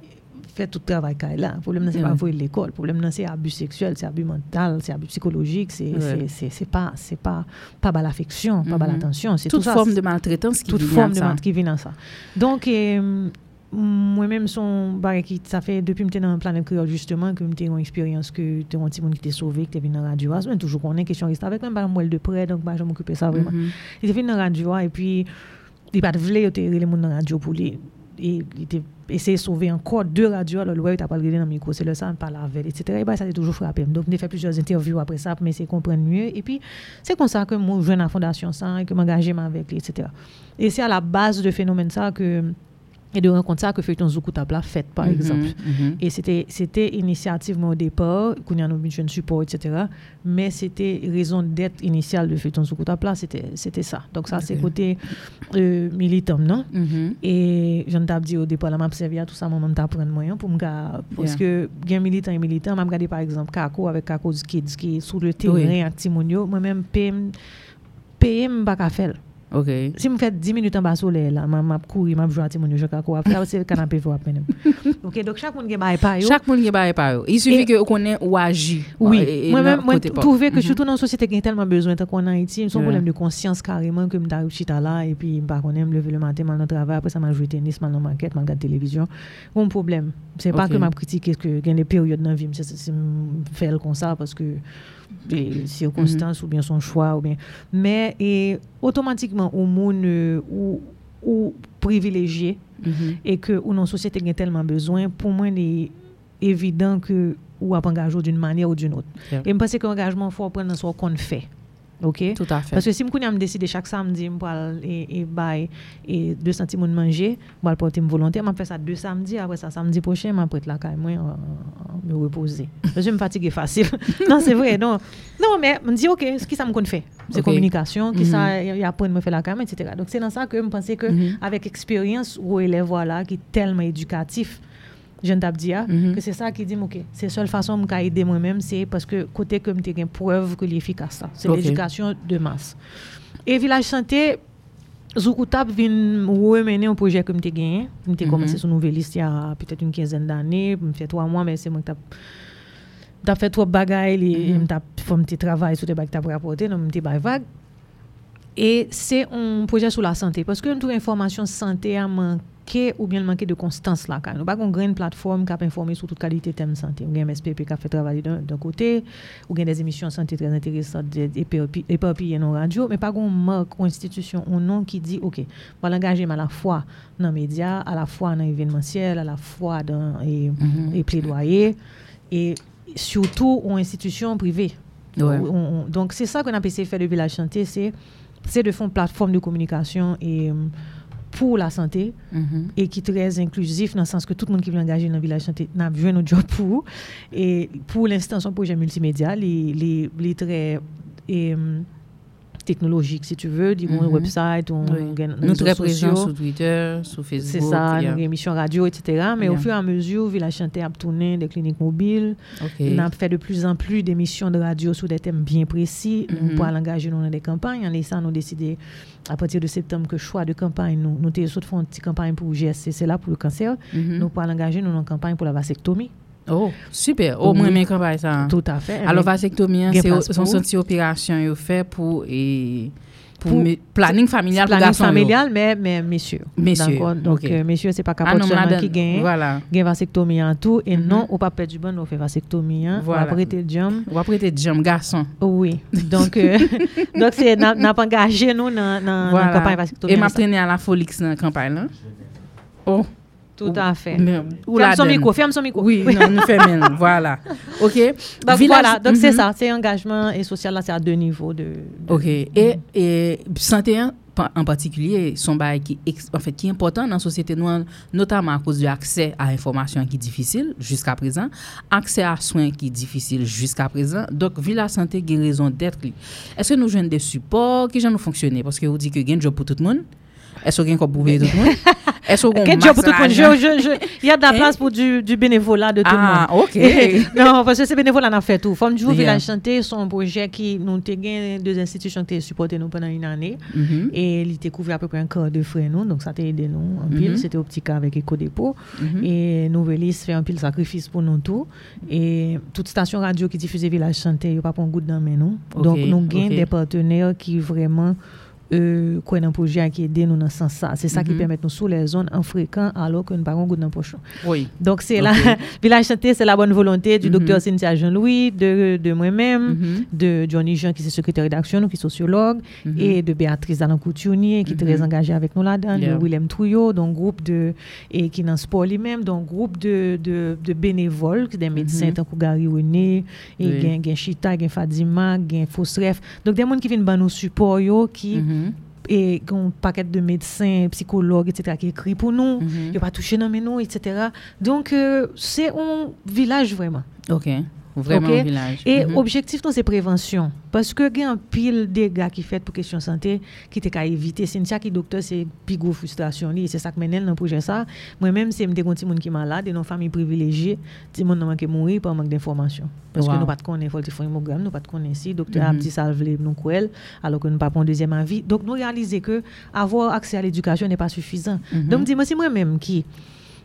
faire tout le travail qu'il là. Le problème c'est pas voir l'école. Le problème c'est abus sexuel c'est abus mental c'est abus psychologique c'est Ouais. c'est- c'est c'est pas c'est pas pas bas l'affection pas bas Mhm. l'attention c'est Toute forme de maltraitance qui toute vient forme de maltraitance qui vient à ça. Donc euh, moi-même son bagay qui ça fait depuis que j'étais dans planète créole justement que j'étais une expérience que t'es un petit monde qui t'est sauvé que t'es venu dans la radio mais toujours qu'on est question reste avec même pas moi de près donc bah je m'occuper ça vraiment. Mhm. il était venu dans la radio et puis il pas vle il était les monde dans la radio pour lui et il était essayé de sauver encore deux radios alors le ouais il t'a pas regardé dans le micro c'est le ça pas la veille etc et bah ça a toujours frappé. Donc j'ai fait plusieurs interviews après ça pour essayer de comprendre mieux. Et puis c'est comme ça que moi je joins à la fondation ça et que m'engager avec lui etc et c'est à la base de phénomène ça que et de rencontre ça que Feuilleton Zoukoutapla fait par Mhm, exemple. mhm. et c'était c'était initiativement au départ qu'on y a un jeune support etc mais c'était raison d'être initiale de Feuilleton Zoukoutapla c'était c'était ça. Donc ça c'est côté euh, militant non? Mhm. et j'en t'ai dit au départ là m'a servi à tout ça moment t'apprendre moyen pour me parce que bien militant et militant m'a regardé par exemple Kako avec Kako Kids qui est sur le Oui. terrain avec Timonio moi même PM PM pas Ok. Si m fèt 10 minutes an ba sole la, m ap kouri, m ap jwa ti moun yo joka kou ap, la wè se kanapè fò ap menem. ok, dok chak moun gen ba e pa yo. Chak moun gen ba e pa yo. Il suffit que konen ou agi. Oui. Mwen mwen mwen trouve que choutou nan sosyete gen telman bezwen ta konan iti, m son problem de konsyans kareman ke m ta ou chita la, e pi m pa konen m leve le matin, mal nan travay, apre sa man jwè tenis, mal nan manket, mal gade televizyon. Ou m problem. Se pa ke m ap kritike gen de peryode nan vi, m fèl kon sa, paske... me les circonstances ou bien son choix ou bien. Mais et automatiquement au monde euh, ou ou privilégié Mhm. et que ou non société a tellement besoin pour moi il est évident que ou à engager d'une manière ou d'une autre. Yeah. et je pense que l'engagement faut prendre dans ce qu'on fait OK? Tout à fait. parce que si je me décide chaque samedi je vais et et et deux centimes de manger je vais porter volontaire je fais ça deux samedis après ça samedi prochain je prête la caille moi me reposer. Parce que je me fatigue facile. Non c'est vrai non. Non mais je me dis OK ce qui ça me fait? C'est communication qui ça y apprendre me faire la caille etc donc c'est dans ça que je pense que Mhm. avec expérience ou élève voilà qui est tellement éducatif je ne dit ah, Mhm. que c'est ça qui dit OK c'est la seule façon de aider moi-même c'est parce que côté que me une preuve que l'efficace c'est l'éducation de masse et village santé Zoukoutap vient remener un projet que j'ai gagné. J'ai Mhm. commencé sur nouvelle liste il y a peut-être une quinzaine d'années. Je fait trois mois, mais c'est moi qui t'as fait trop de bagailles et t'as fait un petit travail sur des bagages que t'as rapporté, donc petit bail vague. Et c'est un projet sur la santé parce que toute information santé a manqué ou bien le manqué de constance là. Nous pas une grande plateforme qui a informé sur toute qualité thème santé. Ou bien MSPP qui a fait travailler d'un côté, ou bien des émissions santé très intéressantes éparpillées éparpillées dans la radio, mais pas une marque ou institution ou nom qui dit, OK, on va l'engager à la fois dans les médias, à la fois dans l'événementiel, à la fois dans les Mhm. plaidoyers, et surtout aux institutions privées. Ouais. On- on- donc, c'est ça qu'on a essayé de faire depuis la santé, c'est c'est de faire une plateforme de communication et, pour la santé Mhm. et qui est très inclusif dans le sens que tout le monde qui veut engager dans le village santé n'a besoin de job pour. Et pour l'instant, son projet multimédia, les, les, les très et, hum, technologique, si tu veux, disons, un Mhm. website, ou Oui. Nous très présents sur Twitter, sur Facebook. C'est ça, yeah. une émission radio, etc. Mais au fur et à mesure, Village Santé a tourné des cliniques mobiles. On a fait de plus en plus d'émissions de radio sur des thèmes bien précis Mhm. pour aller engager nous dans des campagnes. En ça, nous décidé à partir de septembre que choix de campagne, nous, nous avons fait une petite campagne pour GSC, c'est là pour le cancer. Mhm. Nous pour aller engager nous dans une campagne pour la vasectomie. Oh, super. Oh, mwen men kampay sa. Tout a fe. Alo vasektomien, son senti operasyon yo fe pou e... Pour planning familial pour garçon familial mais mais messieurs d'accord donc okay. euh, messieurs c'est pas capote ah non, seulement qui gagne voilà gagne vasectomie en tout et mm -hmm. non ou pas perdre du bon on fait vasectomie voilà. ou prêter jam ou prêter jam garçon oui donc euh, donc c'est n'a, n'a pas engagé nous dans dans voilà. campagne vasectomie et m'a traîné à la folix dans campagne là oh Tout à fait. Ferme son micro, ferme son micro. Oui, non, nous fermons. voilà. OK. Donc Village- voilà, donc c'est Mhm. ça, c'est engagement et social là, c'est à deux niveaux de. de- OK. Et, et santé hein, en particulier, son bail qui, en fait, qui est important dans la société noire, notamment à cause de l'accès à l'information qui est difficile jusqu'à présent, accès à soins qui est difficile jusqu'à présent. Donc, Villa Santé a une raison d'être. Est-ce que nous jouons des supports qui nous fonctionner? Parce que vous dites que un job pour tout le monde. Est-ce qu'il y a pour payer tout le monde? Est-ce a un Quel job pour tout le monde? Il y a de la Hein? place pour du, du bénévolat de tout Ah, le monde. ok. non, parce que c'est bénévolat, on a fait tout. Femme du jour, Yeah. Village Santé, son projet qui nous gagné deux institutions qui ont supporté nous pendant une année. Mhm. Et il était couvert à peu près un quart de frais, nous. Donc, ça t'a aidé nous en pile. Mhm. C'était Optica avec Ecodépôt. Mhm. Et Nouvelis fait un pile sacrifice pour nous tout. Et toute station radio qui diffusait Village Santé, il a pas un goût dans nous. Ok, Donc, nous avons ok. des partenaires qui vraiment euh, quoi dans projet qui aident nous dans ce sens ça c'est ça qui Mhm. permet nous sous les zones en fréquent alors que nous pas goût dans poche Oui. donc c'est là village santé c'est la bonne volonté du Mhm. docteur Cynthia Jean-Louis de, de moi-même Mhm. de Johnny Jean qui est secrétaire rédaction nous qui est sociologue et de Béatrice Alain Couturier qui est très engagée avec nous là-dedans Yeah. de Willem Trouillot donc groupe de et qui est dans le sport lui-même donc groupe de, de, de bénévoles des médecins tant que Gary René et Oui. gen, gen Chita gen Fadima gen Fosref donc des gens qui viennent ban nous support qui Mhm. et un paquet de médecins, psychologues, etc., qui écrit pour nous. Il n'y a pas touché dans nous, etc. Donc, euh, c'est un village vraiment. OK. Vreman okay? vilaj. E mm -hmm. objektif ton se prevensyon. Paske gen an pil dega ki fet pou kesyon sante ki te ka evite. Sen tia ki doktor se pigou frustrasyon li. Se sak menel nan proje sa. Mwen menm se mte kon ti moun ki malade, non fami privileje, ti moun nan manke mouri pa mank d'informasyon. Paske wow. nou pat konen fol ti fon imogram, nou pat konen si. Doktor mm -hmm. ap ti salvele nou kouel alo ke nou pa pon dezyeman avi. Donk nou realize ke avor akse al edukasyon ne pa sufizan. Mm -hmm. Donk di mwen se mwen menm ki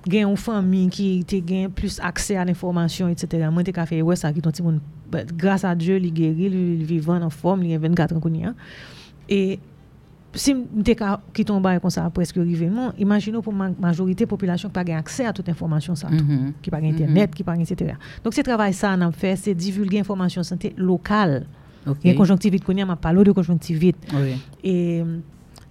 gen une famille qui te gen plus accès à l'information etc. Moi te ka fait ouais ça qui ton petit monde But grâce à Dieu il guéri, il vivant en forme, il a 24 ans konya. Et si m'te ka qui tombe comme ça presque arrivé non, imaginez pour ma majorité population qui pas gen accès à toute information ça tout, Mhm. qui pas Mhm. internet, qui pas etc. Donc ce travail ça on a fait c'est divulguer information santé locale. OK. Il y a conjonctivite konya m'a parlé de. Oui. Et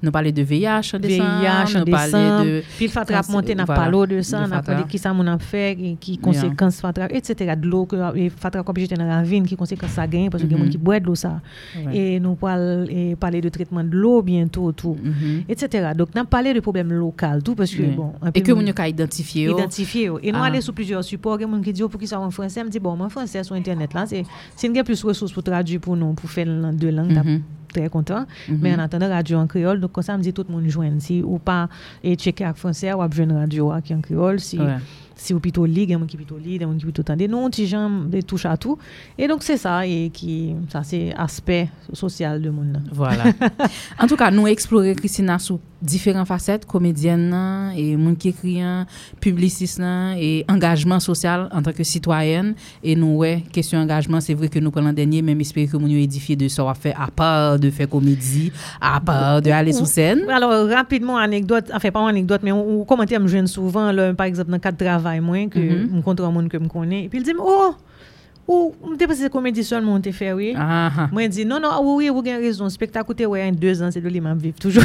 nous parler de VIH, de VIH, sang, nous parler de puis fatrap monter n'a voilà. parlé de ça, n'a parlé qui ça mon a fait, qui conséquences fatrap etc. de l'eau que fatrap obligé dans la ravine qui conséquences ça gagne parce que mm -hmm. monde qui boit de l'eau ça. Ouais. Et nous parler parler de traitement de l'eau bientôt tout mm -hmm. etc. Donc n'a parlé de problèmes locaux tout parce que oui. bon et que mon a identifié oh. identifié oh. et nous ah. aller sur plusieurs supports, il y a qui dit oh, pour qui ça en français, me dit bon en français sur internet là c'est c'est une plus ressources pour traduire pour nous pour faire de langue mm-hmm. très content. Mm -hmm. Mais en attendant, radio en créole, donc comme ça, me dit tout le monde joindre. Si ou pas, et checker avec français, ou à radio qui en créole. Si, ouais. si ou plutôt lit, il y a qui plutôt lit, il y a qui plutôt tendez. Non, petit gens des touche à tout. Et donc c'est ça et qui ça c'est aspect social de monde. Voilà. en tout cas, nous explorer Christina sous différentes facettes, comédienne et monde qui écrit, publiciste et engagement social en tant que citoyenne et nous ouais, question engagement, c'est vrai que nous prenons dernier même espérer que nous édifier de ça à faire à part de faire comédie, à part de aller sur scène. Alors rapidement anecdote, enfin pas anecdote mais on, on commentait me jeune souvent là, par exemple dans cadre travay mwen, ke mm -hmm. m kontra moun ke m konen, pi l di m, oh, oh Ou, mwen te pese komedi sol mwen te fè wè. Mwen di, non, non, wè wè wè gen rezon. Spektak ou te wè yon 2 an, se do li man viv toujou.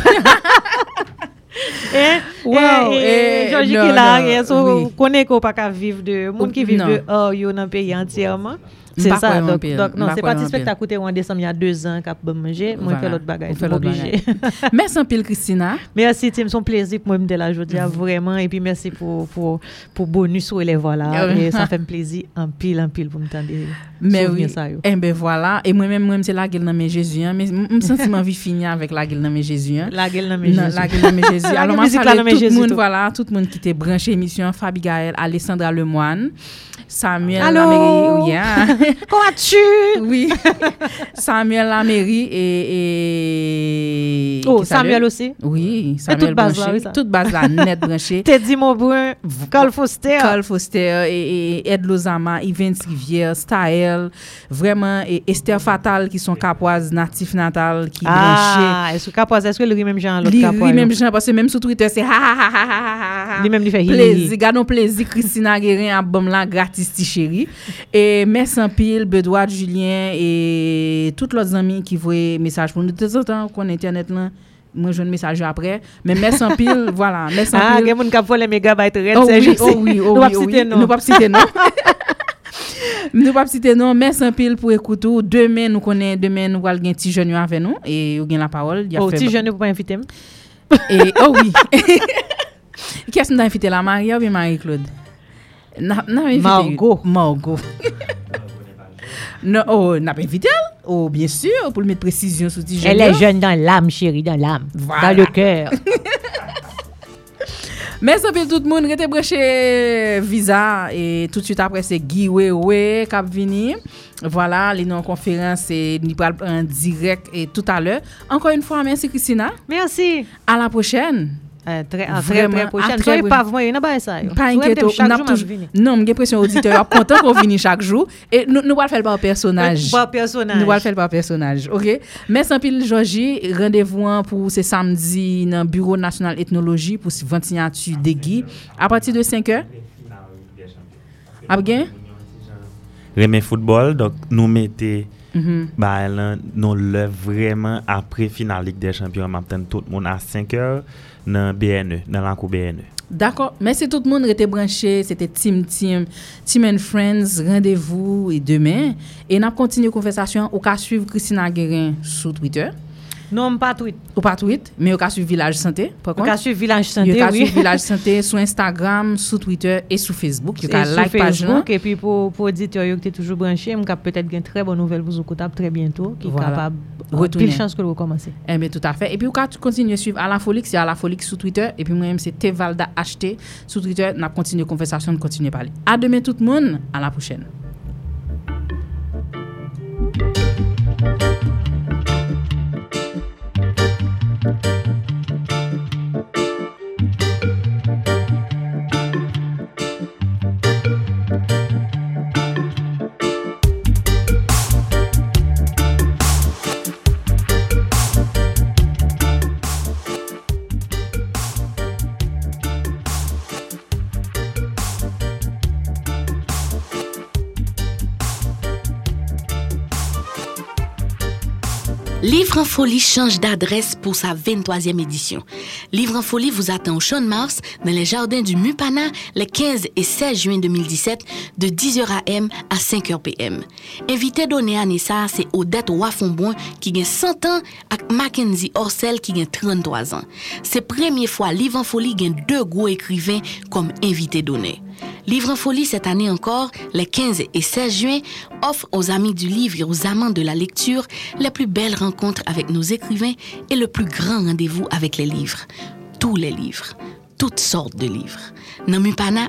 eh, wow, eh, eh, Georgie non, Kilar, non, so, oui. konen ko pa ka viv de, moun ki viv non. de or yo nan peyi antyèman. C'est ça, donc, donc non, c'est parti en spectacle coûté en décembre il y a deux ans qu'a bon manger, moi je fais l'autre bagaille, l'autre obligé. Merci en pile, Christina. Merci Tim, son plaisir pour moi de la aujourd'hui vraiment et puis merci pour pour pour bonus sur les voilà Ah et ça fait un plaisir en pile en pile pour me tendre. Mais oui, yo. eh ben voilà. Et moi-même, moi c'est la gueule dans mes Jésus. hein. Mais je sens que ma vie finir avec la gueule dans mes Jésus. La gueule dans mes Jésus. La gueule dans mes Jésus. Alors, moi, tout le monde, voilà, tout le monde qui était branché émission, Fabi Gaël, Alessandra Lemoine, Samuel Allô? Lamery. Oh, yeah. Comment tu? Oui. Samuel Lamery et, et Oh, Samuel aussi? Oui, Samuel et toute base branché, là, oui, toute base là, net branché. Teddy Maubrun, Carl Foster. Carl Foster et, et Ed Lozama, Yvain Rivière, Stael, vraiment et Esther Fatal qui sont capoises natif natal qui ah, branché. Ah, est-ce que capoise est-ce que le même genre l'autre capoise? Le même genre parce que même sur Twitter c'est ha ha ha ha ha. ha. Lui même lui fait hi hi hi. plaisir, gardons plaisir Christina Guérin album la gratis artisti chéri. E mersi anpil, Bedouard, Julien, e tout lot zami ki vwe mesaj pou nou. De zotan kon internet lan, mwen joun mesaj apre. Men mersi anpil, voilà, mersi anpil. Ah, gen moun kap fole mega bayt red, se jese. Oh oui, oh oui, oh oui. Nou pap site nou. Nou pap site nou. Nou pap site nou, mersi anpil pou ekoutou. Demen nou konen, demen nou wal gen ti joun yo ave nou. E yo gen la parol. Oh, ti joun yo pou pa invite m. E, oh oui. Kes nou dan invite la Maria ou bi Marie-Claude? Margot. Margot. Non, oh, n'a pas invité elle. Oh, bien sûr, pour le mettre précision sous tes Elle est jeune dans l'âme, chérie, dans l'âme. Voilà. Dans le cœur. Mè sa pil tout moun rete breche Visa E tout süt apre se Giwewe kap vini Voilà, li nou konferans Ni pral en direk et tout alè Ankon yon fwa, mènsi Kristina Mènsi A la pochèn Tre, an tre, tre pochel. An tre pavman, yon nan ba esay yo. Pa inketo. Non, mwen gen presyon auditeur, ap kontan kon vini chak jou. E nou wal fel pa personaj. Pa personaj. Nou wal fel pa personaj, ok? Mè Sanpil Georgie, randevou an pou se samdi nan Bureau National Ethnologie pou si 21 atu degi. A pati de 5 e? Ap gen? Reme football, donc nou mette... Mm -hmm. Ba lan nou le vremen apre finalik de champion mapten tout moun a 5 or nan BNE, nan lankou BNE. D'akor, mersi tout moun rete branche, sete Tim Tim, Tim and Friends, rendez-vous e demen, e nap kontinu konversasyon ou ka suiv Christina Guerin sou Twitter. Non, pas tweet. Ou pas tweet, mais au cas sur Village Santé. Par contre. Au cas sur Village Santé. Au cas oui. sur Village Santé, sur Instagram, sur Twitter et sur Facebook. Au cas like page là. Et puis pour pour dire que tu es toujours branché, on peut-être une très bonne nouvelle pour vous écouter très bientôt, qui est capable euh, de chance que vous recommencez. Eh bien tout à fait. Et puis au cas tu continues à suivre à la folie, c'est à la folie sur Twitter et puis moi-même c'est Tevalda HT sur Twitter, n'a continué conversation, continuer à parler. À demain tout le monde, à la prochaine. Livre en folie change d'adresse pour sa 23e édition. Livre en folie vous attend au Champ de Mars, dans les jardins du Mupana, les 15 et 16 juin 2017, de 10h AM à 5h PM. Invité donné à Nessa, c'est Odette Wafonboin qui gagne 100 ans et Mackenzie Orsel qui gagne 33 ans. C'est première fois Livre en folie gagne deux gros écrivains comme invité donné. Livre en folie cette année encore, les 15 et 16 juin, offre aux amis du livre et aux amants de la lecture les plus belles rencontres avec nos écrivains et le plus grand rendez-vous avec les livres. Tous les livres. toutes sortes de livres. Dans Mupana,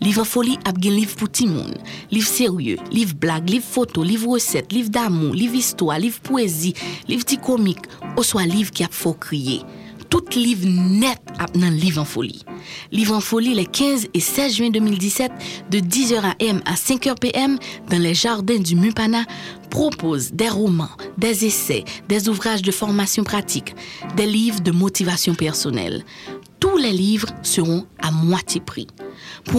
livre folie a gen monde. Livre sérieux, livre blague, livre photo, livre recette, livre d'amour, livre histoire, livre poésie, livre petit comique, ou soit livre qui a faut crier. Tout livre net ap nan Livre en Folie. Livre en Folie les 15 et 16 juin 2017 de 10h AM à 5h PM dans les jardins du Mupana propose des romans, des essais, des ouvrages de formation pratique, des livres de motivation personnelle. Tous les livres seront à moitié prix.